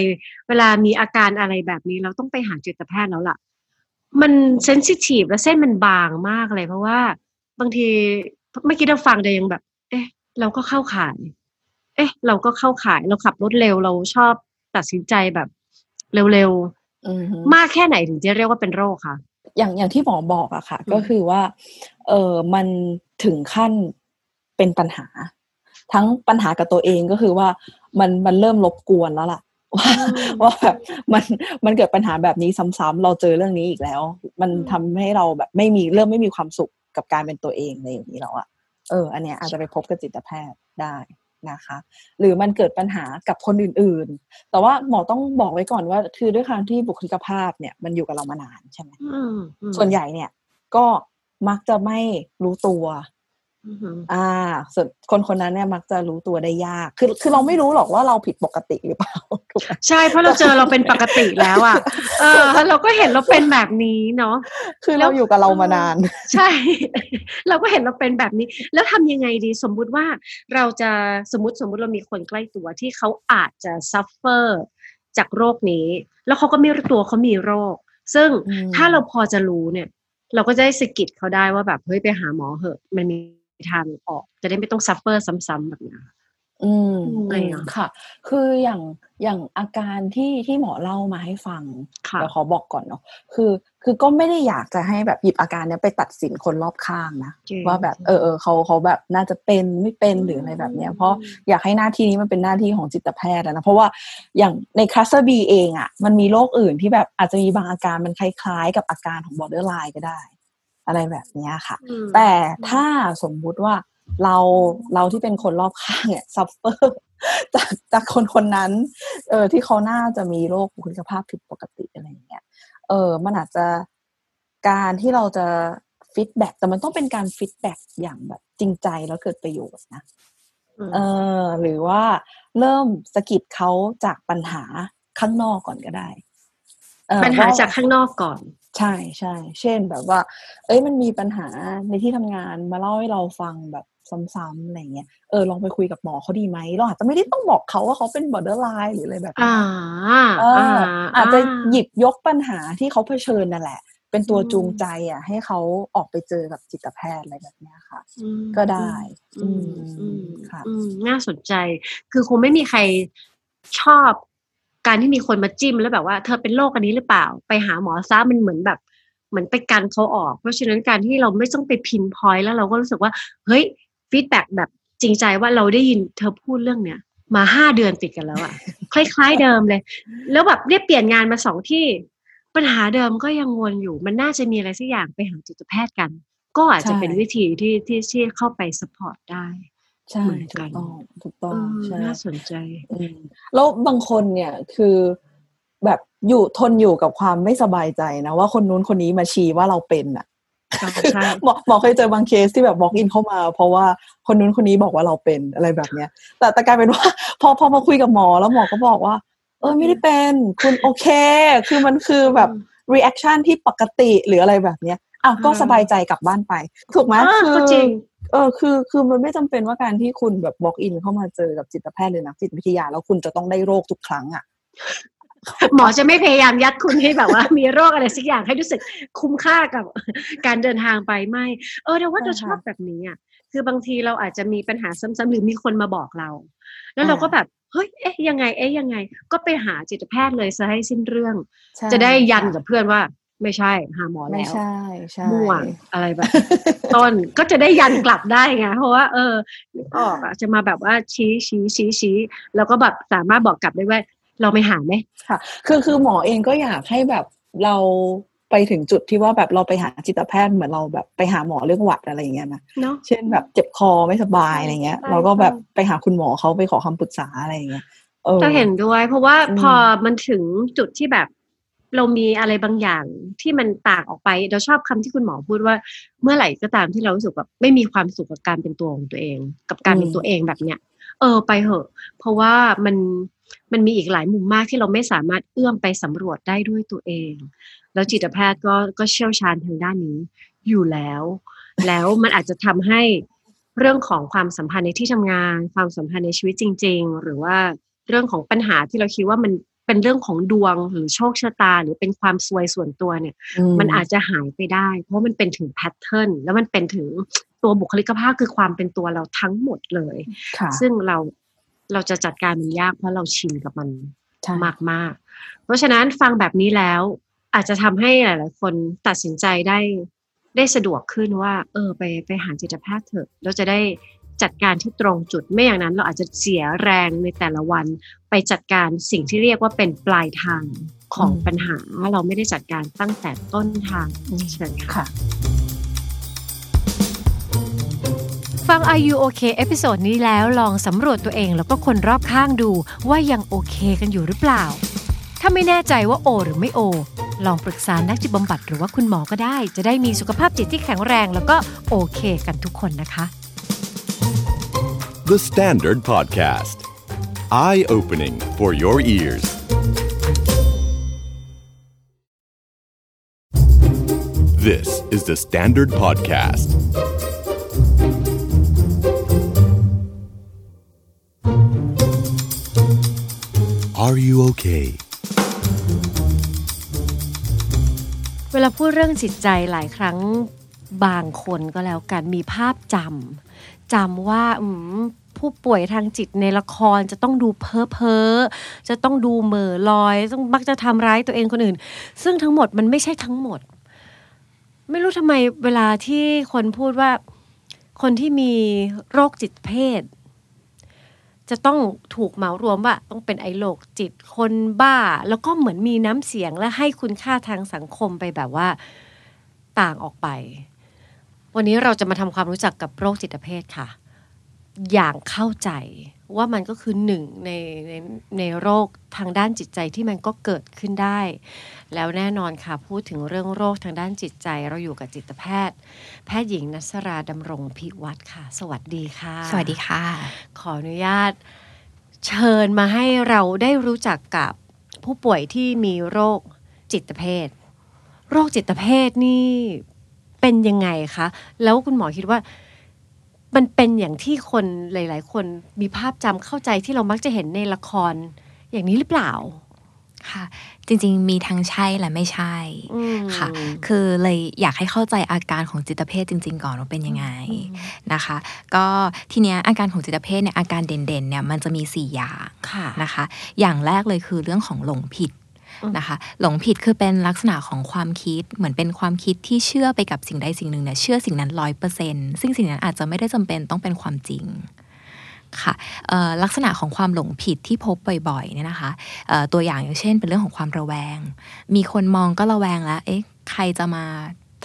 S6: เวลามีอาการอะไรแบบนี้ เราต้องไปหาจิตแพทย์แล้วล่ะ มันเซนซิทีฟและเส้นมันบางมากเลย เพราะว่า บางทีเมื่อกี้เราฟังเดยยังแบบ เอ๊ะเราก็เข้าข่าย เอ๊ะ เราก็เข้าข่าย เราขับรถเร็วเราชอบตัดสินใจแบบเร็ว
S7: อืม
S6: ๆมากแค่ไหนถึงจะเรียกว่าเป็นโรคคะ
S7: อย่างอย่างที่หมอบอกอะค่ะ
S6: อืม
S7: ก็คือว่า เออมันถึงขั้นเป็นปัญหา ทั้งปัญหากับตัวเองก็คือว่ามันมันเริ่มรบกวนแล้วล่ะว่าว่าแบบมันมันเกิดปัญหาแบบนี้ซ้ำๆเราเจอเรื่องนี้อีกแล้ว มันทำให้เราแบบไม่มีเริ่มไม่มีความสุขกับการเป็นตัวเองในอย่างนี้แล้วอะ เอออันเนี้ยอาจจะไปพบกับจิตแพทย์ได้นะคะ หรือมันเกิดปัญหากับคนอื่นๆ แต่ว่าหมอต้องบอกไว้ก่อนว่า คือด้วยความที่บุคลิกภาพเนี่ยมันอยู่กับเรามานานใช่ไหม
S6: อืมอืม
S7: ส่วนใหญ่เนี่ยก็มักจะไม่รู้ตัว
S6: อือหือ
S7: อ่าส่วนคนคนนั้นเนี่ยมักจะรู้ตัวได้ยาก คือคือเราไม่รู้หรอกว่าเราผิดปกติหรือเปล่าถูกไหม
S6: ใช่เพราะเราเจอเราเป็นปกติแล้วอะ เออแล้วเราก็เห็นเราเป็นแบบนี้เนาะ
S7: คือเราแล้
S6: ว
S7: อยู่กับเรามานาน
S6: ใช่ เราก็เห็นเราเป็นแบบนี้ แล้วทำยังไงดี สมมุติว่าเราจะสมมติสมมุติเรามีคนใกล้ตัวที่เขาอาจจะ suffer จากโรคนี้ แล้วเขาก็ไม่รู้ตัวเขามีโรค ซึ่ง
S7: อืม
S6: ถ้าเราพอจะรู้เนี่ย เราก็จะได้สะกิดเขาได้ว่าแบบเฮ้ยไปหาหมอเหอะมันมี ทางออก จะได้ไม่ต้อง sufferอร์ซ้ำๆแบบเนี้ยค่ะ
S7: อืม
S6: ไงอะ
S7: ค่ะ คืออย่างอย่างอาการที่ที่หมอเล่ามาให้ฟัง
S6: ค่ะ
S7: เดี๋ยวขอบอกก่อนเนาะคือ คือก็ไม่ได้อยากจะให้แบบหยิบอาการเนี้ยไปตัดสินคนรอบข้างนะ
S6: จริง
S7: ว่าแบบเออเออเขาเขาแบบน่าจะเป็นไม่เป็นหรืออะไรแบบเนี้ยเพราะอยากให้หน้าที่นี้มันเป็นหน้าที่ของจิตแพทย์อะนะเพราะว่าอย่างใน cluster B เองอะมันมีโรคอื่นที่แบบอาจจะมีบางอาการมันคล้ายๆ กับอาการของ borderline ก็ได้ อะไรแบบเนี้ยค่ะ
S6: อืม
S7: แต่ถ้าสมมุติว่าเราเราที่เป็นคนรอบข้างเนี่ย suffer จากจากคนคนนั้น เออที่เขาน่าจะมีโรคบุคลิกภาพผิดปกติอะไรอย่างเงี้ยเออมันอาจจะการที่เราจะ feedback แต่มันต้องเป็นการ feedback อย่างแบบจริงใจแล้วเกิดประโยชน์นะ เออหรือว่าเริ่มสะกิดเขาจากปัญหาข้างนอกก่อนก็ได้เอ่อ
S6: ปัญหา
S7: ว่
S6: จากข้างนอกก่อน
S7: ใช่ใช่เช่นแบบว่า เอ้ยมันมีปัญหาในที่ทำงานมาเล่าให้เราฟังแบบซ้ำๆอะไรเงี้ยเออลองไปคุยกับหมอเขาดีไหมเราอาจจะไม่ได้ต้องบอกเขาว่าเขาเป็น borderline หรืออะไรแบบนี้
S6: อ่า
S7: เออออาจจะหยิ
S6: บบ
S7: ยกปัญหาที่เขาเผชิญนั่นแหละ เป็นตัว
S6: อืม
S7: จูงใจอะ ให้เขาออกไปเจอกับจิตแพทย์อะไรแบบเนี้ยค่ะ ก็ได้
S6: อืม
S7: อื
S6: อื
S7: ม
S6: ม
S7: ค่ะ
S6: อืมน่าสนใจ คือคงไม่มีใครชอบ การที่มีคนมาจิ้มแล้วแบบว่าเธอเป็นโรคอันนี้หรือเปล่า ไปหาหมอซะมันเหมือนแบบเหมือนไปกันเขาออก เพราะฉะนั้นการที่เราไม่ต้องไป pinpoint แล้วเราก็รู้สึกว่า เฮ้ย feedback แบบจริงใจว่าเราได้ยินเธอพูดเรื่องเนี้ยมาห้าเดือนติดกันแล้วอะคล้าย ๆ เดิมเลย แล้วแบบเนี่ยเปลี่ยนงานมาสองที่ ปัญหาเดิมก็ยังวนอยู่ มันน่าจะมีอะไรสักอย่างไปหาจิตแพทย์กัน ก็อาจจะเป็นวิธีที่ที่ที่เข้าไป support ได้
S7: ใช่
S6: เหมือน
S7: ถู
S6: กั
S7: ก
S6: น
S7: ต้อง ถูกต้อง
S6: เออ
S7: ใช่
S6: น่าสนใจ
S7: อืม แล้วบางคนเนี่ยคือแบบอยู่ทนอยู่กับความไม่สบายใจนะ ว่าคนนู้นคนนี้มาชี้ว่าเราเป็นอะ
S6: ใช่ใช่
S7: หมอหมอเคยเจอบางเคสที่แบบบอกอินเข้ามา เพราะว่าคนนู้นคนนี้บอกว่าเราเป็นอะไรแบบเนี้ย แต่แต่กลายเป็นว่า พอพอมาคุยกับหมอแล้วหมอก็บอกว่า เออไม่ได้เป็นคุณโอเค คือมันคือแบบ reaction ที่ปกติหรืออะไรแบบเนี้ยอ้าวก็
S6: อ่า
S7: สบายใจกลับบ้านไป ถูกไหม
S6: อ่า
S7: คือ
S6: ก็จริง
S7: เออคือคือมันไม่จำเป็นว่าการที่คุณแบบ walk in เข้ามาเจอกับจิตแพทย์หรือนักจิตวิทยา แล้วคุณจะต้องได้โรคทุกครั้งอะ
S6: หมอจะไม่พยายามยัดคุณให้แบบว่า มีโรคอะไรสักอย่างให้รู้สึกคุ้มค่ากับการเดินทางไปไม่ เออแต่ว่า
S7: ใช่
S6: เราชอบ
S7: ค่ะ
S6: แบบนี้อะคือบางทีเราอาจจะมีปัญหาซ้ำๆหรือมีคนมาบอกเรา แล้วเรา
S7: อ่า
S6: ก็แบบเฮ้ยเอ๊ะยังไงเอ๊ะยังไง ก็ไปหาจิตแพทย์เลยซะให้สิ้นเรื่อง
S7: ใช่
S6: จะได้ยัน
S7: ค่ะ
S6: กับเพื่อนว่า ไม่ใช่หาหมอ
S7: ไม่
S6: แล้ว
S7: ใช่ใช่
S6: มั่วอะไรแบบ ต้นก็จะได้ยันกลับได้ไงเพราะว่า เออนึกออกอะจะมาแบบว่าชี้ชี้ชี้ชี้แล้วก็แบบสามารถบอกกลับได้ว่าเราไม่หาไหม
S7: ค่ะ คือคือหมอเองก็อยากให้แบบเราไปถึงจุดที่ว่าแบบเราไปหาจิตแพทย์เหมือนเราแบบไปหาหมอเรื่องหวัดอะไรอย่างเงี้ยนะ
S6: เนาะ
S7: เช่นแบบเจ็บคอไม่สบายอะไรเงี้ย
S6: ใช่
S7: เราก็แบบ
S6: ใช่
S7: ไปหาคุณหมอเขาไปขอคำปรึกษาอะไรอย่างเงี้ยเออ
S6: จะเห็นด้วย เพราะว่า
S7: อืม
S6: พอมันถึงจุดที่แบบ เรามีอะไรบางอย่างที่มันต่างออกไป เราชอบคำที่คุณหมอพูดว่า เมื่อไหร่ก็ตามที่เรารู้สึกแบบไม่มีความสุขกับการเป็นตัวของตัวเอง กับการเป็นตัวเองแบบเนี้ย เออไปเหอะ เพราะว่ามันมันมีอีกหลายมุมมากที่เราไม่สามารถเอื้อมไปสำรวจได้ด้วยตัวเอง แล้วจิตแพทย์ก็ก็เชี่ยวชาญทางด้านนี้อยู่แล้ว แล้วมันอาจจะทำให้เรื่องของความสัมพันธ์ในที่ทำงาน ความสัมพันธ์ในชีวิตจริง ๆ หรือว่าเรื่องของปัญหาที่เราคิดว่ามัน เป็นเรื่องของดวงหรือโชคชะตา หรือเป็นความซวยส่วนตัวเนี่ย มันอาจจะหายไปได้ เพราะมันเป็นถึงแพทเทิร์นแล้วมันเป็นถึงตัวบุคลิกภาพคือความเป็นตัวเราทั้งหมดเลย
S7: ค่ะ
S6: ซึ่งเราเราจะจัดการมันยากเพราะเราชินกับมัน
S7: ใช่
S6: มากมากๆเพราะฉะนั้นฟังแบบนี้แล้วอาจจะทำให้หลาย ๆ คนตัดสินใจได้ได้สะดวกขึ้นว่า เออ ไปไปหาจิตแพทย์เถอะเราจะได้ จัดการที่ตรงจุดไม่อย่างนั้นเราอาจจะเสียแรงในแต่ละวัน ไปจัดการสิ่งที่เรียกว่าเป็นปลายทางของ
S7: อืม
S6: ปัญหา เราไม่ได้จัดการตั้งแต่ต้นทางเชิญค่ะ
S7: ค่ะ
S2: ฟัง Are You OK episode นี้แล้วลองสำรวจตัวเองแล้วก็คนรอบข้างดูว่ายังโอเคกันอยู่หรือเปล่า ถ้าไม่แน่ใจว่าโอ หรือไม่โอ ลองปรึกษานักจิตบำบัดหรือว่าคุณหมอก็ได้ จะได้มีสุขภาพจิตที่แข็งแรง แล้วก็โอเคกันทุกคนนะคะ
S1: The Standard Podcast. Eye opening for your ears. This is the Standard Podcast. Are you okay?
S2: เวลาพูดเรื่องจิตใจหลายครั้งบางคนก็แล้วกันมีภาพจำ จำว่าผู้ป่วยทางจิตในละครจะต้องดูเพ้อเพ้อจะต้องดูเหม่อลอย ต้องมักจะทำร้ายตัวเองคนอื่น ซึ่งทั้งหมดมันไม่ใช่ทั้งหมด ไม่รู้ทำไมเวลาที่คนพูดว่าคนที่มีโรคจิตเภทจะต้องถูกเหมารวมว่าต้องเป็นไอ้โรคจิตคนบ้า แล้วก็เหมือนมีน้ำเสียงและให้คุณค่าทางสังคมไปแบบว่า ต่างออกไป วันนี้เราจะมาทำความรู้จักกับโรคจิตเภทค่ะ อย่างเข้าใจว่ามันก็คือหนึ่งในในในโรคทางด้านจิตใจที่มันก็เกิดขึ้นได้ แล้วแน่นอนค่ะ พูดถึงเรื่องโรคทางด้านจิตใจ เราอยู่กับจิตแพทย์ แพทย์หญิงนัสราดำรงพิวัตรค่ะ สวัสดีค่ะ
S8: สวัสดีค่ะ
S2: ขออนุญาต เชิญมาให้เราได้รู้จักกับผู้ป่วยที่มีโรคจิตเภท โรคจิตเภทนี่ เป็นยังไงคะ แล้วคุณหมอคิดว่า มันเป็นอย่างที่คนหลาย ๆ คนมีภาพจำเข้าใจที่เรามักจะเห็นในละครอย่างนี้หรือเปล่า
S8: ค่ะจริงๆ มีทั้งใช่และไม่ใช่
S2: อืม
S8: ค่ะ คือเลยอยากให้เข้าใจอาการของจิตเภทจริง ๆ ก่อนว่าเป็นยังไงนะคะ ก็ทีเนี้ยอาการของจิตเภทเนี่ยอาการเด่นๆเนี่ยมันจะมี 4 อย่าง
S2: ค่ะ
S8: นะคะ อย่างแรกเลยคือเรื่องของหลงผิด
S2: อืม
S8: นะคะ หลงผิดคือเป็นลักษณะของความคิดเหมือนเป็นความคิดที่เชื่อไปกับสิ่งใดสิ่งหนึ่งเนี่ยเชื่อสิ่งนั้นร้อยเปอร์เซ็นซึ่งสิ่งนั้นอาจจะไม่ได้จำเป็นต้องเป็นความจริงค่ะลักษณะของความหลงผิดที่พบบ่อยๆเนี่ยนะคะตัวอย่างอย่างเช่น เป็นเรื่องของความระแวง มีคนมองก็ระแวงแล้วเอ๊ะใครจะมา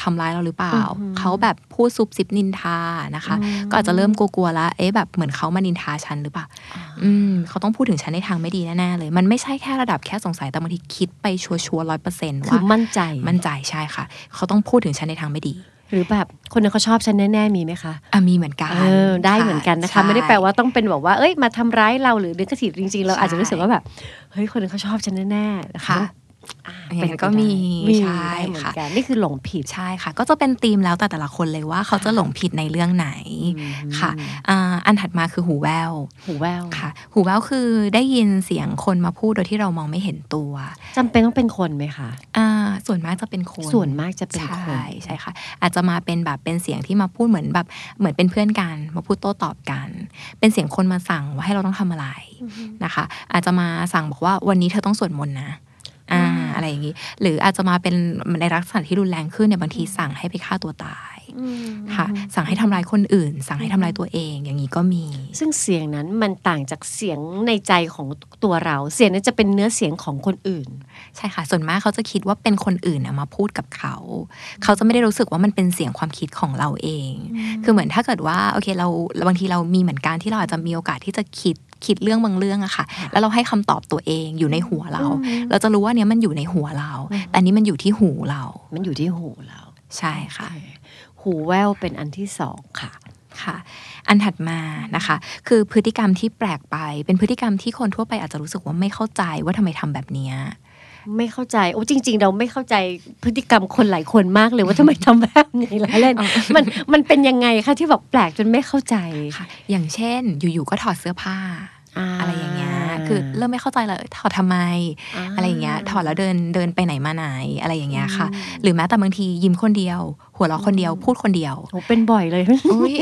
S8: ทำร้ายเราหรือเปล่า
S2: อือหือ
S8: เขาแบบพูดซุบซิบนินทานะคะ
S2: อืม
S8: ก็อาจจะเริ่มกลัวๆแล้ว เอ๊ะแบบเหมือนเขามานินทาฉันหรือเปล่า อืมเขาต้องพูดถึงฉันในทางไม่ดีแน่ๆเลย มันไม่ใช่แค่ระดับแค่สงสัยแต่บางทีคิดไปชัวร์ร้อยเปอร์เซ็นต์
S2: คือ
S8: ว่า
S2: มั่นใจ
S8: มั่นใจใช่ค่ะ เขาต้องพูดถึงฉันในทางไม่ดี
S2: หรือแบบคนนั้นเขาชอบฉันแน่ ๆ มีไหมคะ
S8: อะมีเหมือนกัน
S2: เออได้เหมือนกันนะคะ
S8: ใช่
S2: ไม่ได้แปลว่าต้องเป็นแบบว่า เอ้ยมาทำร้ายเราหรือเดือกสิจริง ๆ เรา
S8: ใช่
S2: อาจจะรู้สึกว่าแบบเฮ้ยคนนึงเขาชอบฉันแน่ๆนะคะ
S8: ค่ะ
S2: อ่า
S8: อย่างนั้น
S2: เป็ไป
S8: ก็มี
S2: ได้มี
S8: ใช่
S2: ได้เหมือน
S8: ค่ะ
S2: กันนี่คือหลงผิด
S8: ใช่ค่ะ ก็จะเป็นธีมแล้วแต่แต่ละคนเลยว่าเขาจะหลงผิดในเรื่องไหนค่ะอ่าอันถัดมาคือหูแวว
S2: หูแวว
S8: ค่ะ หูแววคือได้ยินเสียงคนมาพูดโดยที่เรามองไม่เห็นตัว
S2: จำเป็นต้องเป็นคนไหมคะ
S8: อ่าส่วนมากจะเป็นคน
S2: ส่วนมากจะเป็นคน
S8: ใช่ใช่ค่ะ อาจจะมาเป็นแบบเป็นเสียงที่มาพูดเหมือนแบบเหมือนเป็นเพื่อนกันมาพูดโต้ตอบกัน เป็นเสียงคนมาสั่งว่าให้เราต้องทำอะไรนะคะ อาจจะมาสั่งบอกว่าวันนี้เธอต้องสวดมนต์นะ อ่าอะไรอย่างนี้ หรืออาจจะมาเป็นในลักษณะที่รุนแรงขึ้นเนี่ยบางทีสั่งให้ไปฆ่าตัวตายค่ะ สั่งให้ทำร้ายคนอื่น สั่งให้ทำร้ายตัวเองอย่างนี้ก็มี
S2: ซึ่งเสียงนั้นมันต่างจากเสียงในใจของตัวเรา เสียงนั้นจะเป็นเนื้อเสียงของคนอื่น
S8: ใช่ค่ะส่วนมากเขาจะคิดว่าเป็นคนอื่นน่ะมาพูดกับเขา เขาจะไม่ได้รู้สึกว่ามันเป็นเสียงความคิดของเราเอง คือเหมือนถ้าเกิดว่าโอเคเราบางทีเรามีเหมือนกันที่เราอาจจะมีโอกาสที่จะคิด คิดเรื่องบางเรื่องอะค่ะ แล้วเราให้คำตอบตัวเองอยู่ในหัวเรา เราจะรู้ว่าเนี้ยมันอยู่ในหัวเรา แต่อันนี้มันอยู่ที่หูเรา
S2: มันอยู่ที่หูเรา
S8: ใช่ค่ะ
S2: โอเคหูแววเป็นอันที่สองค่ะ
S8: ค่ะ อันถัดมานะคะ คือพฤติกรรมที่แปลกไป เป็นพฤติกรรมที่คนทั่วไปอาจจะรู้สึกว่าไม่เข้าใจว่าทำไมทำแบบเนี้ย
S2: ไม่เข้าใจโอ้จริง ๆ เราไม่เข้าใจพฤติกรรมคนหลายคนมากเลยว่าทำไมทำแบบนี้ละเล่นมันมันเป็นยังไงคะที่แบบแปลกจนไม่เข้าใจ
S8: ค่ะ อย่างเช่น อยู่ๆก็ถอดเสื้อผ้าา อะไรอย่างเงี้ยคือเริ่มไม่เข้าใจเลยถอดทำไมาอะไรอย่างเงี้ยถอดแล้วเดินเดินไปไหนมาไหนอะไรอย่างเงี้ยค่ะ หรือแม้แต่บางทียิ้มคนเดียว หัวเราะคนเดียวพูดคนเดียว
S2: โอ้เป็นบ่อยเลย
S8: อุ๊ย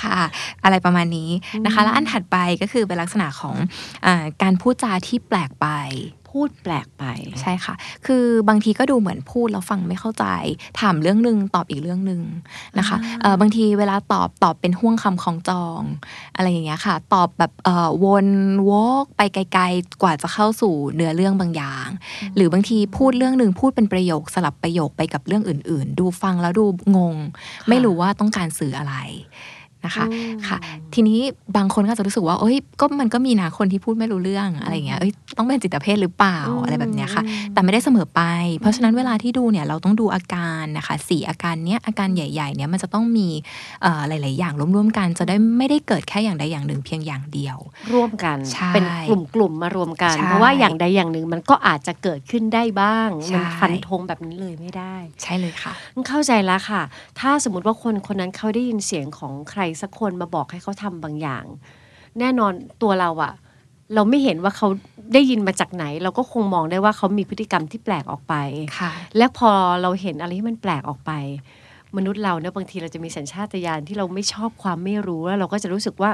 S8: ค่ะ อะไรประมาณนี้นะคะ แล้วอันถัดไปก็คือเป็นลักษณะของอาการพูดจาที่แปลกไป
S2: พูดแปลกไป
S8: ใช่ค่ะ คือบางทีก็ดูเหมือนพูดแล้วฟังไม่เข้าใจ ถามเรื่องหนึ่งตอบอีกเรื่องหนึ่งนะคะเอ่อบางทีเวลาตอบตอบเป็นห่วงคำของจอง อะไรอย่างเงี้ยค่ะ ตอบแบบเอ่อวนวกไปไกล ๆ กว่าจะเข้าสู่เนื้อเรื่องบางอย่าง หรือบางทีพูดเรื่องหนึ่งพูดเป็นประโยคสลับประโยคไปกับเรื่องอื่น ๆ ดูฟังแล้วดูงง ไม่รู้ว่าต้องการสื่ออะไร นะคะ
S2: อืม
S8: ค่ะ ทีนี้บางคนก็อาจจะรู้สึกว่าเอ้ยก็มันก็มีนะคนที่พูดไม่รู้เรื่องอะไรอย่างเงี้ยเอ้ยต้องเป็นจิตเภทหรือเปล่า
S2: อืม
S8: อะไรแบบเนี้ยค่ะ
S2: อืม
S8: แต่ไม่ได้เสมอไป เพราะฉะนั้นเวลาที่ดูเนี่ยเราต้องดูอาการนะคะสี่อาการเนี้ยอาการใหญ่ๆเนี่ยมันจะต้องมีเอ่อหลาย ๆ อย่างร่วมๆกันจะได้ไม่ได้เกิดแค่อย่างใดอย่างหนึ่งเพียงอย่างเดียว
S2: ร่วมกัน
S8: ใช่
S2: เป็นกลุ่มกลุ่มๆมารวมกัน
S8: ใช่
S2: เพราะว่าอย่างใดอย่างหนึ่งมันก็อาจจะเกิดขึ้นได้บ้าง
S8: ใช่
S2: มันฟันธงแบบนี้เลยไม่ได้
S8: ใช่เลยค่ะ
S2: เข้าใจแล้วค่ะ ถ้าสมมติว่าคนคนนั้นเขาได้ยินเสียงของใครสักคนมาบอกให้เขาทำบางอย่าง แน่นอนตัวเราอะเราไม่เห็นว่าเขาได้ยินมาจากไหน เราก็คงมองได้ว่าเขามีพฤติกรรมที่แปลกออกไป
S8: ค่ะ
S2: และพอเราเห็นอะไรที่มันแปลกออกไป มนุษย์เราเนี่ยบางทีเราจะมีสัญชาตญาณที่เราไม่ชอบความไม่รู้แล้วเราก็จะรู้สึกว่า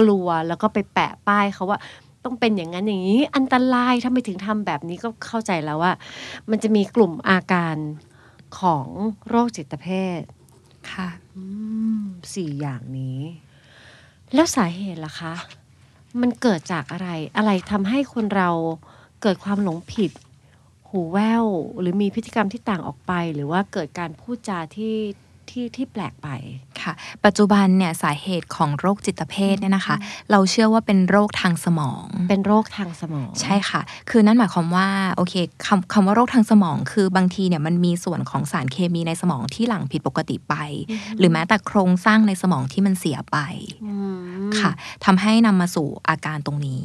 S2: กลัวแล้วก็ไปแปะป้ายเขาว่าต้องเป็นอย่างนั้นอย่างนี้ อันตรายทำไมถึงทำแบบนี้ก็เข้าใจแล้วว่า มันจะมีกลุ่มอาการของโรคจิตเภท
S8: ค่ะ
S2: อืม สี่อย่างนี้ แล้วสาเหตุล่ะคะ มันเกิดจากอะไร อะไรทำให้คนเราเกิดความหลงผิด หูแว่วหรือมีพฤติกรรมที่ต่างออกไป หรือว่าเกิดการพูดจาที่ ที่ที่แปลกไป
S8: ค่ะ ปัจจุบันเนี่ยสาเหตุของโรคจิตเภทเนี่ยนะคะ เราเชื่อว่าเป็นโรคทางสมอง
S2: เป็นโรคทางสมอง
S8: ใช่ค่ะ คือนั่นหมายความว่าโอเคคำคำว่าโรคทางสมอง คือบางทีเนี่ยมันมีส่วนของสารเคมีในสมองที่หลั่งผิดปกติไป หรือแม้แต่โครงสร้างในสมองที่มันเสียไป
S2: อืม
S8: ค่ะทำให้นำมาสู่อาการตรงนี้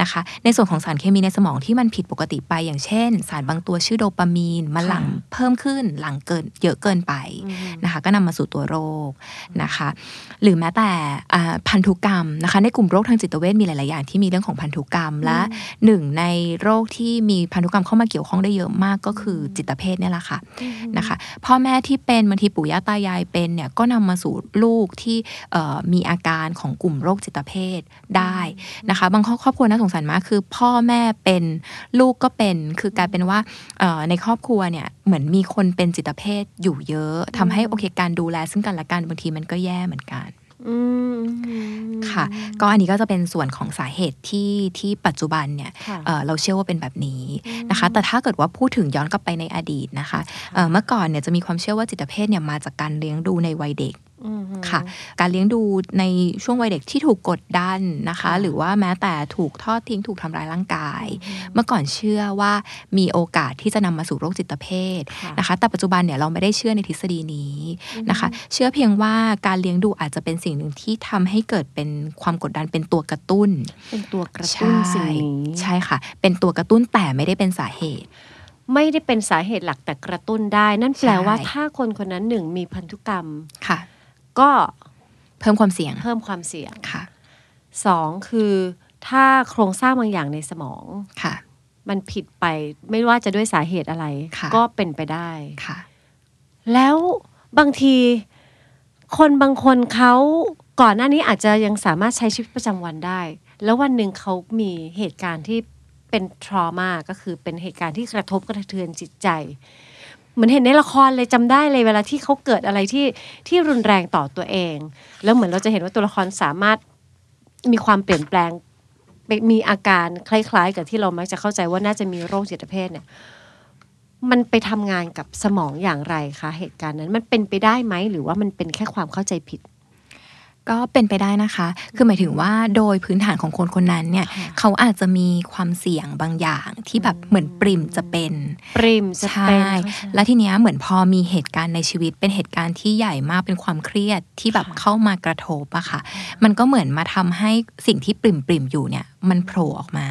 S8: นะคะ ในส่วนของสารเคมีในสมองที่มันผิดปกติไป อย่างเช่น สารบางตัวชื่อโดปามีนมันหลั่งเพิ่มขึ้นหลั่งเกินเยอะเกินไป
S2: อืม
S8: นะคะก็นำมาสู่ตัวโรคนะคะ หรือแม้แต่อ่าพันธุกรรมนะคะ ในกลุ่มโรคทางจิตเวชมีหลาย ๆ อย่างที่มีเรื่องของพันธุกรรมและหนึ่งในโรคที่มีพันธุกรรมเข้ามาเกี่ยวข้องได้เยอะมากก็คือจิตเภทเนี่ยแหละค่ะนะคะพ่อแม่ที่เป็นบางทีปู่ย่าตายายเป็นเนี่ยก็นำมาสู่ลูกที่เอ่อมีอาการของกลุ่มโรคจิตเภทได้นะคะ บางครอบครอบครัวน่าสงสารมากคือ พ่อแม่เป็นลูกก็เป็นคือกลายเป็นว่าเอ่อในครอบครัวเนี่ยเหมือนมีคนเป็นจิตเภทอยู่เยอะทำให้โอเคการดูแลซึ่งกันและกันบางทีมันก็แย่เหมือนกัน
S2: อืม
S8: ค่ะ ก็อันนี้ก็จะเป็นส่วนของสาเหตุที่ที่ปัจจุบันเนี่ย
S2: ค่ะ
S8: เอ่อเราเชื่อว่าเป็นแบบนี้นะคะ แต่ถ้าเกิดว่าพูดถึงย้อนกลับไปในอดีตนะคะเอ่อเมื่อก่อนเนี่ยจะมีความเชื่อว่าจิตเภทเนี่ยมาจากการเลี้ยงดูในวัยเด็ก
S2: อืม
S8: ค่ะ การเลี้ยงดูในช่วงวัยเด็กที่ถูกกดดันนะคะ หรือว่าแม้แต่ถูกทอดทิ้งถูกทำร้ายร่างกาย เมื่อก่อนเชื่อว่ามีโอกาสที่จะนำมาสู่โรคจิตเภท
S2: ค่ะ
S8: นะคะ แต่ปัจจุบันเนี่ยเราไม่ได้เชื่อในทฤษฎีนี้นะคะ เชื่อเพียงว่าการเลี้ยงดูอาจจะเป็นสิ่งหนึ่งที่ทำให้เกิดเป็นความกดดันเป็นตัวกระตุ้น
S2: เป็นตัวกระตุ้นสิ่งนี้
S8: ใช่ค่ะ เป็นตัวกระตุ้นแต่ไม่ได้เป็นสาเหตุ
S2: ไม่ได้เป็นสาเหตุหลักแต่กระตุ้นได้ นั่นแปลว่า
S8: ใช่
S2: ถ้าคนคนนั้นหนึ่งมีพันธุกรรม
S8: ค่ะ
S2: ก็
S8: เพิ่มความเสี่ยง
S2: เพิ่มความเสี่ยง
S8: ค่ะ
S2: สองคือถ้าโครงสร้างบางอย่างในสมอง
S8: ค่ะ
S2: มันผิดไปไม่ว่าจะด้วยสาเหตุอะไร
S8: ค่ะ
S2: ก็เป็นไปได้
S8: ค่ะ
S2: แล้วบางทีคนบางคนเขาก่อนหน้านี้อาจจะยังสามารถใช้ชีวิตประจำวันได้ แล้ววันหนึ่งเขามีเหตุการณ์ที่เป็นทรมาก็คือเป็นเหตุการณ์ที่กระทบกระเทือนจิตใจ เหมือนเห็นในละครเลยจำได้เลยเวลาที่เขาเกิดอะไรที่ที่รุนแรงต่อตัวเอง แล้วเหมือนเราจะเห็นว่าตัวละครสามารถมีความเปลี่ยนแปลงมีอาการคล้าย ๆ กับที่เรามักจะเข้าใจว่าน่าจะมีโรคจิตเภทเนี่ยมันไปทำงานกับสมองอย่างไรคะเหตุการณ์นั้น มันเป็นไปได้ไหมหรือว่ามันเป็นแค่ความเข้าใจผิด
S8: ก็เป็นไปได้นะคะ คือหมายถึงว่าโดยพื้นฐานของคนคนนั้นเนี่ย
S2: ค่ะ
S8: เขาอาจจะมีความเสี่ยงบางอย่างที่แบบเหมือนปริมจะเป็น
S2: ปริมจะ
S8: ใช่
S2: เป็น
S8: และทีเนี้ยเหมือนพอมีเหตุการณ์ในชีวิต เป็นเหตุการณ์ที่ใหญ่มากเป็นความเครียดที่แบบเข้ามากระทบอะค่ะ มันก็เหมือนมาทำให้สิ่งที่ปริมปริมๆอยู่เนี่ย มันโผล่ออกมา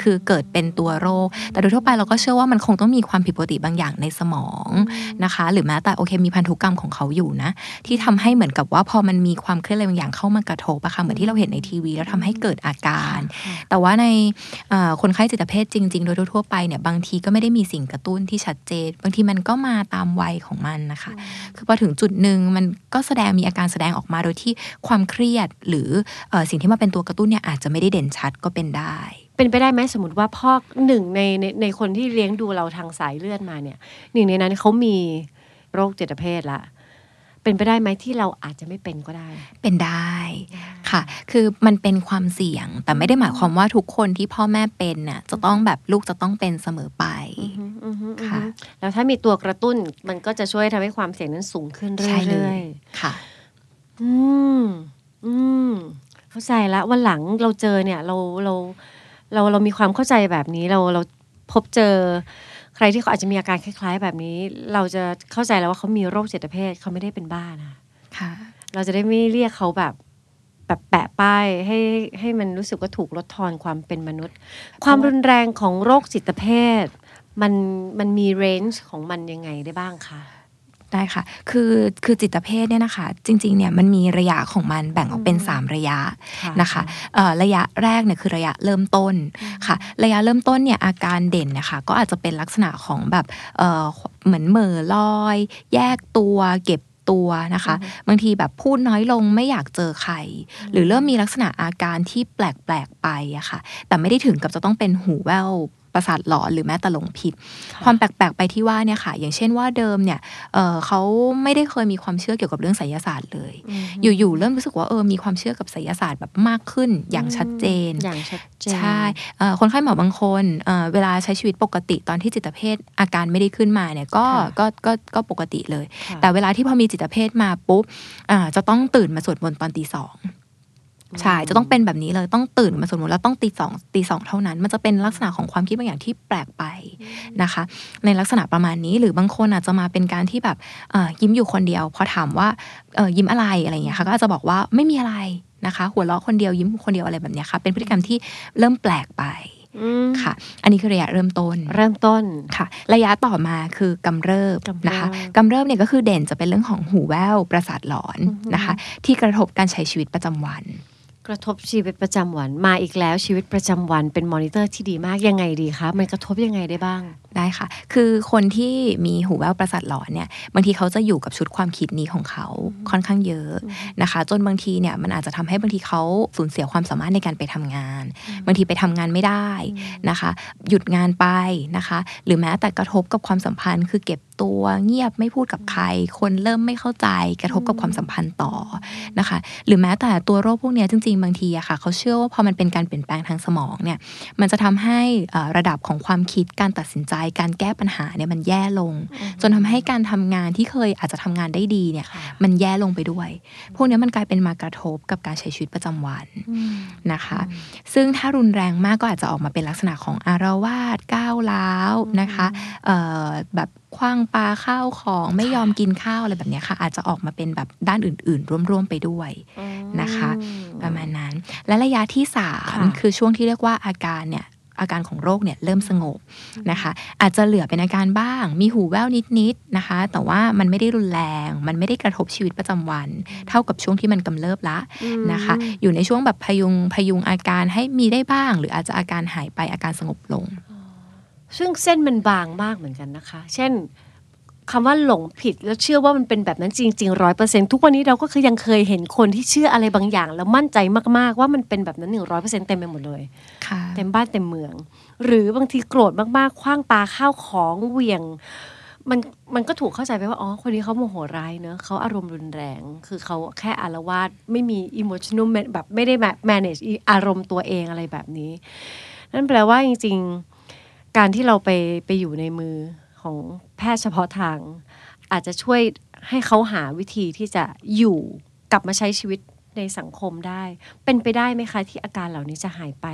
S8: คือเกิดเป็นตัวโรค แต่โดยทั่วไปเราก็เชื่อว่ามันคงต้องมีความผิดปกติบางอย่างในสมองนะคะ หรือแม้แต่โอเคมีพันธุกรรมของเขาอยู่นะ ที่ทำให้เหมือนกับว่าพอมันมีความเครียดอะไรบางอย่างเข้ามากระทบอะค่ะเหมือนที่เราเห็นในทีวี แล้วทำให้เกิดอาการ แต่ว่าในเอ่อคนไข้จิตเภทจริง ๆ โดยทั่วๆไปเนี่ยบางทีก็ไม่ได้มีสิ่งกระตุ้นที่ชัดเจน บางทีมันก็มาตามวัยของมันนะคะ คือพอถึงจุดหนึ่งมันก็แสดงมีอาการแสดงออกมาโดยที่ความเครียดหรือเอ่อสิ่งที่มาเป็นตัวกระตุ้นเนี่ยอาจจะไม่ได้เด่นชัดก็เป็นได้
S2: เป็นไปได้ไหมสมมติว่าพ่อหนึ่งในในในคนที่เลี้ยงดูเราทางสายเลือดมาเนี่ยหนึ่งในนั้นเขามีโรคจิตเภทละเป็นไปได้ไหมที่เราอาจจะไม่เป็นก็ได้
S8: เป็นได้ค่ะ คือมันเป็นความเสี่ยง แต่ไม่ได้หมายความว่าทุกคนที่พ่อแม่เป็นน่ะจะต้องแบบลูกจะต้องเป็นเสมอไปค่ะ
S2: แล้วถ้ามีตัวกระตุ้นมันก็จะช่วยทำให้ความเสี่ยงนั้นสูงขึ้น
S8: ใช่เล
S2: เรื่อย
S8: ยค่ะ
S2: ๆอืม อืม เข้าใจแล้ววันหลังเราเจอเนี่ยเราเราเราเรามีความเข้าใจแบบนี้เราเราพบเจอ ใครที่เขาอาจจะมีอาการคล้าย ๆ แบบนี้ เราจะเข้าใจแล้วว่าเขามีโรคจิตเภทเขาไม่ได้เป็นบ้านะ
S8: ค่ะ
S2: เราจะได้ไม่เรียกเขาแบบแบบแปะป้ายให้ให้มันรู้สึกว่าถูกลดทอนความเป็นมนุษย์ ความรุนแรงของโรคจิตเภทมันมันมีเรนจ์ของมันยังไงได้บ้างคะ
S8: ได้ค่ะ คือ คือจิตเภทเนี่ยนะคะ จริง ๆ เนี่ย มันมีระยะของมันแบ่งออกเป็น 3 ระยะ
S2: ค่ะ
S8: นะคะเอ่อระยะแรกเนี่ยคือระยะเริ่มต้นค่ะ ระยะเริ่มต้นเนี่ยอาการเด่นนะคะ ก็อาจจะเป็นลักษณะของแบบเอ่อเหมือนเหม่อลอย แยกตัว เก็บตัวนะคะ บางทีแบบพูดน้อยลงไม่อยากเจอใคร หรือเริ่มมีลักษณะอาการที่แปลก ๆ ไปอะค่ะ แต่ไม่ได้ถึงกับจะต้องเป็นหูแว่ว ประสาทหลอนหรือแม้แต่หลงผิด ความแปลกๆไปที่ว่าเนี่ยค่ะ อย่างเช่นว่าเดิมเนี่ยเอ่อเขาไม่ได้เคยมีความเชื่อเกี่ยวกับเรื่องไสยศาสตร์เลย อยู่ๆเริ่มรู้สึกว่าเออมีความเชื่อกับไสยศาสตร์แบบมากขึ้นอย่างชัดเจน
S2: อย่างชัดเจน
S8: ใช่เอ่อคนไข้หมอบางคนเอ่อเวลาใช้ชีวิตปกติตอนที่จิตเภทอาการไม่ได้ขึ้นมาเนี่ยก็
S2: ค่ะ
S8: ก็ก็ก็ปกติเลย
S2: ค่ะ
S8: แต่เวลาที่พอมีจิตเภทมาปุ๊บอ่าจะต้องตื่นมาสวดมนต์ตอนตีสอง ใช่ จะต้องเป็นแบบนี้เลยต้องตื่นมาสวดมนต์แล้วต้องตีสองตีสองเท่านั้น มันจะเป็นลักษณะของความคิดบางอย่างที่แปลกไปนะคะ ในลักษณะประมาณนี้หรือบางคนอาจจะมาเป็นการที่แบบเอ่อยิ้มอยู่คนเดียวพอถามว่าเอ่อยิ้มอะไรอะไรอย่างเงี้ยค่ะก็อาจจะบอกว่าไม่มีอะไรนะคะ หัวเราะคนเดียวยิ้มคนเดียวอะไรแบบเนี้ยค่ะ เป็นพฤติกรรมที่เริ่มแปลกไป
S2: อืม
S8: ค่ะ อันนี้คือระยะเริ่มต้น
S2: เริ่มต้น
S8: ค่ะ ระยะต่อมาคือกำเริบ
S2: กำเริบ
S8: นะคะกำเริบเนี่ยก็คือเด่นจะเป็นเรื่องของหูแว่วประสาทหลอนนะคะ ที่กระทบการใช้ชีวิตประจำวัน
S2: กระทบชีวิตประจำวันมาอีกแล้วชีวิตประจำวันเป็นมอนิเตอร์ที่ดีมากยังไงดีคะมันกระทบยังไงได้บ้าง
S8: ได้ค่ะ คือคนที่มีหูแว่วประสาทหลอนเนี่ยบางทีเขาจะอยู่กับชุดความคิดนี้ของเขาค่อนข้างเยอะนะคะ จนบางทีเนี่ยมันอาจจะทำให้บางทีเขาสูญเสียความสามารถในการไปทำงาน บางทีไปทำงานไม่ได้นะคะ หยุดงานไปนะคะ หรือแม้แต่กระทบกับความสัมพันธ์คือเก็บ ตัว เงียบไม่พูดกับใคร คนเริ่มไม่เข้าใจกระทบกับความสัมพันธ์ต่อนะคะ หรือแม้แต่ตัวโรคพวกเนี้ยจริง ๆ บางทีอะค่ะ เขาเชื่อว่าพอมันเป็นการเปลี่ยนแปลงทางสมองเนี่ยมันจะทำให้เอ่อระดับของความคิดการตัดสินใจ การแก้ปัญหาเนี่ยมันแย่ลง จนทำให้การทำงานที่เคยอาจจะทำงานได้ดีเนี่ย
S2: ค่ะ
S8: มันแย่ลงไปด้วย พวกเนี้ยมันกลายเป็นมากระทบกับการใช้ชีวิตประจำวันนะคะ ซึ่งถ้ารุนแรงมากก็อาจจะออกมาเป็นลักษณะของอารวาสก้าวร้าวนะคะเอ่อแบบ คว้างปลาข้าวของไม่ยอมกินข้าวอะไรแบบเนี้ยค่ะ อาจจะออกมาเป็นแบบด้านอื่น ๆ ร่วม ๆ ไปด้วยนะคะ ประมาณนั้น และระยะที่สาม
S2: ค่ะ
S8: คือช่วงที่เรียกว่าอาการเนี่ยอาการของโรคเนี่ยเริ่มสงบนะคะ อาจจะเหลือเป็นอาการบ้าง มีหูแว่วนิดๆนะคะ แต่ว่ามันไม่ได้รุนแรง มันไม่ได้กระทบชีวิตประจำวัน เท่ากับช่วงที่มันกำเริบละนะคะ อยู่ในช่วงแบบพยุงพยุงอาการให้มีได้บ้าง หรืออาจจะอาการหายไปอาการสงบลง
S2: ซึ่งเส้นมันบางมากเหมือนกันนะคะ เช่นคำว่าหลงผิดแล้วเชื่อว่ามันเป็นแบบนั้นจริงๆร้อยเปอร์เซ็นทุกวันนี้เราก็คือยังเคยเห็นคนที่เชื่ออะไรบางอย่าง แล้วมั่นใจมากๆ ว่ามันเป็นแบบนั้นหนึ่งร้อยเปอร์เซ็นเต็มไปหมดเลย
S8: ค่ะ
S2: เต็มบ้านเต็มเมือง หรือบางทีโกรธมากๆคว้างปลาข้าวของเหวี่ยง มันมันก็ถูกเข้าใจไปว่าอ๋อคนนี้เขาโมโหร้ายเนอะเขาอารมณ์รุนแรง คือเขาแค่อารวาสไม่มี emotional man- แบบไม่ได้ manage อารมณ์ตัวเองอะไรแบบนี้ นั่นแปลว่าจริง ๆ การที่เราไปไปอยู่ในมือของแพทย์เฉพาะทาง อาจจะช่วยให้เขาหาวิธีที่จะอยู่กลับมาใช้ชีวิตในสังคมได้ เป็นไปได้ไหมคะที่อาการเหล่านี้จะหายไป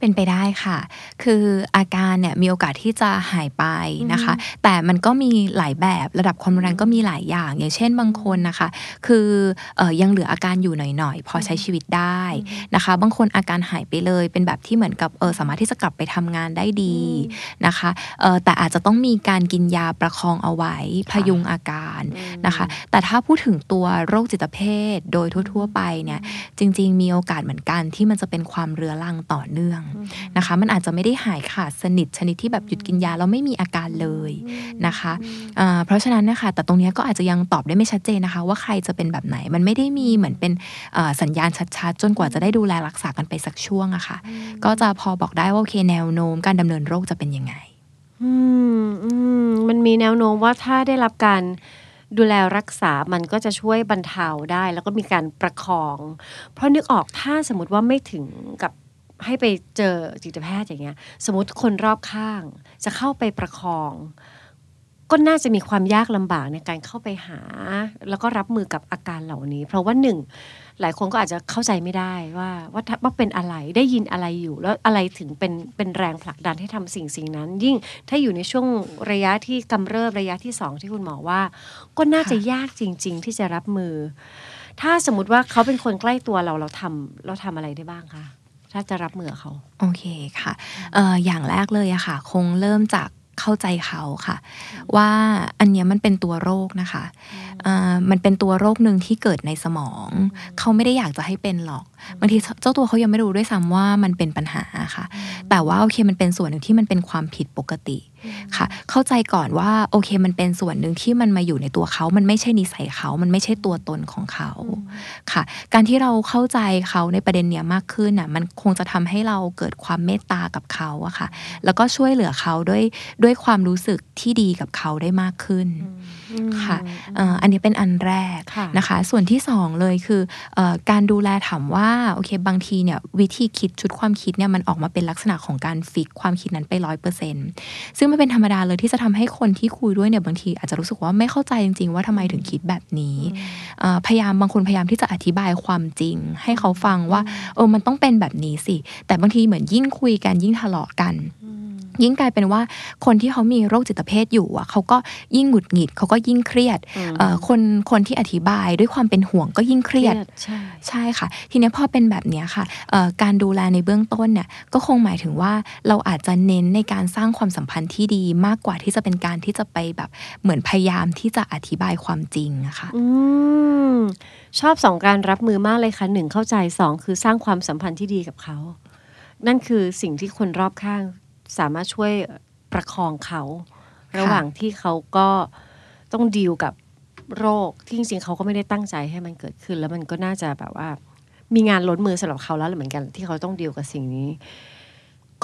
S8: เป็นไปได้ค่ะ คืออาการเนี่ยมีโอกาสที่จะหายไปนะคะ แต่มันก็มีหลายแบบระดับความรุนแรงก็มีหลายอย่าง อย่างเช่นบางคนนะคะ คือเออยังเหลืออาการอยู่หน่อยๆ พอใช้ชีวิตได้นะคะ บางคนอาการหายไปเลย เป็นแบบที่เหมือนกับเออสามารถที่จะกลับไปทำงานได้ดีนะคะเออแต่อาจจะต้องมีการกินยาประคองเอาไว้พยุงอาการนะคะ แต่ถ้าพูดถึงตัวโรคจิตเภทโดยทั่ว ๆ ไปเนี่ยจริง ๆ มีโอกาสเหมือนกันที่มันจะเป็นความเรื้อรังต่อเนื่องนะคะ มันอาจจะไม่ได้หายขาดสนิทชนิดที่แบบหยุดกินยาแล้วไม่มีอาการเลยนะคะเอ่อเพราะฉะนั้นนะคะแต่ตรงเนี้ยก็อาจจะยังตอบได้ไม่ชัดเจนนะคะ ว่าใครจะเป็นแบบไหนมันไม่ได้มีเหมือนเป็นเอ่อสัญญาณชัดๆ จนกว่าจะได้ดูแลรักษากันไปสักช่วงอะค่ะ ก็จะพอบอกได้ว่าโอเคแนวโน้มการดำเนินโรคจะเป็นยังไง
S2: อืมอืมมันมีแนวโน้มว่าถ้าได้รับการดูแลรักษา มันก็จะช่วยบรรเทาได้ แล้วก็มีการประคอง เพราะนึกออกถ้าสมมติว่าไม่ถึงกับ ให้ไปเจอจิตแพทย์อย่างเงี้ย สมมติคนรอบข้าง จะเข้าไปประคอง ก็น่าจะมีความยากลำบากในการเข้าไปหา แล้วก็รับมือกับอาการเหล่านี้ เพราะว่าหนึ่งหลายคนก็อาจจะเข้าใจไม่ได้ว่าว่าว่าเป็นอะไรได้ยินอะไรอยู่ แล้วอะไรถึงเป็นเป็นแรงผลักดันให้ทำสิ่งสิ่งนั้น ยิ่งถ้าอยู่ในช่วงระยะที่กำเริบระยะที่สองที่คุณหมอว่า ก็น่าจะยากจริง ๆ ที่จะรับมือ ถ้าสมมติว่าเขาเป็นคนใกล้ตัวเราเราทำเราทำอะไรได้บ้างคะ ถ้าจะรับมือเขา
S8: โอเคค่ะเอ่ออย่างแรกเลยอะค่ะ คงเริ่มจากเข้าใจเขาค่ะ ว่าอันเนี้ยมันเป็นตัวโรคนะคะมันเป็นตัวโรคหนึ่งที่เกิดในสมอง เขาไม่ได้อยากจะให้เป็นหรอกบางทีเจ้าตัวเขายังไม่รู้ด้วยซ้ำว่ามันเป็นปัญหาค่ะ แต่ว่าโอเคมันเป็นส่วนหนึ่งที่มันเป็นความผิดปกติ ค่ะ เข้าใจก่อนว่าโอเคมันเป็นส่วนหนึ่งที่มันมาอยู่ในตัวเขา มันไม่ใช่นิสัยเขา มันไม่ใช่ตัวตนของเขาค่ะ การที่เราเข้าใจเขาในประเด็นเนี้ยมากขึ้นน่ะมันคงจะทำให้เราเกิดความเมตตากับเขาอะค่ะ แล้วก็ช่วยเหลือเขาด้วยด้วยความรู้สึกที่ดีกับเขาได้มากขึ้นค่ะเอ่ออันนี้เป็นอันแรก
S2: ค่ะ
S8: นะคะ ส่วนที่สองเลยคือเออการดูแลถามว่าโอเคบางทีเนี่ยวิธีคิดชุดความคิดเนี่ยมันออกมาเป็นลักษณะของการฟิกความคิดนั้นไปร้อยเปอร์เซ็นต์ซึ่งมันเป็นธรรมดาเลยที่จะทำให้คนที่คุยด้วยเนี่ยบางทีอาจจะรู้สึกว่าไม่เข้าใจจริง ๆ ว่าทำไมถึงคิดแบบนี้เอ่อพยายามบางคนพยายามที่จะอธิบายความจริง ให้เขาฟังว่าเออมันต้องเป็นแบบนี้สิแต่บางทีเหมือนยิ่งคุยกันยิ่งทะเลาะกัน ยิ่งกลายเป็นว่าคนที่เขามีโรคจิตเภทอยู่อะเขาก็ยิ่งหงุดหงิดเขาก็ยิ่งเครียดเอ่อคนคนที่อธิบายด้วยความเป็นห่วงก็ยิ่งเครียด
S2: ใช่
S8: ใช่ค่ะ ทีเนี้ยพอเป็นแบบเนี้ยค่ะเอ่อการดูแลในเบื้องต้นเนี่ยก็คงหมายถึงว่าเราอาจจะเน้นในการสร้างความสัมพันธ์ที่ดีมากกว่าที่จะเป็นการที่จะไปแบบเหมือนพยายามที่จะอธิบายความจริงอะค่ะ
S2: อืมชอบสองการรับมือมากเลยค่ะหนึ่งเข้าใจสองคือสร้างความสัมพันธ์ที่ดีกับเขานั่นคือสิ่งที่คนรอบข้าง สามารถช่วยประคองเขา ระหว่างที่เขาก็ต้องดีลกับโรคที่จริงๆเขาก็ไม่ได้ตั้งใจให้มันเกิดขึ้น แล้วมันก็น่าจะแบบว่ามีงานล้นมือสำหรับเขาแล้วเหมือนกัน ที่เขาต้องดีลกับสิ่งนี้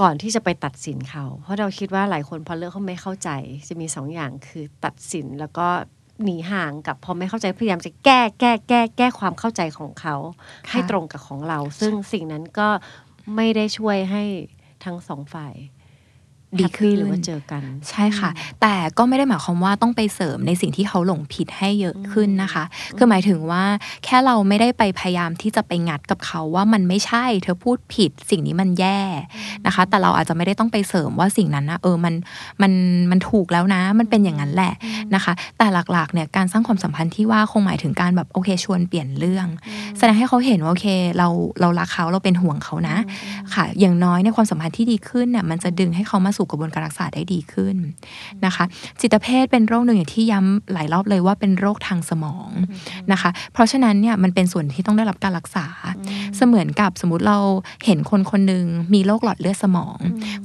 S2: ก่อนที่จะไปตัดสินเขา เพราะเราคิดว่าหลายคนพอเลิกเขาไม่เข้าใจ จะมีสองอย่างคือตัดสินแล้วก็หนีห่างกับพอไม่เข้าใจพยายามจะแก้แก้แก้แก้ความเข้าใจของเขา ให้ตรงกับของเรา ซึ่งสิ่งนั้นก็ไม่ได้ช่วยให้ทั้งสองฝ่าย
S8: ดีขึ้น
S2: แฮปปี้หรือว่าเจอกัน
S8: ใช่ค่ะ แต่ก็ไม่ได้หมายความว่าต้องไปเสริมในสิ่งที่เขาหลงผิดให้เยอะขึ้นนะคะ คือหมายถึงว่าแค่เราไม่ได้ไปพยายามที่จะไปงัดกับเขาว่ามันไม่ใช่ เธอพูดผิดสิ่งนี้มันแย่นะคะ แต่เราอาจจะไม่ได้ต้องไปเสริมว่าสิ่งนั้นนะเออมันมันมันถูกแล้วนะ มันเป็นอย่างนั้นแหละนะคะ แต่หลักๆเนี่ยการสร้างความสัมพันธ์ที่ว่าคงหมายถึงการแบบโอเคชวนเปลี่ยนเรื่อง แสดงให้เขาเห็นว่าโอเคเราเรารักเขาเราเป็นห่วงเขานะ ค่ะ อย่างน้อยในยความสัมพันธ์ที่ดีขึ้นเนี่ยมันจะดึงให้เขามาสู่กระบวนการรักษาได้ดีขึ้นนะคะ จิตเภทเป็นโรคหนึ่งอย่างที่ย้ำหลายรอบเลยว่าเป็นโรคทางสมองนะคะ เพราะฉะนั้นเนี่ยมันเป็นส่วนที่ต้องได้รับการรักษา เสมือนกับสมมติเราเห็นคนคนหนึ่งมีโรคหลอดเลือดสมอง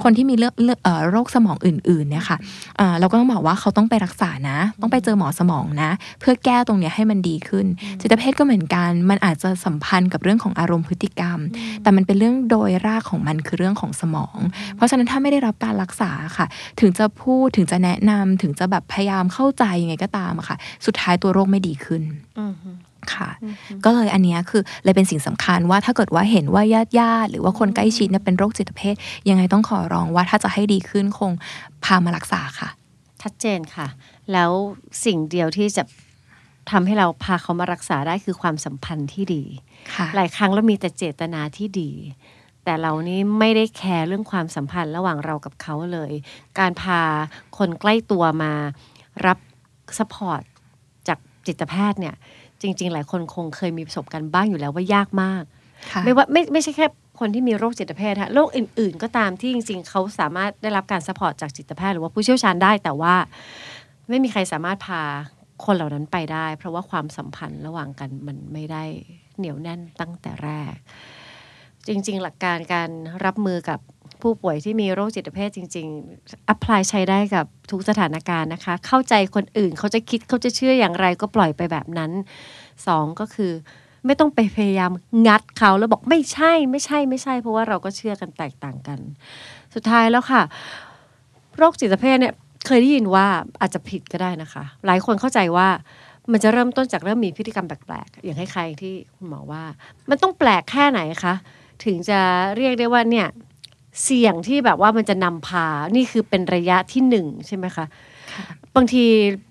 S8: คนที่มีเลือดเลือดเอ่อโรคสมองอื่นๆเนี่ยค่ะเอ่อเราก็ต้องบอกว่าเขาต้องไปรักษานะ ต้องไปเจอหมอสมองนะ เพื่อแก้ตรงเนี้ยให้มันดีขึ้น จิตเภทก็เหมือนกัน มันอาจจะสัมพันธ์กับเรื่องของอารมณ์พฤติกรรม แต่มันเป็นเรื่องโดยรากของมันคือเรื่องของสมอง เพราะฉะนั้นถ้าไม่ได้รับการรักษาค่ะ ถึงจะพูดถึงจะแนะนำถึงจะแบบพยายามเข้าใจยังไงก็ตามอะค่ะ สุดท้ายตัวโรคไม่ดีขึ้นค่ะ ก็เลยอันเนี้ยคือเลยเป็นสิ่งสำคัญว่าถ้าเกิดว่าเห็นว่าญาติญาติๆหรือว่าคนใกล้ชิดเนี่ยเป็นโรคจิตเภทยังไงต้องขอร้องว่าถ้าจะให้ดีขึ้นคงพามารักษาค่ะ
S2: ชัดเจนค่ะ แล้วสิ่งเดียวที่จะทำให้เราพาเขามารักษาได้คือความสัมพันธ์ที่ดี
S8: ค่ะ
S2: หลายครั้งเรามีแต่เจตนาที่ดี แต่เรานี่ไม่ได้แคร์เรื่องความสัมพันธ์ระหว่างเรากับเขาเลย การพาคนใกล้ตัวมารับสปอร์ตจากจิตแพทย์เนี่ย จริง ๆ หลายคนคงเคยมีประสบการณ์บ้างอยู่แล้วว่ายากมาก
S8: ค่ะ
S2: ไม่ว่าไม่ไม่ใช่แค่คนที่มีโรคจิตเภทฮะโรคอื่น ๆ ก็ตามที่จริง ๆ เขาสามารถได้รับการ support จากจิตแพทย์หรือว่าผู้เชี่ยวชาญได้แต่ว่า ไม่มีใครสามารถพาคนเหล่านั้นไปได้ เพราะว่าความสัมพันธ์ระหว่างกันมันไม่ได้เหนียวแน่นตั้งแต่แรก จริง ๆ หลักการการรับมือกับผู้ป่วยที่มีโรคจิตเภทจริงๆ apply ใช้ได้กับทุกสถานการณ์นะคะ เข้าใจคนอื่นเขาจะคิดเขาจะเชื่ออย่างไรก็ปล่อยไปแบบนั้นสองก็คือ ไม่ต้องไปพยายามงัดเขาแล้วบอกไม่ใช่ไม่ใช่ไม่ใช่ เพราะว่าเราก็เชื่อกันแตกต่างกัน สุดท้ายแล้วค่ะ โรคจิตเภทเนี่ยเคยได้ยินว่าอาจจะผิดก็ได้นะคะ หลายคนเข้าใจว่ามันจะเริ่มต้นจากเริ่มมีพฤติกรรมแปลกๆ อย่างคล้ายๆที่คุณหมอว่า มันต้องแปลกแค่ไหนคะ ถึงจะเรียกได้ว่าเนี่ยเสี่ยงที่แบบว่ามันจะนำพา นี่คือเป็นระยะที่หนึ่งใช่ไหมคะ บางที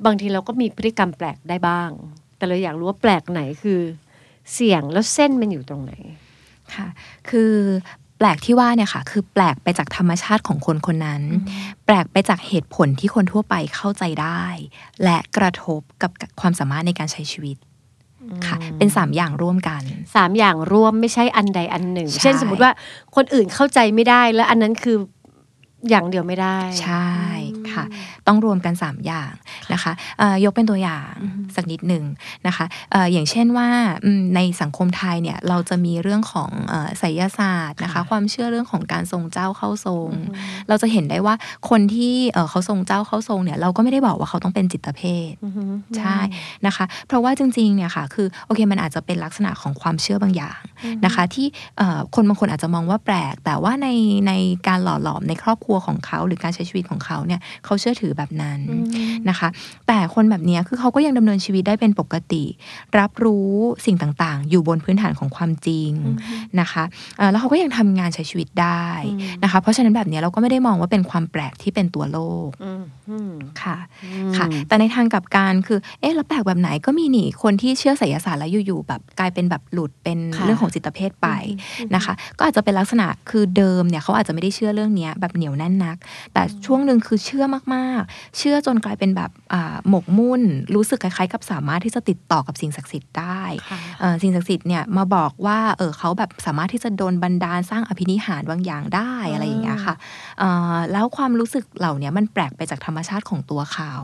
S2: บางทีเราก็มีพฤติกรรมแปลกได้บ้าง แต่เราอยากรู้ว่าแปลกไหนคือ เสี่ยงแล้วเส้นมันอยู่ตรงไหน
S8: ค่ะ คือแปลกที่ว่าเนี่ยค่ะ คือแปลกไปจากธรรมชาติของคนคนนั้น แปลกไปจากเหตุผลที่คนทั่วไปเข้าใจได้ และกระทบกับความสามารถในการใช้ชีวิต ค่ะเป็นสามอย่างร่วมกัน
S2: สามอย่างร่วมไม่ใช่อันใดอันหนึ่ง
S8: ใช่
S2: เช่นสมมติว่าคนอื่นเข้าใจไม่ได้แล้วอันนั้นคือ อย่างเดียวไม่ได้
S8: ใช่ค่ะ ต้องรวมกัน 3 อย่างนะคะเอ่อยกเป็นตัวอย่างสักนิดหนึ่งนะคะเอ่ออย่างเช่นว่าอืมในสังคมไทยเนี่ยเราจะมีเรื่องของเอ่อไสยศาสตร์นะคะ ความเชื่อเรื่องของการทรงเจ้าเข้าทรง เราจะเห็นได้ว่าคนที่เอ่อเขาทรงเจ้าเข้าทรงเนี่ยเราก็ไม่ได้บอกว่าเขาต้องเป็นจิตเภท
S2: อือฮึ
S8: ใช่นะคะ เพราะว่าจริงๆเนี่ยค่ะคือโอเคมันอาจจะเป็นลักษณะของความเชื่อบางอย่างนะคะ ที่เอ่อคนบางคนอาจจะมองว่าแปลก แต่ว่าในในการหล่อหลอมในครอบครัวของเขาหรือการใช้ชีวิตของเขาเนี่ยเขาเชื่อถือแบบนั้นนะคะ แต่คนแบบเนี้ยคือเขาก็ยังดำเนินชีวิตได้เป็นปกติ รับรู้สิ่งต่างๆ อยู่บนพื้นฐานของความจริงนะคะเอ่อแล้วเขาก็ยังทำงานใช้ชีวิตได้นะคะ เพราะฉะนั้นแบบเนี้ยเราก็ไม่ได้มองว่าเป็นความแปลกที่เป็นตัวโลก
S2: อืมอืม
S8: ค่ะค่ะ แต่ในทางกลับกันคือเอ๊ะแล้วแปลกแบบไหนก็มีนี่คนที่เชื่อไสยศาสตร์แล้วอยู่ๆแบบกลายเป็นแบบหลุดเป็น
S2: ค่ะ
S8: เรื่องของจิตเภทไปนะคะ ก็อาจจะเป็นลักษณะคือเดิมเนี่ยเขาอาจจะไม่ได้เชื่อเรื่องเนี้ยแบบเหนียวแน่นนัก แต่ช่วงหนึ่งคือเชื่อมากๆ เชื่อจนกลายเป็นแบบอ่าหมกมุ่น รู้สึกคล้ายๆ กับสามารถที่จะติดต่อกับสิ่งศักดิ์สิทธิ์ได้
S2: ค่ะ
S8: เอ่อสิ่งศักดิ์สิทธิ์เนี่ยมาบอกว่าเออเขาแบบสามารถที่จะโดนบันดาลสร้างอภินิหารบางอย่างได้อะไรอย่างเงี้ยค่ะเอ่อแล้วความรู้สึกเหล่าเนี้ยมันแปลกไปจากธรรมชาติของตัวเขา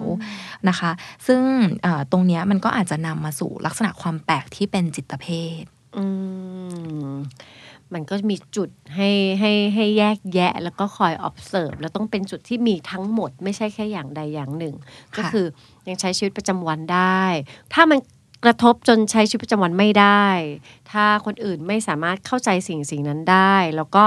S8: นะคะ ซึ่งเอ่อตรงเนี้ยมันก็อาจจะนำมาสู่ลักษณะความแปลกที่เป็นจิตเภท
S2: อืม มันก็มีจุดให้ให้ให้แยกแยะ แล้วก็คอย observe แล้วต้องเป็นจุดที่มีทั้งหมด ไม่ใช่แค่อย่างใดอย่างหนึ่ง
S8: ค่ะ
S2: ก็คือยังใช้ชีวิตประจำวันได้ ถ้ามันกระทบจนใช้ชีวิตประจำวันไม่ได้ ถ้าคนอื่นไม่สามารถเข้าใจสิ่งสิ่งนั้นได้ แล้วก็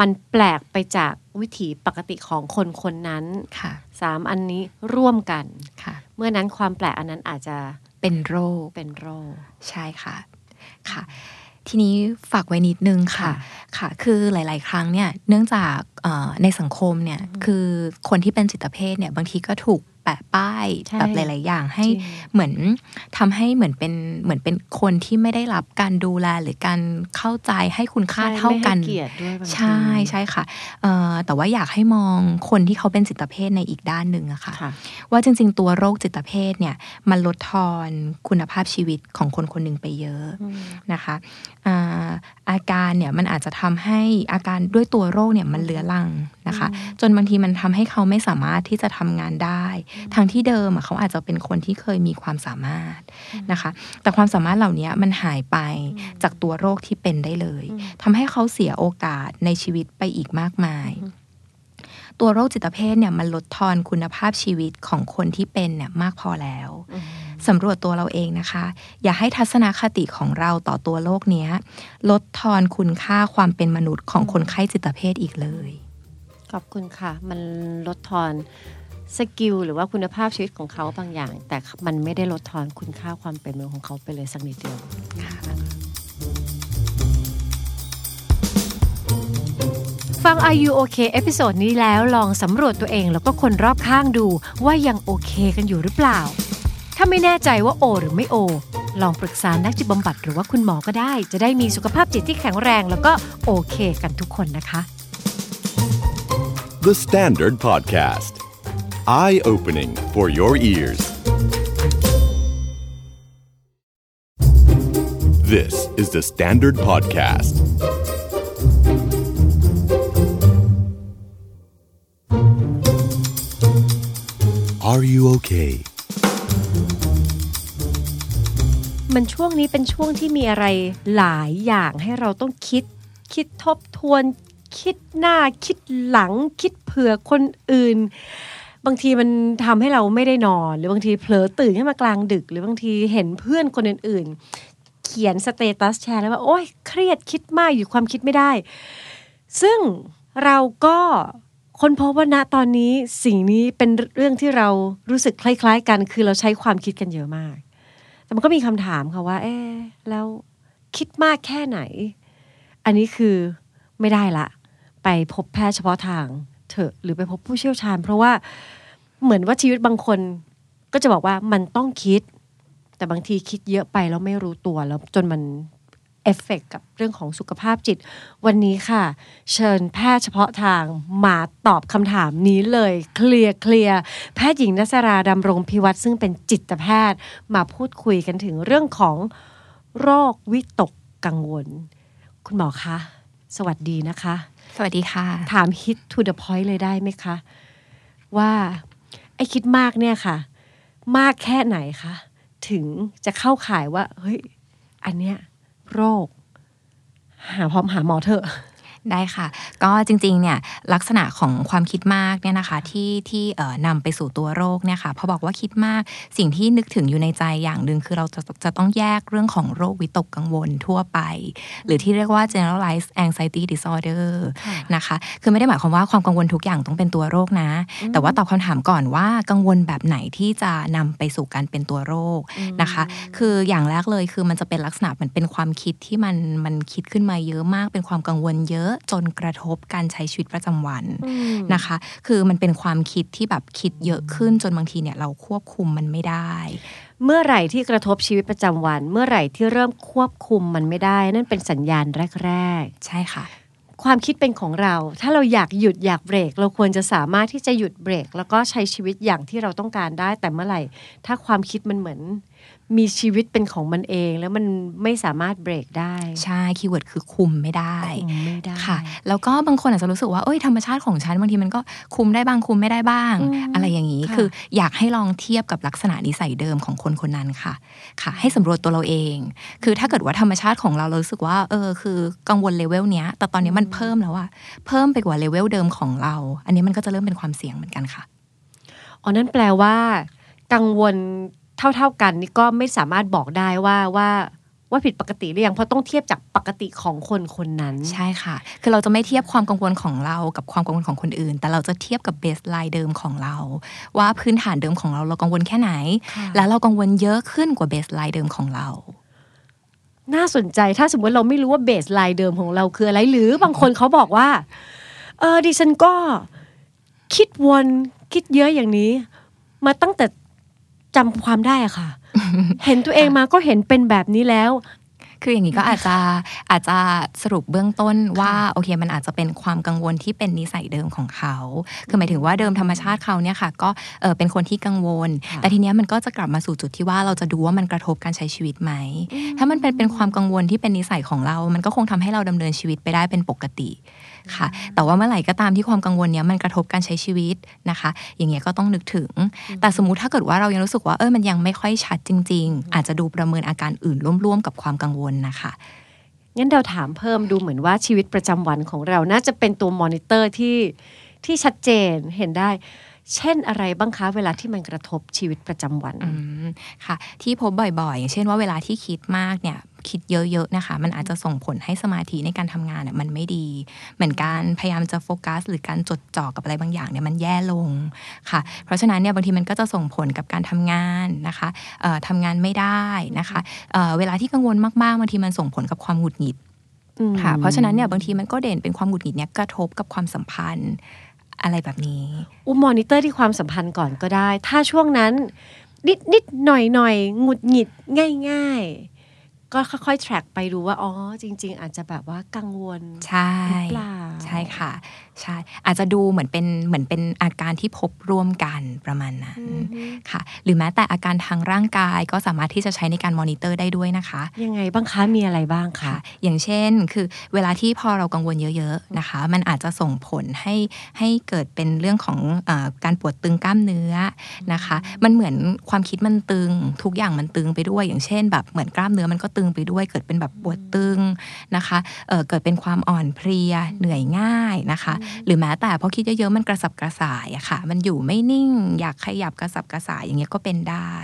S2: มันแปลกไปจากวิถีปกติของคนคนนั้น
S8: ค่ะ
S2: สามอันนี้ร่วมกัน
S8: ค่ะ
S2: เมื่อนั้นความแปลกอันนั้นอาจจะ
S8: เป็นโรค
S2: เป็นโรค
S8: ใช่ค่ะค่ะ ทีนี้ฝากไว้นิดนึงค่ะค่ะ คือหลาย ๆ ครั้งเนี่ยเนื่องจากเอ่อในสังคมเนี่ยคือคนที่เป็นจิตเภทเนี่ยบางทีก็ถูก แปะป้าย
S2: ใช่
S8: แบบหลาย ๆ อย่างให้
S2: จริง
S8: เหมือนทำให้เหมือนเป็นเหมือนเป็นคนที่ไม่ได้รับการดูแลหรือการเข้าใจให้คุณค่า
S2: ใช่
S8: เท่ากัน
S2: ไม่ให้เกียรติด้วยบางที
S8: ใช่ใช่ค่ะเอ่อแต่ว่าอยากให้มองคนที่เขาเป็นจิตเภทในอีกด้านหนึ่งอะค่ะ
S2: ค่ะ
S8: ว่าจริง ๆ ตัวโรคจิตเภทเนี่ยมันลดทอนคุณภาพชีวิตของคนคนหนึ่งไปเยอะนะคะอ่าอาการเนี่ยมันอาจจะทำให้อาการด้วยตัวโรคเนี่ยมันเลื้อรังนะคะ จนบางทีมันทำให้เขาไม่สามารถที่จะทำงานได้ทั้งที่เดิมอะเขาอาจจะเป็นคนที่เคยมีความสามารถนะคะ แต่ความสามารถเหล่านี้มันหายไปจากตัวโรคที่เป็นได้เลยทำให้เขาเสียโอกาสในชีวิตไปอีกมากมาย ตัวโรคจิตเภทเนี่ยมันลดทอนคุณภาพชีวิตของคนที่เป็นเนี่ยมากพอแล้ว สำรวจตัวเราเองนะคะ อย่าให้ทัศนคติของเราต่อตัวโรคเนี้ยลดทอนคุณค่าความเป็นมนุษย์ของคนไข้จิตเภทอีกเลย
S2: ขอบคุณค่ะ มันลดทอน skill หรือว่าคุณภาพชีวิตของเขาบางอย่าง แต่มันไม่ได้ลดทอนคุณค่าความเป็นมนุษย์ของเขาไปเลยสักนิดเดียวฟัง Are You OK episode นี้แล้วลองสำรวจตัวเองแล้วก็คนรอบข้างดูว่ายังโอเคกันอยู่หรือเปล่า ถ้าไม่แน่ใจว่าโอ หรือไม่โอ ลองปรึกษานักจิตบำบัดหรือว่าคุณหมอก็ได้ จะได้มีสุขภาพจิตที่แข็งแรงแล้วก็โอเคกันทุกคนนะคะ
S1: The Standard Podcast. Eye opening for your ears. This is the Standard Podcast. Are you okay?
S2: มันช่วงนี้เป็นช่วงที่มีอะไรหลายอย่างให้เราต้องคิด คิดทบทวน คิดหน้า คิดหลัง คิดเผื่อคนอื่น บางทีมันทำให้เราไม่ได้นอน หรือบางทีเผลอตื่นขึ้นมากลางดึก หรือบางทีเห็นเพื่อนคนอื่น ๆ เขียน status แชร์แล้วว่า โอ๊ยเครียดคิดมากอยู่ความคิดไม่ได้ ซึ่งเราก็ค้นพบว่าณตอนนี้สิ่งนี้เป็นเรื่องที่เรารู้สึกคล้าย ๆ กัน คือเราใช้ความคิดกันเยอะมาก แต่มันก็มีคำถามค่ะว่า เอ๊ะแล้วคิดมากแค่ไหน อันนี้คือไม่ได้ละ ไปพบแพทย์เฉพาะทางเถอะหรือไปพบผู้เชี่ยวชาญ เพราะว่าเหมือนว่าชีวิตบางคนก็จะบอกว่ามันต้องคิด แต่บางทีคิดเยอะไปแล้วไม่รู้ตัวแล้วจนมัน เอฟเฟกกับเรื่องของสุขภาพจิต วันนี้ค่ะ เชิญแพทย์เฉพาะทางมาตอบคำถามนี้เลย เคลียร์เคลียร์แพทย์หญิงนัสราดำรงพิวัตรซึ่งเป็นจิตแพทย์มาพูดคุยกันถึงเรื่องของโรควิตกกังวล คุณหมอคะ สวัสดีนะคะ
S8: สวัสดีค่ะ
S2: ถาม hit to the point เลยได้ไหมคะ ว่า ไอ้คิดมากเนี่ยค่ะ มากแค่ไหนคะ ถึงจะเข้าข่ายว่า เฮ้ย อันเนี้ย โรค หาพร้อมหาหมอเถอะ
S8: ได้ค่ะ ก็จริงๆเนี่ยลักษณะของความคิดมากเนี่ยนะคะที่ที่เอ่อนำไปสู่ตัวโรคเนี่ยค่ะพอบอกว่าคิดมากสิ่งที่นึกถึงอยู่ในใจอย่างหนึ่งคือเราจะจะต้องแยกเรื่องของโรควิตกกังวลทั่วไป หรือที่เรียกว่า generalized anxiety disorder นะคะคือไม่ได้หมายความว่าความกังวลทุกอย่างต้องเป็นตัวโรคนะ แต่ว่าตอบคำถามก่อนว่ากังวลแบบไหนที่จะนำไปสู่การเป็นตัวโรคนะคะ คืออย่างแรกเลยคือมันจะเป็นลักษณะเหมือนเป็นความคิดที่มันมันคิดขึ้นมาเยอะมากเป็นความกังวลเยอะจนกระทบการใช้ชีวิตประจำวันนะคะ คือมันเป็นความคิดที่แบบคิดเยอะขึ้นจนบางทีเนี่ยเราควบคุมมันไม่ได้
S2: เมื่อไหร่ที่กระทบชีวิตประจำวัน เมื่อไหร่ที่เริ่มควบคุมมันไม่ได้ นั่นเป็นสัญญาณแรก
S8: ใช่ค่ะ
S2: ๆความคิดเป็นของเรา ถ้าเราอยากหยุดอยากเบรก เราควรจะสามารถที่จะหยุดเบรก แล้วก็ใช้ชีวิตอย่างที่เราต้องการได้ แต่เมื่อไหร่ ถ้าความคิดมันเหมือน มีชีวิตเป็นของมันเอง แล้วมันไม่สามารถเบรกได้
S8: ใช่คีย์เวิร์ดคือคุมไม่ได้
S2: คุมไม่ได้
S8: ค่ะ แล้วก็บางคนอาจจะรู้สึกว่าเอ้ยธรรมชาติของฉันบางทีมันก็คุมได้บ้างคุมไม่ได้บ้าง
S2: อืม
S8: อะไรอย่างนี้
S2: ค่ะ
S8: คืออยากให้ลองเทียบกับลักษณะนิสัยเดิมของคนคนนั้นค่ะ ค่ะ ให้สำรวจตัวเราเอง คือถ้าเกิดว่าธรรมชาติของเราเรารู้สึกว่าเออคือกังวลเลเวลเนี้ย แต่ตอนนี้มันเพิ่มแล้วอะเพิ่มไปกว่าเลเวลเดิมของเรา อันนี้มันก็จะเริ่มเป็นความเสี่ยงเหมือนกันค่ะ
S2: อ๋อนั่นแปลว่า กังวล เท่า ๆกันนี่ก็ไม่สามารถบอกได้ว่าว่าว่าผิดปกติหรือยังเพราะต้องเทียบจากปกติของคนคนนั้น
S8: ใช่ค่ะ คือเราจะไม่เทียบความกังวลของเรากับความกังวลของคนอื่น แต่เราจะเทียบกับ baseline เดิมของเรา ว่าพื้นฐานเดิมของเราเรากังวลแค่ไหน
S2: ค่ะ
S8: แล้วเรากังวลเยอะขึ้นกว่าเบสไลน์เดิมของเรา
S2: น่าสนใจถ้าสมมติเราไม่รู้ว่า baseline เดิมของเราคืออะไร หรือบางคนเขาบอกว่า เออดิฉันก็คิดวนคิดเยอะอย่างนี้ มาตั้งแต่ จำความได้อะค่ะ เห็นตัวเองมาก็เห็นเป็นแบบนี้แล้ว
S8: คืออย่างนี้ก็อาจจะอาจจะสรุปเบื้องต้นว่าโอเคมันอาจจะเป็นความกังวลที่เป็นนิสัยเดิมของเขา คือหมายถึงว่าเดิมธรรมชาติเขาเนี่ยค่ะ ก็เออเป็นคนที่กังวล
S2: ค่ะ
S8: แต่ทีเนี้ยมันก็จะกลับมาสู่จุดที่ว่าเราจะดูว่ามันกระทบการใช้ชีวิตไหม ถ้ามันเป็นเป็นความกังวลที่เป็นนิสัยของเรา มันก็คงทำให้เราดำเนินชีวิตไปได้เป็นปกติ ค่ะ แต่ว่าเมื่อไหร่ก็ตามที่ความกังวลเนี้ยมันกระทบการใช้ชีวิตนะคะ อย่างเงี้ยก็ต้องนึกถึง แต่สมมติถ้าเกิดว่าเรายังรู้สึกว่าเออมันยังไม่ค่อยชัดจริง ๆ อาจจะดูประเมินอาการอื่นร่วมๆกับความกังวลนะคะ
S2: งั้นเราถามเพิ่มดูเหมือนว่าชีวิตประจำวันของเราน่าจะเป็นตัวมอนิเตอร์ที่ที่ชัดเจนเห็นได้ เช่นอะไรบ้างคะเวลาที่มันกระทบชีวิตประจำวัน
S8: อืมค่ะ ที่พบบ่อยๆ อย่างเช่นว่าเวลาที่คิดมากเนี่ย คิดเยอะๆนะคะ มันอาจจะส่งผลให้สมาธิในการทำงานเนี่ยมันไม่ดี เหมือนการพยายามจะโฟกัส หรือการจดจ่อกับอะไรบางอย่างเนี่ยมันแย่ลงค่ะ เพราะฉะนั้นเนี่ยบางทีมันก็จะส่งผลกับการทำงานนะคะเอ่อทำงานไม่ได้นะคะเอ่อเวลาที่กังวลมากๆบางทีมันส่งผลกับความหงุดหงิด
S2: อืม
S8: ค่ะเพราะฉะนั้นเนี่ยบางทีมันก็เด่นเป็นความหงุดหงิดเนี่ยกระทบกับความสัมพันธ์อะไรแบบนี้
S2: อุ้มมอนิเตอร์ที่ความสัมพันธ์ก่อนก็ได้ ถ้าช่วงนั้น นิดนิดหน่อยหน่อยหงุดหงิดง่าย ๆ ก็ค่อยๆ track ไปดูว่า อ๋อ จริง ๆ อาจจะแบบว่ากังวล
S8: ใช่
S2: หรือเปล่า
S8: ใช่ค่ะใช่อาจจะดูเหมือนเป็นเหมือนเป็นอาการที่พบร่วมกันประมาณนั้นค่ะ หรือแม้แต่อาการทางร่างกายก็สามารถที่จะใช้ในการมอนิเตอร์ได้ด้วยนะคะ
S2: ยังไงบ้างคะมีอะไรบ้างคะ
S8: ค่ะอย่างเช่น คือเวลาที่พอเรากังวลเยอะๆนะคะ มันอาจจะส่งผลให้ให้เกิดเป็นเรื่องของเออการปวดตึงกล้ามเนื้อนะคะ มันเหมือนความคิดมันตึง ทุกอย่างมันตึงไปด้วย อย่างเช่น แบบเหมือนกล้ามเนื้อมันก็ตึงไปด้วย เกิดเป็นแบบปวดตึงนะคะเออเกิดเป็นความอ่อนเพลียเหนื่อยง่ายนะคะหรือแม้แต่พอคิดเยอะๆมันกระสับกระส่ายอะค่ะ มันอยู่ไม่นิ่งอยากขยับกระสับกระส่ายอย่างเงี้ยก็เป็นได้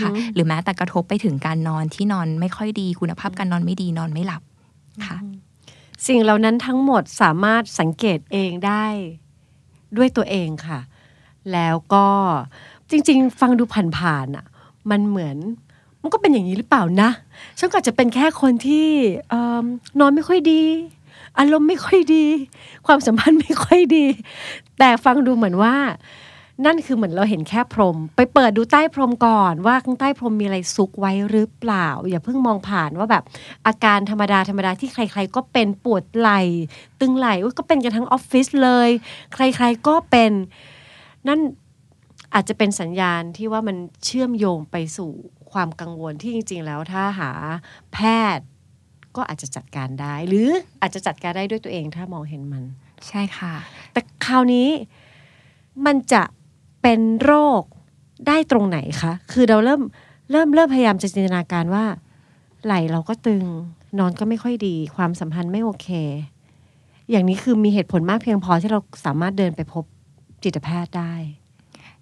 S8: ค่ะ หรือแม้แต่กระทบไปถึงการนอนที่นอนไม่ค่อยดีคุณภาพการนอนไม่ดีนอนไม่หลับค่ะ
S2: สิ่งเหล่านั้นทั้งหมดสามารถสังเกตเองได้ด้วยตัวเองค่ะ แล้วก็จริง ๆ ฟังดูผ่านๆอะ มันเหมือนมันก็เป็นอย่างนี้หรือเปล่านะฉันก็อาจจะเป็นแค่คนที่เอิ่มนอนไม่ค่อยดี อารมณ์ไม่ค่อยดี ความสัมพันธ์ไม่ค่อยดี แต่ฟังดูเหมือนว่า นั่นคือเหมือนเราเห็นแค่พรม ไปเปิดดูใต้พรมก่อนว่าข้างใต้พรมมีอะไรซุกไว้หรือเปล่า อย่าเพิ่งมองผ่านว่าแบบอาการธรรมดาธรรมดาที่ใคร ๆ ก็เป็นปวดไหล่ตึงไหล่ก็เป็นกันทั้งออฟฟิศเลย ใคร ๆก็เป็นนั่นอาจจะเป็นสัญญาณที่ว่ามันเชื่อมโยงไปสู่ความกังวลที่จริง ๆ แล้วถ้าหาแพทย์ ก็อาจจะจัดการได้ หรืออาจจะจัดการได้ด้วยตัวเองถ้ามองเห็นมัน
S8: ใช่ค่ะ
S2: แต่คราวนี้มันจะเป็นโรคได้ตรงไหนคะคือเราเริ่มเริ่มเริ่มพยายามจะจินตนาการว่า ไหลเราก็ตึง นอนก็ไม่ค่อยดี ความสัมพันธ์ไม่โอเค อย่างนี้คือมีเหตุผลมากเพียงพอที่เราสามารถเดินไปพบจิตแพทย์ได้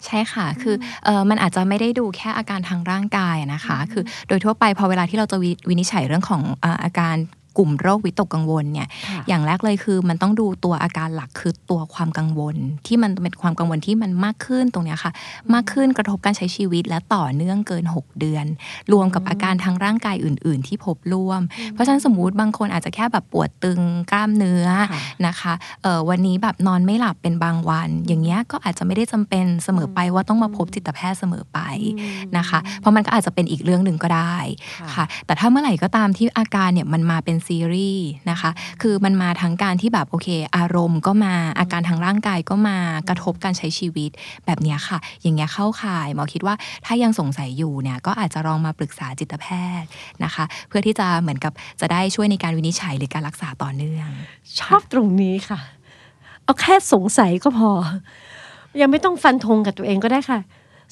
S8: ใช่ค่ะ คือเออมันอาจจะไม่ได้ดูแค่อาการทางร่างกายอะนะคะ คือโดยทั่วไปพอเวลาที่เราจะวิวินิจฉัยเรื่องของอ่าอาการ กลุ่มโรควิตกกังวลเนี่ย
S2: ค่ะ
S8: อย่างแรกเลยคือ มันต้องดูตัวอาการหลักคือตัวความกังวล ที่มันเป็นความกังวลที่มันมากขึ้นตรงเนี้ยค่ะ มากขึ้นกระทบการใช้ชีวิตและต่อเนื่องเกิน 6 เดือน รวมกับอาการทางร่างกายอื่น ๆ ที่พบร่วม เพราะฉะนั้นสมมุติบางคนอาจจะแค่แบบปวดตึงกล้ามเนื้อ
S2: ค่ะ
S8: นะคะเออวันนี้แบบนอนไม่หลับเป็นบางวัน อย่างเงี้ยก็อาจจะไม่ได้จำเป็นเสมอไปว่าต้องมาพบจิตแพทย์เสมอไปนะคะ เพราะมันก็อาจจะเป็นอีกเรื่องหนึ่งก็ได้ค่ะ แต่ถ้าเมื่อไหร่ก็ตามที่อาการเนี่ยมันมาเป็นซีรีส์นะคะ คือมันมาทั้งการที่แบบโอเค อารมณ์ก็มาอาการทางร่างกายก็มากระทบการใช้ชีวิตแบบนี้ค่ะ อย่างเงี้ยเข้าข่ายหมอคิดว่าถ้ายังสงสัยอยู่เนี่ยก็อาจจะลองมาปรึกษาจิตแพทย์นะคะ เพื่อที่จะเหมือนกับจะได้ช่วยในการวินิจฉัยหรือการรักษาต่อเนื่อง
S2: ชอบตรงนี้ค่ะ เอาแค่สงสัยก็พอ ยังไม่ต้องฟันธงกับตัวเองก็ได้ค่ะ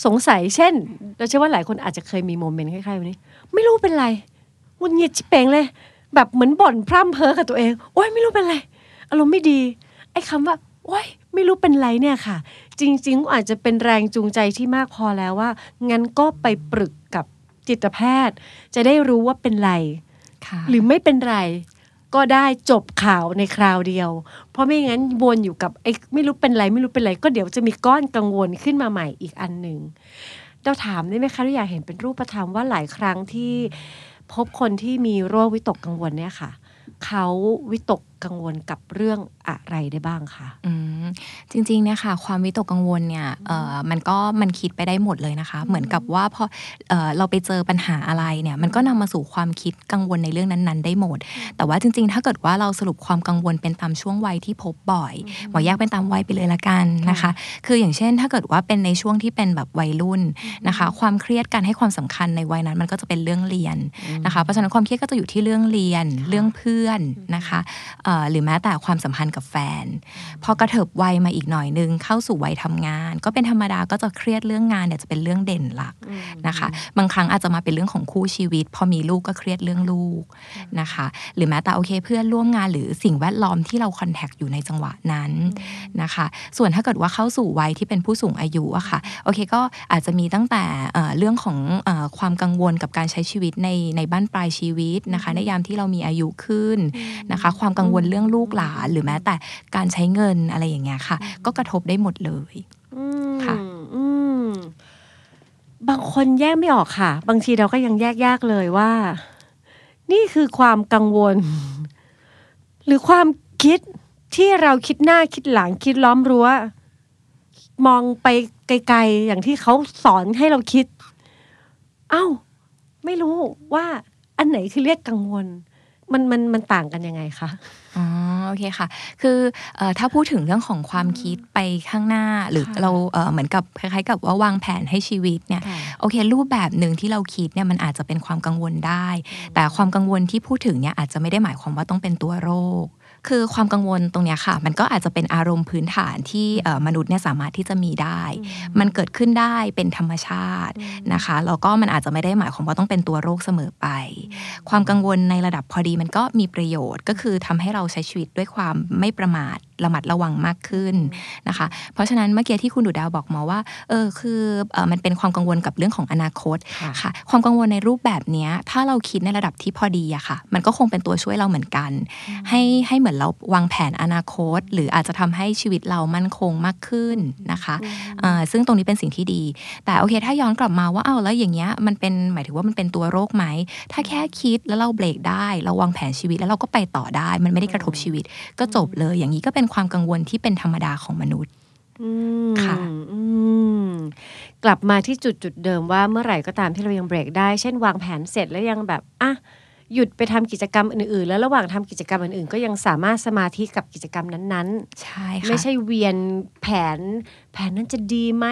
S2: สงสัยเช่น เราเชื่อว่าหลายคนอาจจะเคยมีโมเมนต์คล้ายๆแบบนี้ ไม่รู้เป็นไรหงุนงิดชิบเปงเลย แบบเหมือนบ่นพร่ำเพ้อกับตัวเอง โอ๊ยไม่รู้เป็นไร อารมณ์ไม่ดี ไอ้คำว่า โอ๊ยไม่รู้เป็นไรเนี่ยค่ะ จริง ๆ อาจจะเป็นแรงจูงใจที่มากพอแล้วว่า งั้นก็ไปปรึกกับจิตแพทย์ จะได้รู้ว่าเป็นไร
S8: ค่ะ
S2: หรือไม่เป็นไร ก็ได้จบข่าวในคราวเดียว เพราะไม่งั้นวนอยู่กับไอ้ไม่รู้เป็นไร ไม่รู้เป็นไร ก็เดี๋ยวจะมีก้อนกังวลขึ้นมาใหม่อีกอันหนึ่งเราถามได้ไหมคะเราอยากเห็นเป็นรูปธรรมว่าหลายครั้งที่ พบคนที่มีโรควิตกกังวลเนี่ยค่ะเขาวิตก กังวลกับเรื่องอะไรได้บ้างคะ
S8: อืมจริงๆเนี่ยค่ะความวิตกกังวลเนี่ยเอ่อมันก็มันคิดไปได้หมดเลยนะคะ เหมือนกับว่าพอเอ่อเราไปเจอปัญหาอะไรเนี่ยมันก็นำมาสู่ความคิดกังวลในเรื่องนั้นๆ ได้หมด แต่ว่าจริงๆ ถ้าเกิดว่าเราสรุปความกังวลเป็นตามช่วงวัยที่พบบ่อยหมอแยกเป็นตามวัยไปเลยละกันนะคะ คืออย่างเช่น ถ้าเกิดว่าเป็นในช่วงที่เป็นแบบวัยรุ่นนะคะ ความเครียดการให้ความสำคัญในวัยนั้น มันก็จะเป็นเรื่องเรียนนะคะเพราะฉะนั้นความเครียดก็จะอยู่ที่เรื่องเรียนเรื่องเพื่อนนะคะเอ่อหรือแม้แต่ความสัมพันธ์กับแฟน พอกระเถิบวัยมาอีกหน่อยนึงเข้าสู่วัยทำงาน ก็เป็นธรรมดาก็จะเครียดเรื่องงานเนี่ยจะเป็นเรื่องเด่นหลักนะคะ บางครั้งอาจจะมาเป็นเรื่องของคู่ชีวิต พอมีลูกก็เครียดเรื่องลูกนะคะ หรือแม้แต่โอเคเพื่อนร่วมงานหรือสิ่งแวดล้อมที่เราคอนแทคอยู่ในจังหวะนั้นนะคะ ส่วนถ้าเกิดว่าเข้าสู่วัยที่เป็นผู้สูงอายุอะค่ะโอเคก็อาจจะมีตั้งแต่เอ่อเรื่องของเอ่อความกังวลกับการใช้ชีวิตในในบ้านปลายชีวิตนะคะในยามที่เรามีอายุขึ้นนะคะ ความกังวลเรื่องลูกหลานหรือแม้แต่การใช้เงินอะไรอย่างเงี้ยค่ะ ก็กระทบได้หมดเลย
S2: อืม
S8: ค่ะ
S2: อืมบางคนแยกไม่ออกค่ะ บางทีเราก็ยังแยกยากเลยว่า นี่คือความกังวล หรือความคิดที่เราคิดหน้าคิดหลังคิดล้อมรั้ว มองไปไกลๆอย่างที่เขาสอนให้เราคิด เอ้า ไม่รู้ว่า อันไหนคือเรียกกังวล มันมันมันต่างกันยังไงคะ
S8: อ๋อโอเคค่ะ คือเอ่อถ้าพูดถึงเรื่องของความคิดไปข้างหน้า หรือ
S2: ค่ะ
S8: เราเอ่อเหมือนกับคล้ายๆกับว่าวางแผนให้ชีวิตเนี่ยโอเค รูปแบบหนึ่งที่เราคิดเนี่ยมันอาจจะเป็นความกังวลได้ แต่ความกังวลที่พูดถึงเนี่ยอาจจะไม่ได้หมายความว่าต้องเป็นตัวโรค คือความกังวลตรงเนี้ยค่ะ มันก็อาจจะเป็นอารมณ์พื้นฐานที่เอ่อมนุษย์เนี่ยสามารถที่จะมีได้ มันเกิดขึ้นได้เป็นธรรมชาตินะคะแล้วก็มันอาจจะไม่ได้หมายความว่าต้องเป็นตัวโรคเสมอไป ความกังวลในระดับพอดีมันก็มีประโยชน์ก็คือทำให้เราใช้ชีวิตด้วยความไม่ประมาทระมัดระวังมากขึ้นนะคะ เพราะฉะนั้นเมื่อกี้ที่คุณดูดาวบอกมาว่าเออคือเออมันเป็นความกังวลกับเรื่องของอนาคต
S2: ค่ะ
S8: ค่ะความกังวลในรูปแบบเนี้ยถ้าเราคิดในระดับที่พอดีอะค่ะ มันก็คงเป็นตัวช่วยเราเหมือนกัน ให้ให้เหมือนเราวางแผนอนาคต หรืออาจจะทำให้ชีวิตเรามั่นคงมากขึ้นนะคะอ่าซึ่งตรงนี้เป็นสิ่งที่ดี แต่โอเค ถ้าย้อนกลับมาว่าเอ้าแล้วอย่างเงี้ยมันเป็นหมายถึงว่ามันเป็นตัวโรคไหม ถ้าแค่คิดแล้วเราเบรกได้ เราวางแผนชีวิตแล้วเราก็ไปต่อได้ มันไม่ได้กระทบชีวิต ก็จบเลยอย่างนี้ก็เป็นความกังวลที่เป็นธรรมดาของมนุษย์
S2: อืม
S8: ค่ะ
S2: อืมกลับมาที่จุดจุดเดิมว่าเมื่อไหร่ก็ตามที่เรายังเบรกได้ เช่นวางแผนเสร็จแล้วยังแบบอะ หยุดไปทำกิจกรรมอื่นๆ แล้วระหว่างทำกิจกรรมอื่นๆ ก็ยังสามารถสมาธิกับกิจกรรมนั้นๆ
S8: ใช่ค่ะ
S2: ไม่ใช่เวียนแผน แผนนั้นจะดีไหม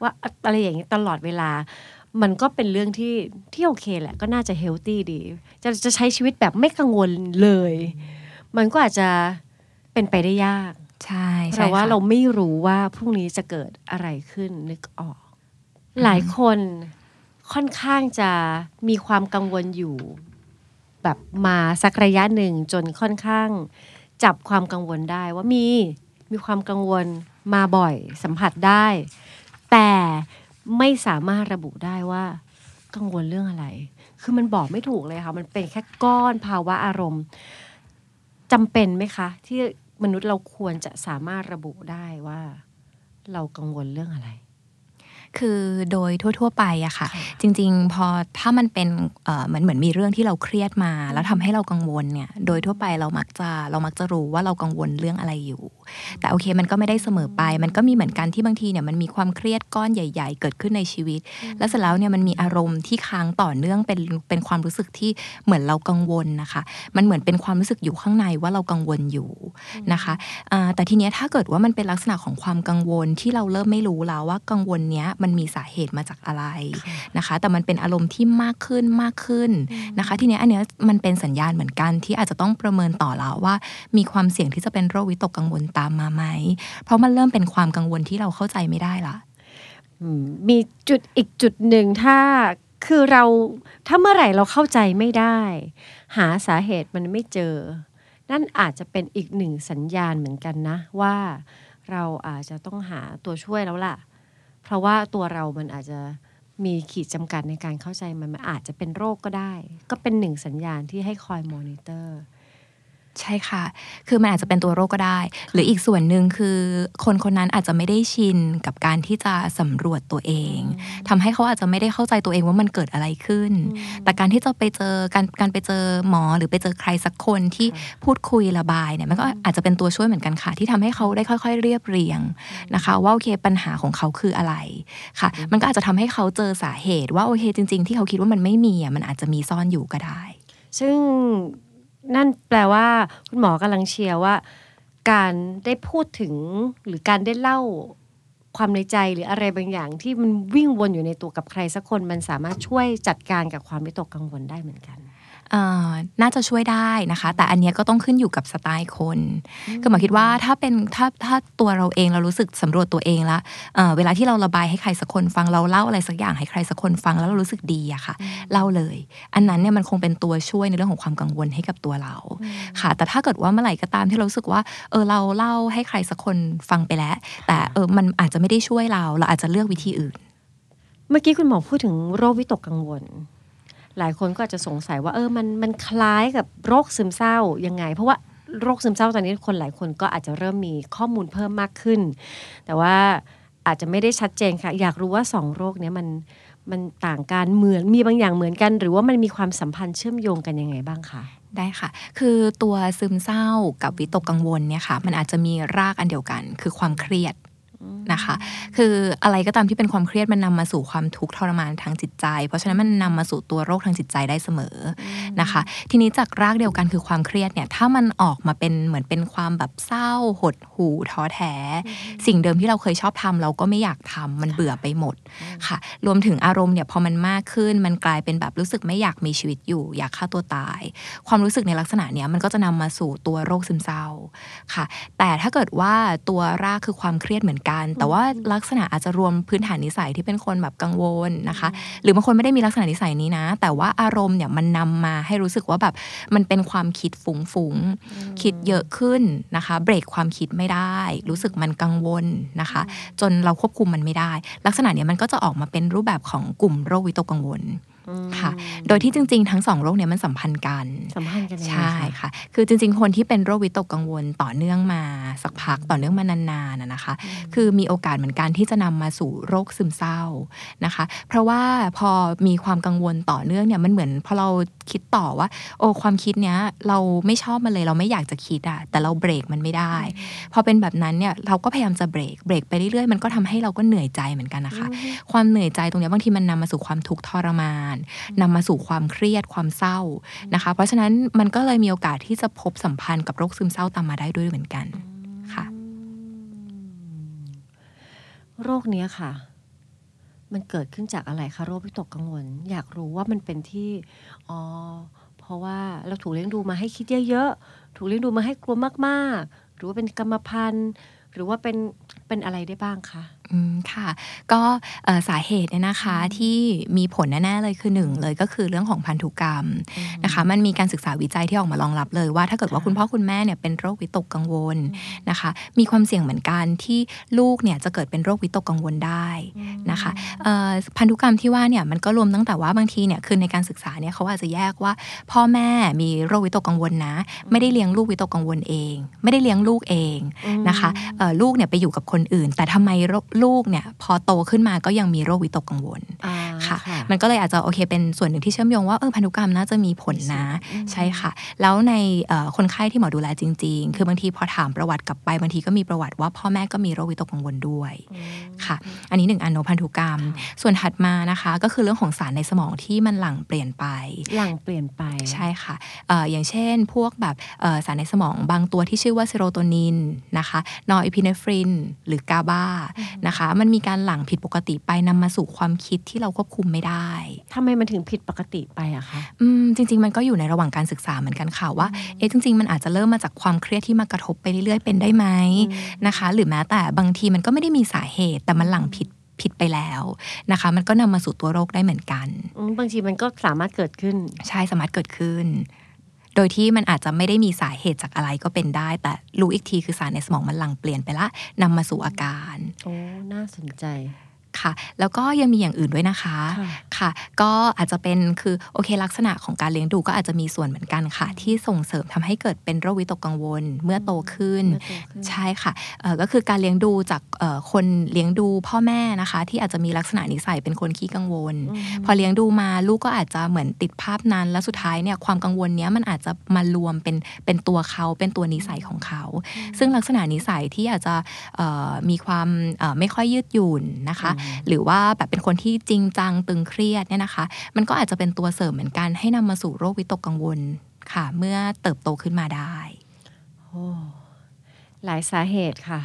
S2: ว่าอะไรอย่างนี้ตลอดเวลา มันก็เป็นเรื่องที่ที่โอเคแหละ ก็น่าจะเฮลตี้ดี จะจะใช้ชีวิตแบบไม่กังวลเลย มันก็อาจจะเป็นไปได้ยาก
S8: ใช่
S2: เพ
S8: ใช่
S2: ราะว่า
S8: ค่ะ
S2: เราไม่รู้ว่าพรุ่งนี้จะเกิดอะไรขึ้นนึกออก หลายคนค่อนข้างจะมีความกังวลอยู่ แบบมาสักระยะหนึ่งจนค่อนข้าง จับความกังวลได้ว่ามีมีความกังวลมาบ่อยสัมผัสได้ แต่ไม่สามารถระบุได้ว่ากังวลเรื่องอะไร คือมันบอกไม่ถูกเลยค่ะ มันเป็นแค่ก้อนภาวะอารมณ์จำเป็นไหมคะ ที่มนุษย์เราควรจะสามารถระบุได้ว่า เรากังวลเรื่องอะไร
S8: คือโดยทั่ว ๆ ไปอะค่ะ จริง ๆ พอถ้ามันเป็นเอ่อเหมือนเหมือนมีเรื่องที่เราเครียดมา แล้วทำให้เรากังวลเนี่ยโดยทั่วไปเรามักจะเรามักจะรู้ว่าเรากังวลเรื่องอะไรอยู่ แต่โอเคมันก็ไม่ได้เสมอไป มันก็มีเหมือนกันที่บางทีเนี่ยมันมีความเครียดก้อนใหญ่ ๆ เกิดขึ้นในชีวิต แล้วเสร็จแล้วเนี่ยมันมีอารมณ์ที่ค้างต่อเนื่องเป็นเป็นความรู้สึกที่เหมือนเรากังวลนะคะ มันเหมือนเป็นความรู้สึกอยู่ข้างในว่าเรากังวลอยู่นะคะอ่าแต่ทีเนี้ยถ้าเกิดว่ามันเป็นลักษณะของความกังวลที่เราเริ่มไม่รู้แล้วว่ากังวลเนี้ยมันมีสาเหตุมาจากอะไรนะคะ แต่มันเป็นอารมณ์ที่มากขึ้นมากขึ้นนะคะ ทีเนี้ยอันเนี้ยมันเป็นสัญญาณเหมือนกันที่อาจจะต้องประเมินต่อแล้วว่า มีความเสี่ยงที่จะเป็นโรควิตกกังวลตามมาไหม เพราะมันเริ่มเป็นความกังวลที่เราเข้าใจไม่ได้ละ
S2: อืมมีจุดอีกจุดหนึ่งถ้าคือเราถ้าเมื่อไหร่เราเข้าใจไม่ได้ หาสาเหตุมันไม่เจอ นั่นอาจจะเป็นอีกหนึ่งสัญญาณเหมือนกันนะ ว่าเราอาจจะต้องหาตัวช่วยแล้วล่ะ เพราะว่าตัวเรามันอาจจะมีขีดจำกัดในการเข้าใจมันมันอาจจะเป็นโรคก็ได้ ก็เป็นหนึ่งสัญญาณที่ให้คอยมอนิเตอร์
S8: ใช่ค่ะ คือมันอาจจะเป็นตัวโรคก็ได้ หรืออีกส่วนหนึ่งคือ คนคนนั้นอาจจะไม่ได้ชินกับการที่จะสำรวจตัวเองทำให้เขาอาจจะไม่ได้เข้าใจตัวเองว่ามันเกิดอะไรขึ้น แต่การที่จะไปเจอการการไปเจอหมอหรือไปเจอใครสักคนที่พูดคุยระบายเนี่ยมันก็อาจจะเป็นตัวช่วยเหมือนกันค่ะ ที่ทำให้เขาได้ค่อย ๆ เรียบเรียงนะคะ ว่าโอเคปัญหาของเขาคืออะไรค่ะ มันก็อาจจะทำให้เขาเจอสาเหตุว่าโอเคจริง ๆ ที่เขาคิดว่ามันไม่มีอะมันอาจจะมีซ่อนอยู่ก็ได้
S2: ซึ่ง นั่นแปลว่าคุณหมอกำลังเชียร์ว่า การได้พูดถึงหรือการได้เล่าความในใจหรืออะไรบางอย่าง ที่มันวิ่งวนอยู่ในตัวกับใครสักคนมันสามารถช่วยจัดการกับความวิตกกังวลได้เหมือนกัน
S8: น่าจะช่วยได้นะคะ แต่อันเนี้ยก็ต้องขึ้นอยู่กับสไตล์คนคือหมายคิดว่าถ้าเป็นถ้าถ้าตัวเราเองเรารู้สึกสำรวจตัวเองละเอ่อเวลาที่เราระบายให้ใครสักคนฟังเราเล่าอะไรสักอย่างให้ใครสักคนฟังแล้วเรารู้สึกดีอะค่ะ เล่าเลย อันนั้นเนี่ยมันคงเป็นตัวช่วยในเรื่องของความกังวลให้กับตัวเราค่ะ แต่ถ้าเกิดว่าเมื่อไหร่ก็ตามที่เรารู้สึกว่าเออเราเล่าให้ใครสักคนฟังไปแล้ว แต่เออมันอาจจะไม่ได้ช่วยเรา เราอาจจะเลือกวิธีอื่น
S2: เมื่อกี้คุณหมอพูดถึงโรควิตกกังวล หลายคนก็อาจจะสงสัยว่าเออมันมันคล้ายกับโรคซึมเศร้ายังไง เพราะว่าโรคซึมเศร้าตอนนี้คนหลายคนก็อาจจะเริ่มมีข้อมูลเพิ่มมากขึ้น แต่ว่าอาจจะไม่ได้ชัดเจนค่ะ อยากรู้ว่าสองโรคเนี้ยมันมันต่างกันเหมือนมีบางอย่างเหมือนกัน หรือว่ามันมีความสัมพันธ์เชื่อมโยงกันยังไงบ้างคะ
S8: ได้ค่ะ คือตัวซึมเศร้ากับวิตกกังวลเนี่ยค่ะ มันอาจจะมีรากอันเดียวกัน คือความเครียด นะคะ คืออะไรก็ตามที่เป็นความเครียดมันนำมาสู่ความทุกข์ทรมานทางจิตใจ เพราะฉะนั้นมันนำมาสู่ตัวโรคทางจิตใจได้เสมอนะคะ ทีนี้จากรากเดียวกันคือความเครียดเนี่ยถ้ามันออกมาเป็นเหมือนเป็นความแบบเศร้าหดหู่ท้อแท้ สิ่งเดิมที่เราเคยชอบทำเราก็ไม่อยากทำมันเบื่อไปหมดค่ะ รวมถึงอารมณ์เนี่ยพอมันมากขึ้นมันกลายเป็นแบบรู้สึกไม่อยากมีชีวิตอยู่ อยากฆ่าตัวตาย ความรู้สึกในลักษณะเนี้ยมันก็จะนำมาสู่ตัวโรคซึมเศร้าค่ะ แต่ถ้าเกิดว่าตัวรากคือความเครียดเหมือนกันแต่ว่าลักษณะอาจจะรวมพื้นฐานนิสัยที่เป็นคนแบบกังวลนะคะ หรือบางคนไม่ได้มีลักษณะนิสัยนี้นะ แต่ว่าอารมณ์เนี่ยมันนำมาให้รู้สึกว่าแบบมันเป็นความคิดฟุ้งๆคิดเยอะขึ้นนะคะ เบรกความคิดไม่ได้ รู้สึกมันกังวลนะคะ จนเราควบคุมมันไม่ได้ ลักษณะเนี้ยมันก็จะออกมาเป็นรูปแบบของกลุ่มโรควิตกกังวล ค่ะ โดยที่จริง ๆ ทั้งสองโรคเนี้ยมันสัมพันธ์กัน
S2: สัมพันธ์กันยังไง
S8: ใช่
S2: คะ
S8: ค่ะ คือจริง ๆ คนที่เป็นโรควิตกกังวลต่อเนื่องมาสักพักต่อเนื่องมานานๆนะนะคะ คือมีโอกาสเหมือนกันที่จะนำมาสู่โรคซึมเศร้านะคะ เพราะว่าพอมีความกังวลต่อเนื่องเนี่ยมันเหมือนพอเราคิดต่อว่า โอ้ความคิดเนี้ยเราไม่ชอบมันเลยเราไม่อยากจะคิดอะแต่เราเบรกมันไม่ได้ พอเป็นแบบนั้นเนี่ยเราก็พยายามจะเบรกเบรกไปเรื่อยๆมันก็ทำให้เราก็เหนื่อยใจเหมือนกันนะคะ ความเหนื่อยใจตรงเนี้ยบางทีมันนำมาสู่ความทุกข์ทรมานนำมาสู่ความเครียดความเศร้านะคะ เพราะฉะนั้นมันก็เลยมีโอกาสที่จะพบสัมพันธ์กับโรคซึมเศร้าตามมาได้ด้วยเหมือนกันค่ะ
S2: โรคเนี้ยค่ะ มันเกิดขึ้นจากอะไรคะโรควิตกกังวล อยากรู้ว่ามันเป็นที่อ๋อเพราะว่าเราถูกเลี้ยงดูมาให้คิดเยอะๆถูกเลี้ยงดูมาให้กลัวมากๆ หรือว่าเป็นกรรมพันธุ์หรือว่าเป็นเป็นอะไรได้บ้างคะ
S8: อืมค่ะ ก็เอ่อสาเหตุเนี่ยนะคะที่มีผลแน่ๆเลยคือหนึ่งเลยก็คือเรื่องของพันธุกรรมนะคะ มันมีการศึกษาวิจัยที่ออกมารองรับเลยว่าถ้าเกิดว่าคุณพ่อคุณแม่เนี่ยเป็นโรควิตกกังวลนะคะ มีความเสี่ยงเหมือนกันที่ลูกเนี่ยจะเกิดเป็นโรควิตกกังวลได้นะคะเอ่อพันธุกรรมที่ว่าเนี่ยมันก็รวมตั้งแต่ว่าบางทีเนี่ยคือในการศึกษาเนี่ยเขาอาจจะแยกว่า พ่อแม่มีโรควิตกกังวลนะ ไม่ได้เลี้ยงลูกวิตกกังวลเอง ไม่ได้เลี้ยงลูกเองนะคะเอ่อลูกเนี่ยไปอยู่กับคนอื่น แต่ทำไมลูกเนี่ยพอโตขึ้นมาก็ยังมีโรควิตกกังวล
S2: อ่า
S8: ค่ะ มันก็เลยอาจจะโอเคเป็นส่วนหนึ่งที่เชื่อมโยงว่าเออพันธุกรรมน่าจะมีผลนะใช่ค่ะ แล้วในเอ่อคนไข้ที่หมอดูแลจริง ๆ คือบางทีพอถามประวัติกลับไปบางทีก็มีประวัติว่าพ่อแม่ก็มีโรควิตกกังวลด้วยค่ะ อันนี้หนึ่งอันเนาะพันธุกรรม ส่วนถัดมานะคะก็คือเรื่องของสารในสมองที่มันหลั่งเปลี่ยนไป
S2: หลั่งเปลี่ยนไป
S8: ใช่ค่ะเอออย่างเช่นพวกแบบเอ่อสารในสมองบางตัวที่ชื่อว่า serotonin นะคะ norepinephrine หรือ GABA นะคะ มันมีการหลั่งผิดปกติไปนำมาสู่ความคิดที่เราควบคุมไม่ได้
S2: ทำไมมันถึงผิดปกติไปอะคะ
S8: อืมจริง ๆ มันก็อยู่ในระหว่างการศึกษาเหมือนกันค่ะว่าเอ๊ะจริง ๆ มันอาจจะเริ่มมาจากความเครียดที่มากระทบไปเรื่อยๆ เป็นได้ไหมนะคะ หรือแม้แต่บางทีมันก็ไม่ได้มีสาเหตุ แต่มันหลั่งผิดผิดไปแล้วนะคะ มันก็นำมาสู่ตัวโรคได้เหมือนกัน
S2: อืมบางทีมันก็สามารถเกิดขึ้น
S8: ใช่สามารถเกิดขึ้น โดยที่มันอาจจะไม่ได้มีสาเหตุจากอะไรก็เป็นได้ แต่รู้อีกทีคือสารในสมองมันหลั่งเปลี่ยนไปละนำมาสู่อาการ
S2: โอ้น่าสนใจ
S8: ค่ะ แล้วก็ยังมีอย่างอื่นด้วยนะคะ
S2: ค่ะ
S8: ค่ะ ก็อาจจะเป็นคือโอเคลักษณะของการเลี้ยงดูก็อาจจะมีส่วนเหมือนกันค่ะ ที่ส่งเสริมทำให้เกิดเป็นโรควิตกกังวลเมื่อโตขึ้น
S2: เมื่อโตขึ้น
S8: ใช่ค่ะเอ่อก็คือการเลี้ยงดูจากเอ่อคนเลี้ยงดูพ่อแม่นะคะ ที่อาจจะมีลักษณะนิสัยเป็นคนขี้กังวล พอเลี้ยงดูมาลูกก็อาจจะเหมือนติดภาพนั้น แล้วสุดท้ายเนี่ยความกังวลเนี้ยมันอาจจะมารวมเป็นเป็นตัวเขาเป็นตัวนิสัยของเขา ซึ่งลักษณะนิสัยที่อาจจะเอ่อมีความเอ่อไม่ค่อยยืดหยุ่นนะคะหรือว่าแบบเป็นคนที่จริงจังตึงเครียดเนี่ยนะคะ มันก็อาจจะเป็นตัวเสริมเหมือนกันให้นำมาสู่โรควิตกกังวลค่ะ เมื่อเติบโตขึ้นมาได้
S2: โอ้หลายสาเหตุค่ะ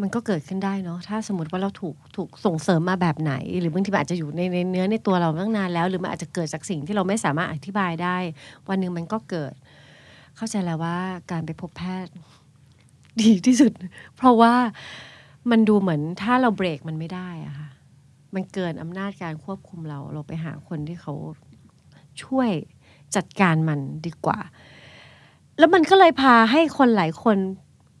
S2: มันก็เกิดขึ้นได้เนาะถ้าสมมติว่าเราถูกถูกส่งเสริมมาแบบไหน หรือบางทีมันอาจจะอยู่ในในเนื้อในตัวเราตั้งนานแล้ว หรือมันอาจจะเกิดจากสิ่งที่เราไม่สามารถอธิบายได้ วันหนึ่งมันก็เกิด เข้าใจแล้วว่าการไปพบแพทย์ดีที่สุด เพราะว่า มันดูเหมือนถ้าเราเบรกมันไม่ได้อะค่ะ มันเกินอำนาจการควบคุมเรา เราไปหาคนที่เขาช่วยจัดการมันดีกว่า แล้วมันก็เลยพาให้คนหลายคน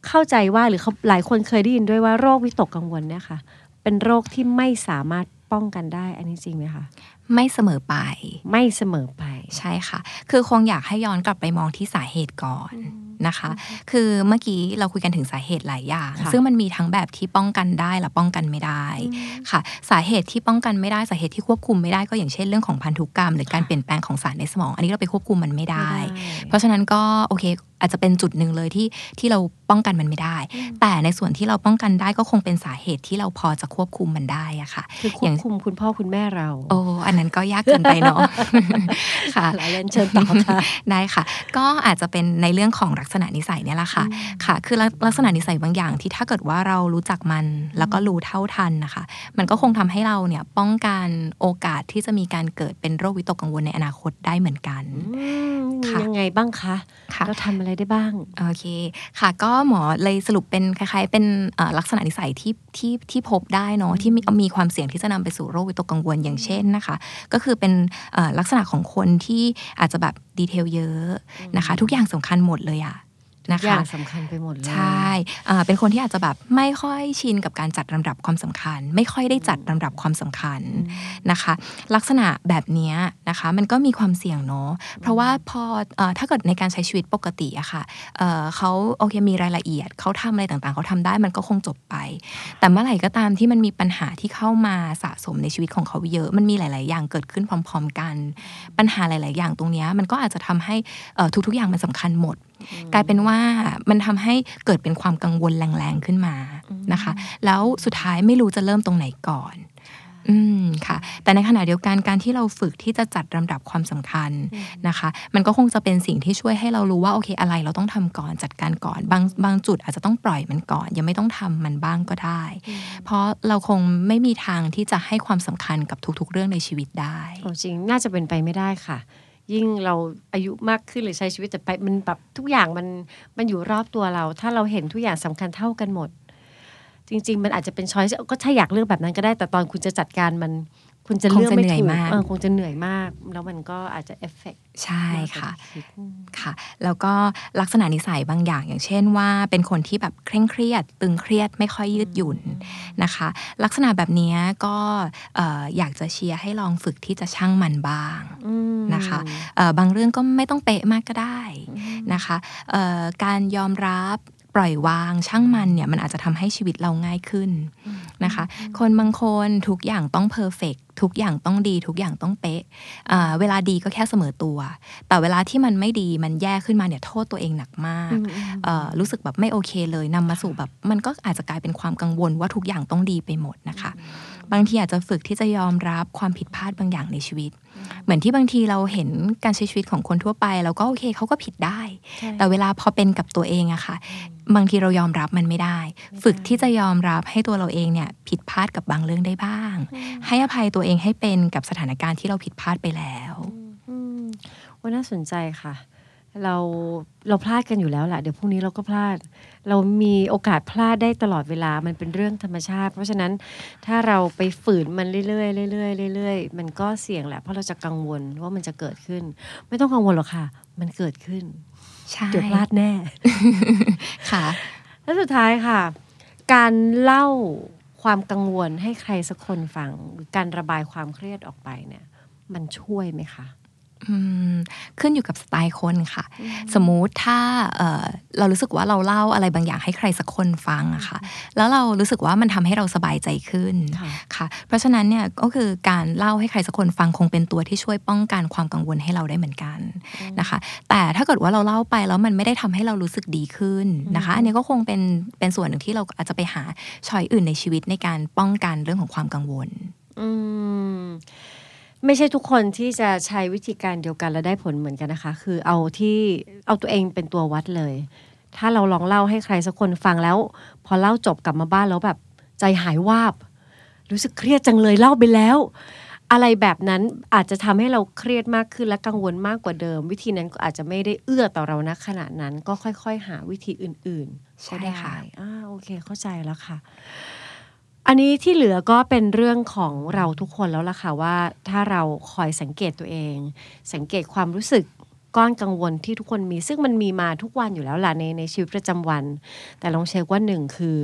S2: เข้าใจว่าหรือเขาหลายคนเคยได้ยินด้วยว่าโรควิตกกังวลเนี่ยค่ะ เป็นโรคที่ไม่สามารถป้องกันได้ อันนี้จริงไหมคะ
S8: ไม่เสมอไป
S2: ไม่เสมอไป
S8: ใช่ค่ะ คือคงอยากให้ย้อนกลับไปมองที่สาเหตุก่อน นะคะ คือเมื่อกี้เราคุยกันถึงสาเหตุหลายอย่าง
S2: ค่ะ
S8: ซึ่งมันมีทั้งแบบที่ป้องกันได้และป้องกันไม่ได้ค่ะ สาเหตุที่ป้องกันไม่ได้สาเหตุที่ควบคุมไม่ได้ก็อย่างเช่นเรื่องของพันธุกรรม หรือการเปลี่ยนแปลงของสารในสมอง อันนี้เราไปควบคุมมันไม่ได้ เพราะฉะนั้นก็โอเค อาจจะเป็นจุดหนึ่งเลยที่ที่เราป้องกันมันไม่ได้ แต่ในส่วนที่เราป้องกันได้ก็คงเป็นสาเหตุที่เราพอจะควบคุมมันได้อะค่ะ
S2: คือควบคุมคุณพ่อคุณแม่เรา
S8: โอ้อันนั้นก็ยากเกินไปเนาะค่ะ
S2: หลายเรียนเชิญต่อค่ะ
S8: ได้ค่ะ ก็อาจจะเป็นในเรื่องของลักษณะนิสัยเนี่ยแหละค่ะค่ะ คือลักลักษณะนิสัยบางอย่างที่ถ้าเกิดว่าเรารู้จักมันแล้วก็รู้เท่าทันนะคะ มันก็คงทำให้เราเนี่ยป้องกันโอกาสที่จะมีการเกิดเป็นโรควิตกกังวลในอนาคตได้เหมือนกัน
S2: อืม
S8: ค่ะ
S2: ยังไงบ้างคะ
S8: ค่ะ
S2: เราทำอะไรได้บ้าง
S8: โอเค ค่ะ ก็หมอเลยสรุปเป็นคล้ายๆ เป็นเอ่อลักษณะนิสัยที่ที่ที่พบได้เนาะที่มีมีความเสี่ยงที่จะนำไปสู่โรควิตกกังวลอย่างเช่นนะคะ ก็คือเป็นเอ่อลักษณะของคนที่อาจจะแบบดีเทลเยอะนะคะ ทุกอย่างสำคัญหมดเลยอะ นะ
S2: ทุกอย่า
S8: คะ
S2: งสำคัญไปหมดเลย
S8: ใช่อ่าเป็นคนที่อาจจะแบบไม่ค่อยชินกับการจัดลำดับความสำคัญ ไม่ค่อยได้จัดลำดับความสำคัญนะคะ ลักษณะแบบเนี้ยนะคะมันก็มีความเสี่ยงเนาะเพราะว่าพอเอ่อถ้าเกิดในการใช้ชีวิตปกติอะค่ะเอ่อเขาโอเคมีรายละเอียดเขาทำอะไรต่างๆ เขาทำได้มันก็คงจบไป แต่เมื่อไหร่ก็ตามที่มันมีปัญหาที่เข้ามาสะสมในชีวิตของเขาเยอะ มันมีหลาย ๆ อย่างเกิดขึ้นพร้อม ๆ กัน ปัญหาหลาย ๆ อย่างตรงเนี้ยมันก็อาจจะทำให้เอ่อทุก ๆ อย่างมันสำคัญหมด กลายเป็นว่ามันทำให้เกิดเป็นความกังวลแรงๆขึ้นมานะคะ แล้วสุดท้ายไม่รู้จะเริ่มตรงไหนก่อนอืมค่ะ แต่ในขณะเดียวกันการที่เราฝึกที่จะจัดลำดับความสำคัญนะคะ มันก็คงจะเป็นสิ่งที่ช่วยให้เรารู้ว่าโอเคอะไรเราต้องทำก่อนจัดการก่อนบางบางจุดอาจจะต้องปล่อยมันก่อน ยังไม่ต้องทำมันบ้างก็ได้ เพราะเราคงไม่มีทางที่จะให้ความสำคัญกับทุกๆ เรื่องในชีวิตได้
S2: โอ้จริงน่าจะเป็นไปไม่ได้ค่ะ ยิ่งเราอายุมากขึ้นหรือใช้ชีวิตต่อไปมันแบบทุกอย่างมันมันอยู่รอบตัวเรา ถ้าเราเห็นทุกอย่างสำคัญเท่ากันหมด จริง ๆ มันอาจจะเป็น choice ก็ถ้าอยากเลือกแบบนั้นก็ได้แต่ตอนคุณจะจัดการมัน คุณจะเลือกไม่
S8: คงจะเหนื่อย
S2: ถูก
S8: มาก
S2: เออคงจะเหนื่อยมาก แล้วมันก็อาจจะเอฟเฟกต์
S8: ใช่ค่ะค่ะ แล้วก็ลักษณะนิสัยบางอย่างอย่างเช่นว่า เป็นคนที่แบบเคร่งเครียด ตึงเครียดไม่ค่อยยืดหยุ่นนะคะ ลักษณะแบบนี้ก็เอ่ออยากจะเชียร์ให้ลองฝึกที่จะช่างมันบ้างนะคะเอ่อบางเรื่องก็ไม่ต้องเป๊ะมากก็ได้นะคะเอ่อการยอมรับ ปล่อยวางช่างมันเนี่ยมันอาจจะทำให้ชีวิตเราง่ายขึ้นนะคะ คนบางคนทุกอย่างต้องเพอร์เฟกทุกอย่างต้องดีทุกอย่างต้องเป๊ะอ่าเวลาดีก็แค่เสมอตัว แต่เวลาที่มันไม่ดีมันแย่ขึ้นมาเนี่ยโทษตัวเองหนักมากเอ่อรู้สึกแบบไม่โอเคเลยนำมาสู่แบบมันก็อาจจะกลายเป็นความกังวลว่าทุกอย่างต้องดีไปหมดนะคะ บางทีอาจจะฝึกที่จะยอมรับความผิดพลาดบางอย่างในชีวิต เหมือนที่บางทีเราเห็นการใช้ชีวิตของคนทั่วไปแล้วก็โอเคเขาก็ผิดได้ แต่เวลาพอเป็นกับตัวเองอะค่ะ บางทีเรายอมรับมันไม่ได้ ฝึกที่จะยอมรับให้ตัวเราเองเนี่ยผิดพลาดกับบางเรื่องได้บ้าง ให้อภัยตัวเองให้เป็นกับสถานการณ์ที่เราผิดพลาดไปแล้ว
S2: อืมว่าน่าสนใจค่ะ เราเราพลาดกันอยู่แล้วแหละเดี๋ยวพรุ่งนี้เราก็พลาด เรามีโอกาสพลาดได้ตลอดเวลามันเป็นเรื่องธรรมชาติ เพราะฉะนั้นถ้าเราไปฝืนมันเรื่อยๆเรื่อยๆเรื่อยๆมันก็เสี่ยงแหละเพราะเราจะกังวลว่ามันจะเกิดขึ้น ไม่ต้องกังวลหรอกค่ะ มันเกิดขึ้น
S8: ใช่
S2: เดี๋ยวพลาดแน่
S8: ค่ะ
S2: แล้วสุดท้ายค่ะ การเล่าความกังวลให้ใครสักคนฟังหรือการระบายความเครียดออกไปเนี่ย มันช่วยไหมคะ
S8: อืม ขึ้นอยู่กับสไตล์คนค่ะ สมมุติถ้าเอ่อเรารู้สึกว่าเราเล่าอะไรบางอย่างให้ใครสักคนฟังอะค่ะ แล้วเรารู้สึกว่ามันทำให้เราสบายใจขึ้น
S2: ค่ะ
S8: ค่ะ เพราะฉะนั้นเนี่ยก็คือการเล่าให้ใครสักคนฟังคงเป็นตัวที่ช่วยป้องกันความกังวลให้เราได้เหมือนกันนะคะ แต่ถ้าเกิดว่าเราเล่าไปแล้วมันไม่ได้ทำให้เรารู้สึกดีขึ้นนะคะ อันนี้ก็คงเป็นเป็นส่วนหนึ่งที่เราอาจจะไปหาชอยอื่นในชีวิตในการป้องกันเรื่องของความกังวล
S2: อืม ไม่ใช่ทุกคนที่จะใช้วิธีการเดียวกันและได้ผลเหมือนกันนะคะ คือเอาที่เอาตัวเองเป็นตัววัดเลย ถ้าเราลองเล่าให้ใครสักคนฟังแล้ว พอเล่าจบกลับมาบ้านแล้วแบบใจหายวาบ รู้สึกเครียดจังเลยเล่าไปแล้ว อะไรแบบนั้นอาจจะทำให้เราเครียดมากขึ้นและกังวลมากกว่าเดิม วิธีนั้นก็อาจจะไม่ได้เอื้อต่อเรานะขณะนั้น ก็ค่อย ๆ หาวิธีอื่นๆ
S8: ใช่
S2: ก็ได้
S8: ค่ะ
S2: อ่าโอเคเข้าใจแล้วค่ะ อันนี้ที่เหลือก็เป็นเรื่องของเราทุกคนแล้วล่ะค่ะว่าถ้าเราคอยสังเกตตัวเอง สังเกตความรู้สึกก้อนกังวลที่ทุกคนมี ซึ่งมันมีมาทุกวันอยู่แล้วล่ะในในชีวิตประจำวัน แต่ลองเช็คว่าหนึ่งคือ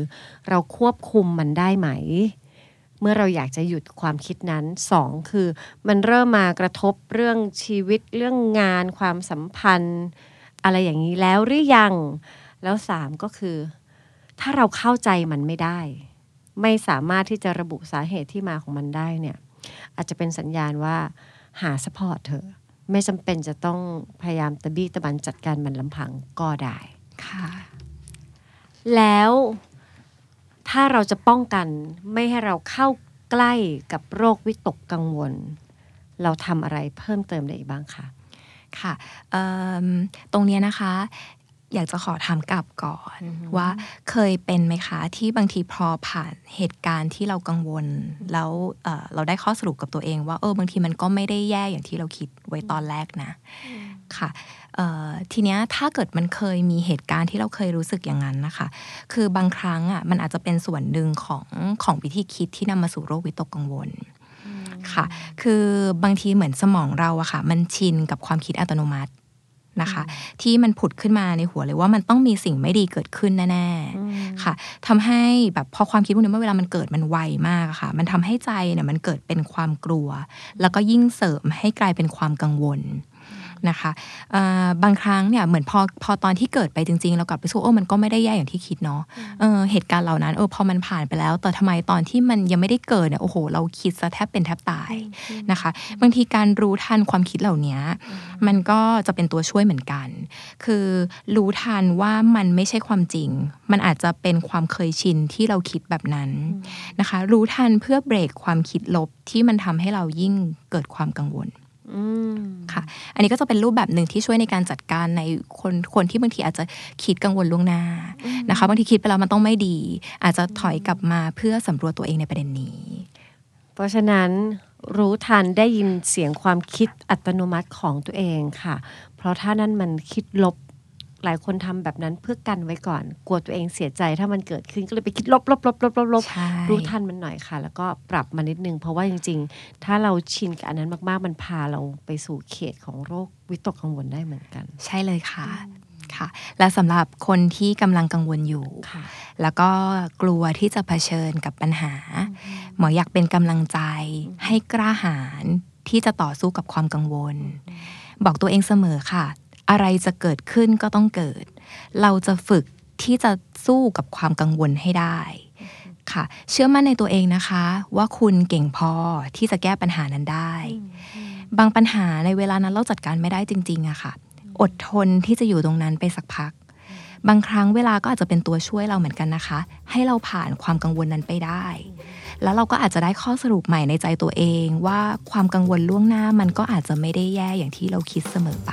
S2: เราควบคุมมันได้ไหม เมื่อเราอยากจะหยุดความคิดนั้นสองคือ มันเริ่มมากระทบเรื่องชีวิตเรื่องงาน ความสัมพันธ์ อะไรอย่างนี้แล้วหรือยัง แล้วสามก็คือ ถ้าเราเข้าใจมันไม่ได้ ไม่สามารถที่จะระบุสาเหตุที่มาของมันได้เนี่ยอาจจะเป็นสัญญาณว่าหาสปอร์ตเถอะไม่จำเป็นจะต้องพยายามตะบี้ตะบันจัดการมันลำพังก็ได้
S8: ค่ะ
S2: แล้วถ้าเราจะป้องกันไม่ให้เราเข้าใกล้กับโรควิตกกังวล เราทำอะไรเพิ่มเติมได้อีกบ้างคะ
S8: ค่ะเอิ่มตรงเนี้ยนะคะ อยากจะขอถามกลับก่อน ว่าเคยเป็นไหมคะ ที่บางทีพอผ่านเหตุการณ์ที่เรากังวล แล้วเอ่อเราได้ข้อสรุปกับตัวเอง ว่าเออบางทีมันก็ไม่ได้แย่อย่างที่เราคิดไว้ตอนแรกนะค่ะเอ่อทีเนี้ยถ้าเกิดมันเคยมีเหตุการณ์ที่เราเคยรู้สึกอย่างนั้นนะคะ คือบางครั้งอะมันอาจจะเป็นส่วนหนึ่งของของวิธีคิดที่นำมาสู่โรควิตกกังวลค่ะ คือบางทีเหมือนสมองเราอะค่ะ มันชินกับความคิดอัตโนมัติ นะคะ ที่มันผุดขึ้นมาในหัวเลยว่ามันต้องมีสิ่งไม่ดีเกิดขึ้นแน่ๆค่ะทำให้แบบพอความคิดพวกนี้เมื่อเวลามันเกิดมันไวมากอะค่ะ มันทำให้ใจเนี่ยมันเกิดเป็นความกลัว แล้วก็ยิ่งเสริมให้กลายเป็นความกังวล นะคะเอ่อบางครั้งเนี่ยเหมือนพอพอตอนที่เกิดไปจริงๆ เรากลับไปสู้โอ้มันก็ไม่ได้แย่อย่างที่คิดเนาะเออเหตุการณ์เหล่านั้นเออพอมันผ่านไปแล้ว แต่ทำไมตอนที่มันยังไม่ได้เกิดเนี่ยโอ้โห เราคิดซะแทบเป็นแทบตายนะคะ บางทีการรู้ทันความคิดเหล่านี้มันก็จะเป็นตัวช่วยเหมือนกัน คือรู้ทันว่ามันไม่ใช่ความจริง มันอาจจะเป็นความเคยชินที่เราคิดแบบนั้นนะคะ รู้ทันเพื่อเบรกความคิดลบที่มันทำให้เรายิ่งเกิดความกังวล
S2: อืม
S8: ค่ะ อันนี้ก็จะเป็นรูปแบบหนึ่งที่ช่วยในการจัดการในคนคนที่บางทีอาจจะคิดกังวลล่วงหน้านะคะบางทีคิดไปแล้วมันต้องไม่ดี อาจจะถอยกลับมาเพื่อสำรวจตัวเองในประเด็นนี้
S2: เพราะฉะนั้นรู้ทันได้ยินเสียงความคิดอัตโนมัติของตัวเองค่ะ เพราะถ้านั่นมันคิดลบ หลายคนทำแบบนั้นเพื่อกันไว้ก่อน กลัวตัวเองเสียใจถ้ามันเกิดขึ้นก็เลยไปคิดลบลบลบลบลบลบ
S8: ใช่
S2: รู้ทันมันหน่อยค่ะ แล้วก็ปรับมานิดนึง เพราะว่าจริง ๆ ถ้าเราชินกับอันนั้นมาก ๆ มันพาเราไปสู่เขตของโรควิตกกังวลได้เหมือนกัน
S8: ใช่เลยค่ะค่ะ และสำหรับคนที่กำลังกังวลอยู่
S2: ค่ะ
S8: แล้วก็กลัวที่จะเผชิญกับปัญหา หมออยากเป็นกำลังใจให้กล้าหาญที่จะต่อสู้กับความกังวล บอกตัวเองเสมอค่ะ อะไรจะเกิดขึ้นก็ต้องเกิด เราจะฝึกที่จะสู้กับความกังวลให้ได้ค่ะ เชื่อมั่นในตัวเองนะคะ ว่าคุณเก่งพอที่จะแก้ปัญหานั้นได้ บางปัญหาในเวลานั้นเราจัดการไม่ได้จริงๆอะค่ะ อดทนที่จะอยู่ตรงนั้นไปสักพัก บางครั้งเวลาก็อาจจะเป็นตัวช่วยเราเหมือนกันนะคะ ให้เราผ่านความกังวลนั้นไปได้ แล้วเราก็อาจจะได้ข้อสรุปใหม่ในใจตัวเอง ว่าความกังวลล่วงหน้ามันก็อาจจะไม่ได้แย่อย่างที่เราคิดเสมอไป